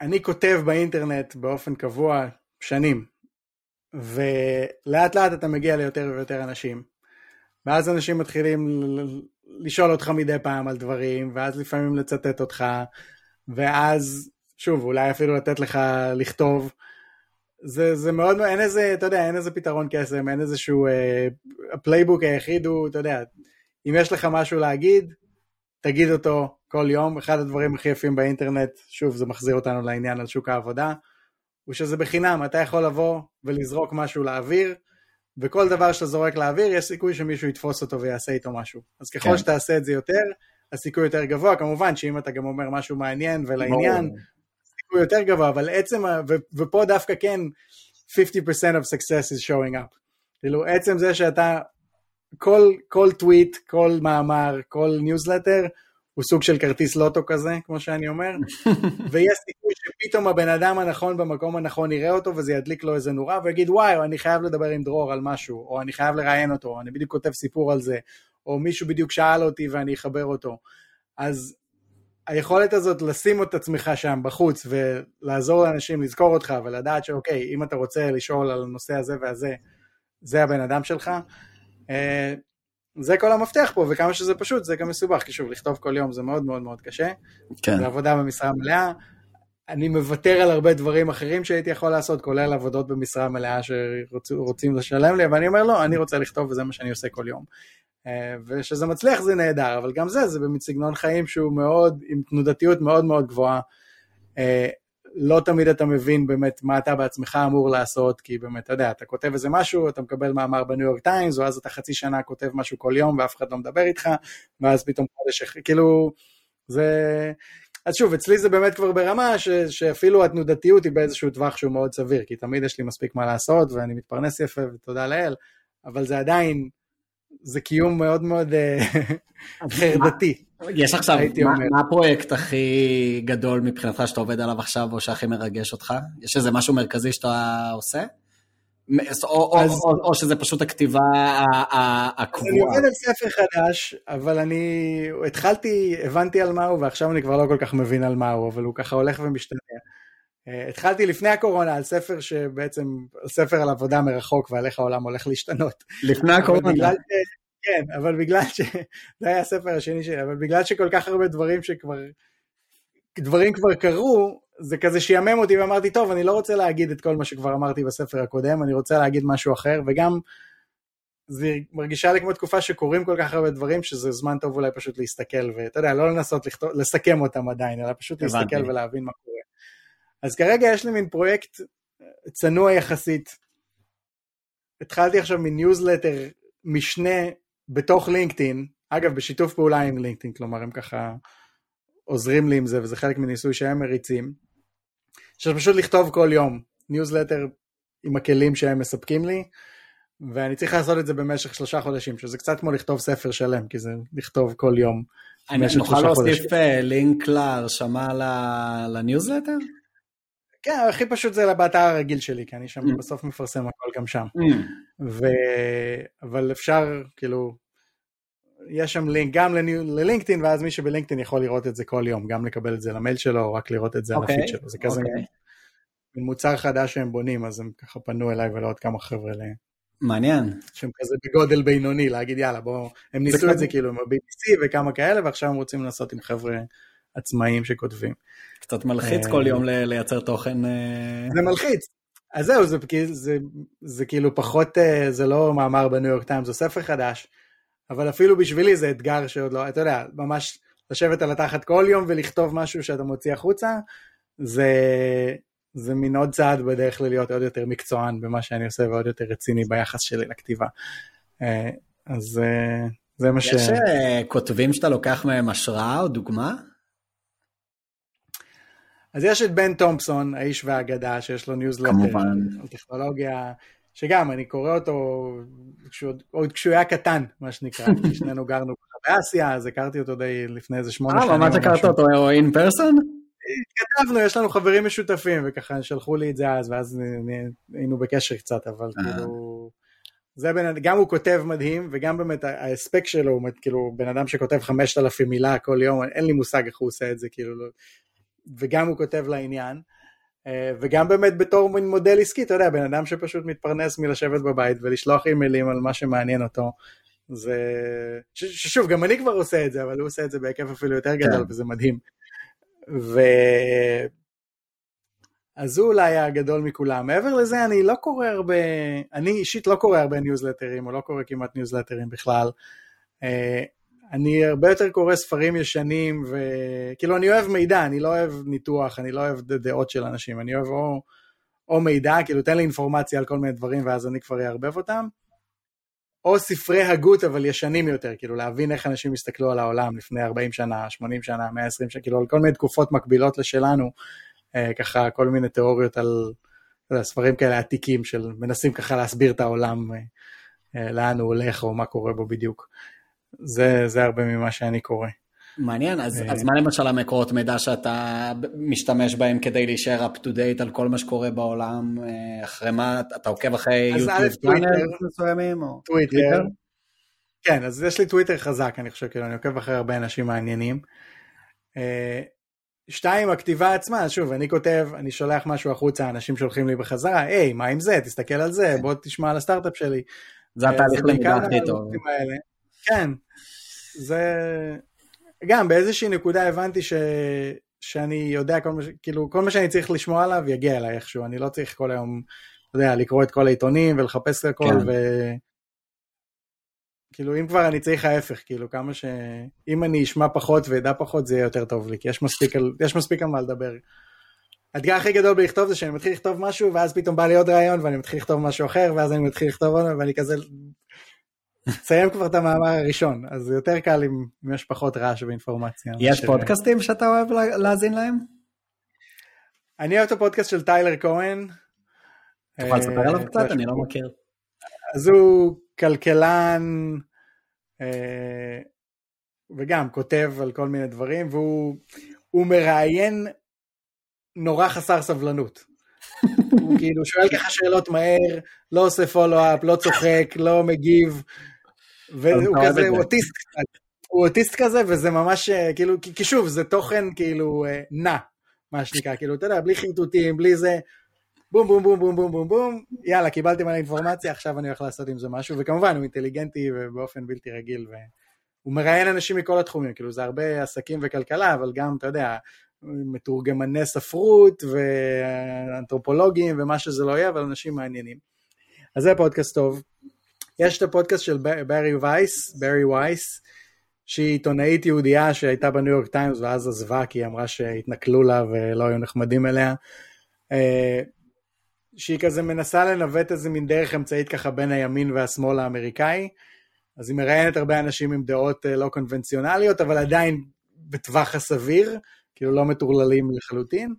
אני כותב באינטרנט באופן קבוע שנים, ולאט לאט אתה מגיע ליותר ויותר אנשים. ואז אנשים מתחילים לשאול אותך מדי פעם על דברים, ואז לפעמים לצטט אותך, ואז, שוב, אולי אפילו לתת לך לכתוב. זה, זה מאוד, אין איזה, אתה יודע, אין איזה פתרון קסם, אין איזשהו, אה, ה playbook היחיד הוא, אתה יודע, אם יש לך משהו להגיד, תגיד אותו כל יום. אחד הדברים הכי יפים באינטרנט, שוב, זה מחזיר אותנו לעניין על שוק העבודה, הוא שזה בחינם, אתה יכול לבוא ולזרוק משהו לאוויר, וכל דבר שאתה זורק לאוויר, יש סיכוי שמישהו יתפוס אותו ויעשה איתו משהו. אז ככל כן. שתעשה את זה יותר, הסיכוי יותר גבוה, כמובן שאם אתה גם אומר משהו מעניין ולעניין, הסיכוי יותר גבוה, אבל עצם, ו, ופה דווקא כן, 50% of success is showing up. כאילו עצם זה שאתה, כל, כל טוויט, כל מאמר, כל ניוזלטר, הוא סוג של כרטיס לוטו כזה, כמו שאני אומר, ויש סיכוי שפתאום הבן אדם הנכון במקום הנכון יראה אותו וזה ידליק לו איזה נורה ויגיד וואי, אני חייב לדבר עם דרור על משהו, או אני חייב לראיין אותו, או אני בדיוק כותב סיפור על זה, או מישהו בדיוק שאל אותי ואני אחבר אותו. אז היכולת הזאת לשים את עצמך שם בחוץ ולעזור לאנשים לזכור אותך ולדעת שאוקיי, אם אתה רוצה לשאול על הנושא הזה והזה, זה הבן אדם שלך, אה, זה כל המפתח פה, וכמה שזה פשוט, זה גם מסובך, כי שוב, לכתוב כל יום זה מאוד מאוד מאוד קשה. כן. זה עבודה במשרה מלאה. אני מוותר על הרבה דברים אחרים שהייתי יכול לעשות, כולל עבודות במשרה מלאה שרוצים לשלם לי, אבל אני אומר, לא, אני רוצה לכתוב וזה מה שאני עושה כל יום. אה, ושזה מצליח זה נהדר, אבל גם זה, זה בסגנון חיים שהוא מאוד, עם תנודתיות מאוד מאוד גבוהה. לא תמיד אתה מבין באמת מה אתה בעצמך אמור לעשות, כי באמת, אתה יודע, אתה כותב איזה משהו, אתה מקבל מאמר בניו יורק טיימס, או אז אתה חצי שנה כותב משהו כל יום ואף אחד לא מדבר איתך, ואז פתאום חודש, כאילו, זה... אז שוב, אצלי זה באמת כבר ברמה ש, שאפילו התנודתיות היא באיזשהו טווח שהוא מאוד סביר, כי תמיד יש לי מספיק מה לעשות ואני מתפרנס יפה ותודה לאל, אבל זה עדיין, זה קיום מאוד מאוד אה, חרדתי. יש עכשיו, מה, מה הפרויקט הכי גדול מבחינתך שאתה עובד עליו עכשיו או שהכי מרגש אותך? יש איזה משהו מרכזי שאתה עושה? או, אז, או, או, או שזה פשוט הכתיבה הקבועה. אני עובד על ספר חדש, אבל אני התחלתי, הבנתי על מה הוא, ועכשיו אני כבר לא כל כך מבין על מה הוא, אבל הוא ככה הולך ומשתנה. Uh, התחלתי לפני הקורונה על ספר שבעצם, ספר על עבודה מרחוק ועל איך העולם הולך להשתנות. לפני הקורונה. בגלל, כן, אבל בגלל ש... זה היה הספר השני שלי, אבל בגלל שכל כך הרבה דברים שכבר... דברים כבר קרו, זה כזה שיאמם אותי ואמרתי, טוב, אני לא רוצה להגיד את כל מה שכבר אמרתי בספר הקודם, אני רוצה להגיד משהו אחר, וגם זה מרגישה לי כמו תקופה שקורים כל כך הרבה דברים, שזה זמן טוב אולי פשוט להסתכל, ואתה יודע, לא לנסות לכתוב, לסכם אותם עדיין, אלא פשוט. להסתכל ולהבין מה קורה. אז כרגע יש לי מין פרויקט צנוע יחסית. התחלתי עכשיו מין ניוזלטר משנה בתוך לינקדאין, אגב, בשיתוף פעולה עם לינקדאין, כלומר, הם ככה עוזרים לי עם זה, וזה חלק מניסוי שהם מריצים. עכשיו פשוט לכתוב כל יום ניוזלטר עם הכלים שהם מספקים לי, ואני צריך לעשות את זה במשך שלושה חודשים, שזה קצת כמו לכתוב ספר שלם, כי זה לכתוב כל יום. אני נוכל להוסיף אה, לינק להרשמה לניוזלטר? כן, הכי פשוט זה באתר הרגיל שלי, כי אני שם mm. בסוף מפרסם הכל גם שם. Mm. ו... אבל אפשר, כאילו, יש שם לינק גם ללינקדאין, ואז מי שבלינקדאין יכול לראות את זה כל יום, גם לקבל את זה למייל שלו, או רק לראות את זה okay. על הפיד אוקיי, שלו. זה כזה okay. אוקיי. מוצר חדש שהם בונים, אז הם ככה פנו אליי ולעוד כמה חבר'ה ל... מעניין. שהם כזה בגודל בינוני, להגיד יאללה בואו, הם ניסו את זה כאילו עם ה-BBC וכמה כאלה, ועכשיו הם רוצים לנסות עם חבר'ה עצמאיים שכותבים. קצת מלחיץ כל יום לייצר תוכן. אה, זה מלחיץ. אז זהו, זה, זה, זה, זה כאילו פחות, אה, זה לא מאמר בניו יורק טיימס, זה ספר חדש, אבל אפילו בשבילי זה אתגר שעוד לא, אתה יודע, ממש לשבת על התחת כל יום ולכתוב משהו שאתה מוציא החוצה, זה, זה מין עוד צעד בדרך ללהיות עוד יותר מקצוען במה שאני עושה ועוד יותר רציני ביחס שלי לכתיבה. אה, אז זה מה ש... יש כותבים שאתה לוקח מהם השראה או דוגמה? אז יש את בן תומפסון, האיש והאגדה, שיש לו ניוזלטר על טכנולוגיה, שגם, אני קורא אותו כשעוד, עוד כשהוא היה קטן, מה שנקרא, כי שנינו גרנו באסיה, אז הכרתי אותו די לפני איזה שמונה אה, שנים. אה, ממש הכרת אותו אין פרסון? התכתבנו, יש לנו חברים משותפים, וככה שלחו לי את זה אז, ואז היינו בקשר קצת, אבל אה. כאילו... זה בן, גם הוא כותב מדהים, וגם באמת ההספק שלו, הוא כאילו בן אדם שכותב 5,000 מילה כל יום, אין לי מושג איך הוא עושה את זה, כאילו, לא- וגם הוא כותב לעניין, אה, וגם באמת בתור מין מודל עסקי, אתה יודע, בן אדם שפשוט מתפרנס מלשבת בבית ולשלוח אימיילים על מה שמעניין אותו, זה... ששוב, גם אני כבר עושה את זה, אבל הוא עושה את זה בהיקף אפילו יותר גדול, כן. וזה מדהים. ו... אז הוא אולי הגדול מכולם. מעבר לזה, אני לא קורא הרבה, אני אישית לא קורא הרבה ניוזלטרים, או לא קורא כמעט ניוזלטרים בכלל. אני הרבה יותר קורא ספרים ישנים, וכאילו אני אוהב מידע, אני לא אוהב ניתוח, אני לא אוהב דעות של אנשים, אני אוהב או, או מידע, כאילו תן לי אינפורמציה על כל מיני דברים ואז אני כבר אערבב אותם, או ספרי הגות אבל ישנים יותר, כאילו להבין איך אנשים הסתכלו על העולם לפני 40 שנה, 80 שנה, 120 שנה, כאילו על כל מיני תקופות מקבילות לשלנו, אה, ככה כל מיני תיאוריות על יודע, ספרים כאלה עתיקים של מנסים ככה להסביר את העולם, אה, אה, לאן הוא הולך או מה קורה בו בדיוק. זה, זה הרבה ממה שאני קורא. מעניין, אז, אז מה למשל המקורות מידע שאתה משתמש בהם כדי להישאר up to date על כל מה שקורה בעולם, אה, אחרי מה, אתה עוקב אחרי יוטיוב צ'אנל מסוימים? או טוויטר. כן, אז יש לי טוויטר חזק, אני חושב, כאילו, אני עוקב אחרי הרבה אנשים מעניינים. אה, שתיים, הכתיבה עצמה, שוב, אני כותב, אני שולח משהו החוצה, אנשים שולחים לי בחזרה, היי, מה עם זה? תסתכל על זה, כן. בוא תשמע על הסטארט-אפ שלי. זה התהליך למידה הכי טוב. כן, זה... גם באיזושהי נקודה הבנתי ש... שאני יודע כל מה, ש... כאילו, כל מה שאני צריך לשמוע עליו יגיע אליי איכשהו, אני לא צריך כל היום, אתה יודע, לקרוא את כל העיתונים ולחפש את הכל, כן. ו... כאילו, אם כבר אני צריך ההפך, כאילו, כמה ש... אם אני אשמע פחות ואדע פחות, זה יהיה יותר טוב לי, כי יש מספיק על, יש מספיק על מה לדבר. האתגר הכי גדול בלכתוב זה שאני מתחיל לכתוב משהו, ואז פתאום בא לי עוד רעיון, ואני מתחיל לכתוב משהו אחר, ואז אני מתחיל לכתוב עוד, ואני כזה תסיים כבר את המאמר הראשון, אז זה יותר קל אם, יש פחות רעש ואינפורמציה. יש פודקאסטים שאתה אוהב להאזין להם? אני אוהב את הפודקאסט של טיילר כהן. תוכל לספר עליו קצת? אני לא מכיר. אז הוא כלכלן, וגם כותב על כל מיני דברים, והוא מראיין נורא חסר סבלנות. הוא כאילו שואל ככה שאלות מהר, לא עושה פולו-אפ, לא צוחק, לא מגיב, והוא כזה, הוא אוטיסט קצת. הוא אוטיסט כזה, וזה ממש, כאילו, כי שוב, זה תוכן כאילו נע, מה שנקרא, כאילו, אתה יודע, בלי חרטוטים, בלי זה, בום בום בום בום בום בום בום, יאללה, קיבלתי מלא אינפורמציה, עכשיו אני הולך לעשות עם זה משהו, וכמובן, הוא אינטליגנטי ובאופן בלתי רגיל, והוא מראיין אנשים מכל התחומים, כאילו, זה הרבה עסקים וכלכלה, אבל גם, אתה יודע, מתורגמני ספרות ואנתרופולוגים ומה שזה לא יהיה, אבל אנשים מעניינים. אז זה פודקאסט טוב. יש את הפודקאסט של ברי וייס, ברי וייס, שהיא עיתונאית יהודייה שהייתה בניו יורק טיימס ואז עזבה כי היא אמרה שהתנכלו לה ולא היו נחמדים אליה. אה, שהיא כזה מנסה לנווט איזה מין דרך אמצעית ככה בין הימין והשמאל האמריקאי. אז היא מראיינת הרבה אנשים עם דעות אה, לא קונבנציונליות, אבל עדיין בטווח הסביר. כאילו לא מטורללים לחלוטין.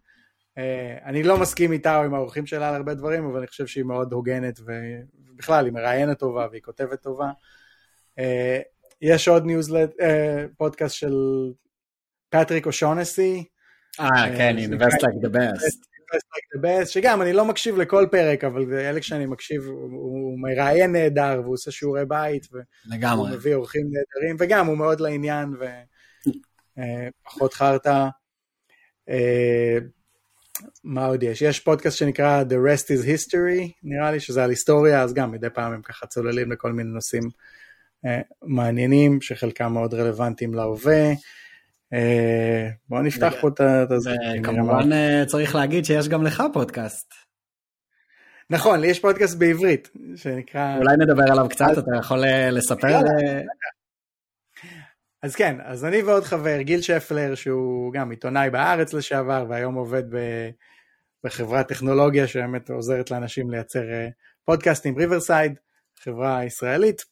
Uh, אני לא מסכים איתה או עם האורחים שלה על הרבה דברים, אבל אני חושב שהיא מאוד הוגנת, ובכלל היא מראיינת טובה והיא כותבת טובה. Uh, יש עוד ניוזלט, פודקאסט של פטריק או'שונסי. אה, כן, Invest Like the Best. Like the best, שגם אני לא מקשיב לכל פרק, אבל אלה כשאני מקשיב, הוא, הוא מראיין נהדר, והוא עושה שיעורי בית, לגמרי. והוא מביא אורחים נהדרים, וגם הוא מאוד לעניין, ופחות חרטא. אה, מה עוד יש? יש פודקאסט שנקרא The Rest is History, נראה לי שזה על היסטוריה, אז גם מדי פעם הם ככה צוללים לכל מיני נושאים uh, מעניינים, שחלקם מאוד רלוונטיים להווה. Uh, בואו נפתח פה את זה. כמובן צריך להגיד שיש גם לך פודקאסט. נכון, לי יש פודקאסט בעברית, שנקרא... אולי נדבר עליו קצת, אתה יכול לספר? אז כן, אז אני ועוד חבר, גיל שפלר, שהוא גם עיתונאי בארץ לשעבר, והיום עובד בחברת טכנולוגיה שבאמת עוזרת לאנשים לייצר אה, פודקאסטים, ריברסייד, חברה ישראלית,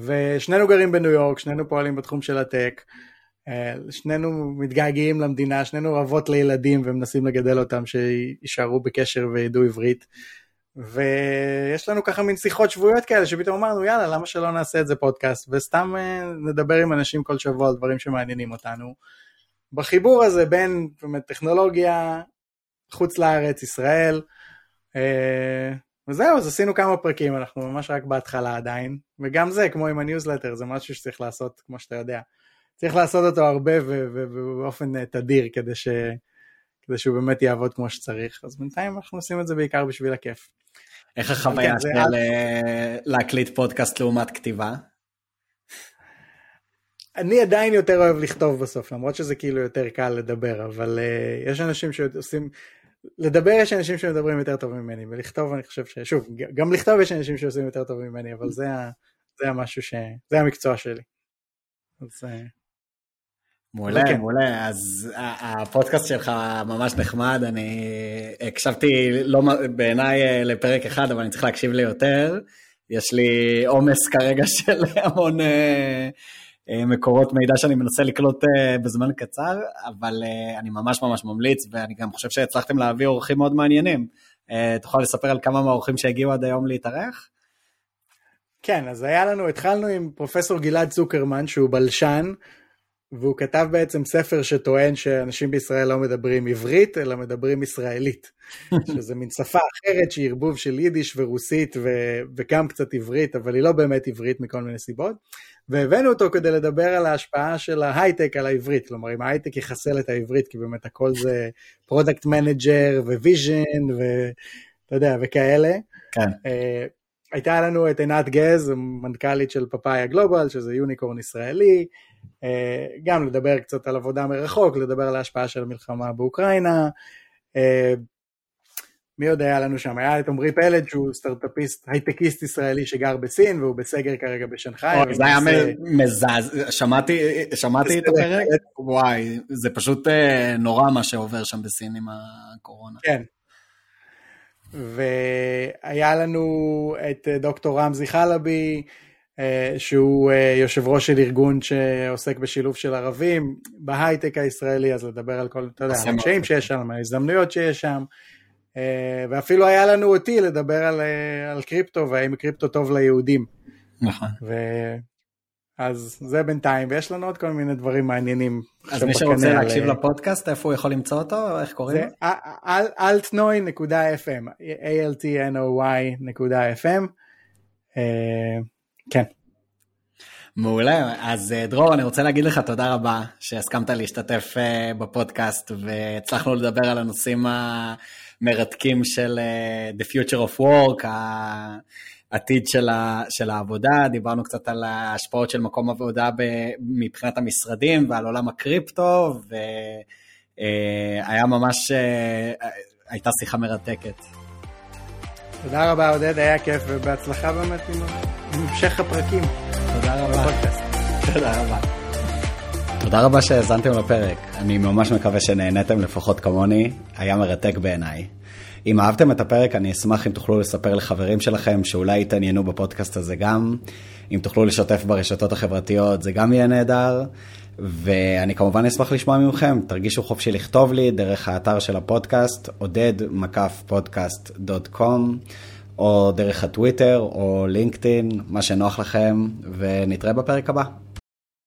ושנינו גרים בניו יורק, שנינו פועלים בתחום של הטק, אה, שנינו מתגעגעים למדינה, שנינו אבות לילדים ומנסים לגדל אותם שיישארו בקשר וידעו עברית. ויש לנו ככה מין שיחות שבועיות כאלה שפתאום אמרנו יאללה למה שלא נעשה את זה פודקאסט וסתם אה, נדבר עם אנשים כל שבוע על דברים שמעניינים אותנו. בחיבור הזה בין באמת טכנולוגיה, חוץ לארץ, ישראל, אה, וזהו, אז עשינו כמה פרקים, אנחנו ממש רק בהתחלה עדיין, וגם זה, כמו עם הניוזלטר, זה משהו שצריך לעשות, כמו שאתה יודע. צריך לעשות אותו הרבה ובאופן אה, תדיר, כדי, ש... כדי שהוא באמת יעבוד כמו שצריך, אז בינתיים אנחנו עושים את זה בעיקר בשביל הכיף. איך החוויה כן, של להקליט פודקאסט לעומת כתיבה? אני עדיין יותר אוהב לכתוב בסוף, למרות שזה כאילו יותר קל לדבר, אבל uh, יש אנשים שעושים, לדבר יש אנשים שמדברים יותר טוב ממני, ולכתוב אני חושב ש... שוב, גם לכתוב יש אנשים שעושים יותר טוב ממני, אבל זה, זה המשהו ש... זה המקצוע שלי. אז... מעולה, כן. מעולה. אז הפודקאסט שלך ממש נחמד, אני הקשבתי לא, בעיניי אה, לפרק אחד, אבל אני צריך להקשיב לי יותר. יש לי עומס כרגע של המון אה, אה, מקורות מידע שאני מנסה לקלוט בזמן קצר, אבל אני ממש ממש ממליץ, ואני גם חושב שהצלחתם להביא אורחים מאוד מעניינים. תוכל לספר על כמה מהאורחים שהגיעו עד היום להתארח? כן, אז היה לנו, התחלנו עם פרופסור גלעד צוקרמן, שהוא בלשן, והוא כתב בעצם ספר שטוען שאנשים בישראל לא מדברים עברית, אלא מדברים ישראלית, שזה מין שפה אחרת שהיא ערבוב של יידיש ורוסית ו- וגם קצת עברית, אבל היא לא באמת עברית מכל מיני סיבות. והבאנו אותו כדי לדבר על ההשפעה של ההייטק על העברית, כלומר אם ההייטק יחסל את העברית, כי באמת הכל זה product manager ו vision ואתה יודע, וכאלה. כן. Uh, הייתה לנו את עינת גז, מנכ"לית של Papaya Global, שזה unicorn ישראלי, אה, גם לדבר קצת על עבודה מרחוק, לדבר על ההשפעה של המלחמה באוקראינה. אה, מי עוד היה לנו שם? היה את עמרי פלד שהוא סטארט-אפיסט, הייטקיסט ישראלי שגר בסין והוא בסגר כרגע בשנגחאי. זה היה מזעזע, שמעתי, שמעתי את הפרק, וואי, זה פשוט אה, נורא מה שעובר שם בסין עם הקורונה. כן. והיה לנו את דוקטור רמזי חלבי, שהוא יושב ראש של ארגון שעוסק בשילוב של ערבים בהייטק הישראלי, אז לדבר על כל, אתה יודע, הקשיים שיש שם, ההזדמנויות שיש שם, ואפילו היה לנו אותי לדבר על, על קריפטו, והאם קריפטו טוב ליהודים. נכון. ו... אז זה בינתיים, ויש לנו עוד כל מיני דברים מעניינים. אז מי שרוצה להקשיב על... לפודקאסט, איפה הוא יכול למצוא אותו? איך קוראים לו? זה altnoy.fm, altnoy.fm. כן. מעולה, אז דרור, אני רוצה להגיד לך תודה רבה שהסכמת להשתתף בפודקאסט והצלחנו לדבר על הנושאים המרתקים של The Future of Work, העתיד של, ה, של העבודה, דיברנו קצת על ההשפעות של מקום עבודה ב, מבחינת המשרדים ועל עולם הקריפטו, והיה ממש, הייתה שיחה מרתקת. תודה רבה עודד, היה כיף ובהצלחה באמת עם המשך הפרקים. תודה רבה. תודה רבה. תודה רבה שהאזנתם לפרק, אני ממש מקווה שנהניתם לפחות כמוני, היה מרתק בעיניי. אם אהבתם את הפרק, אני אשמח אם תוכלו לספר לחברים שלכם שאולי יתעניינו בפודקאסט הזה גם. אם תוכלו לשתף ברשתות החברתיות, זה גם יהיה נהדר. ואני כמובן אשמח לשמוע ממכם, תרגישו חופשי לכתוב לי דרך האתר של הפודקאסט, עודד מקף פודקאסט דוט קום, או דרך הטוויטר או לינקדאין, מה שנוח לכם, ונתראה בפרק הבא.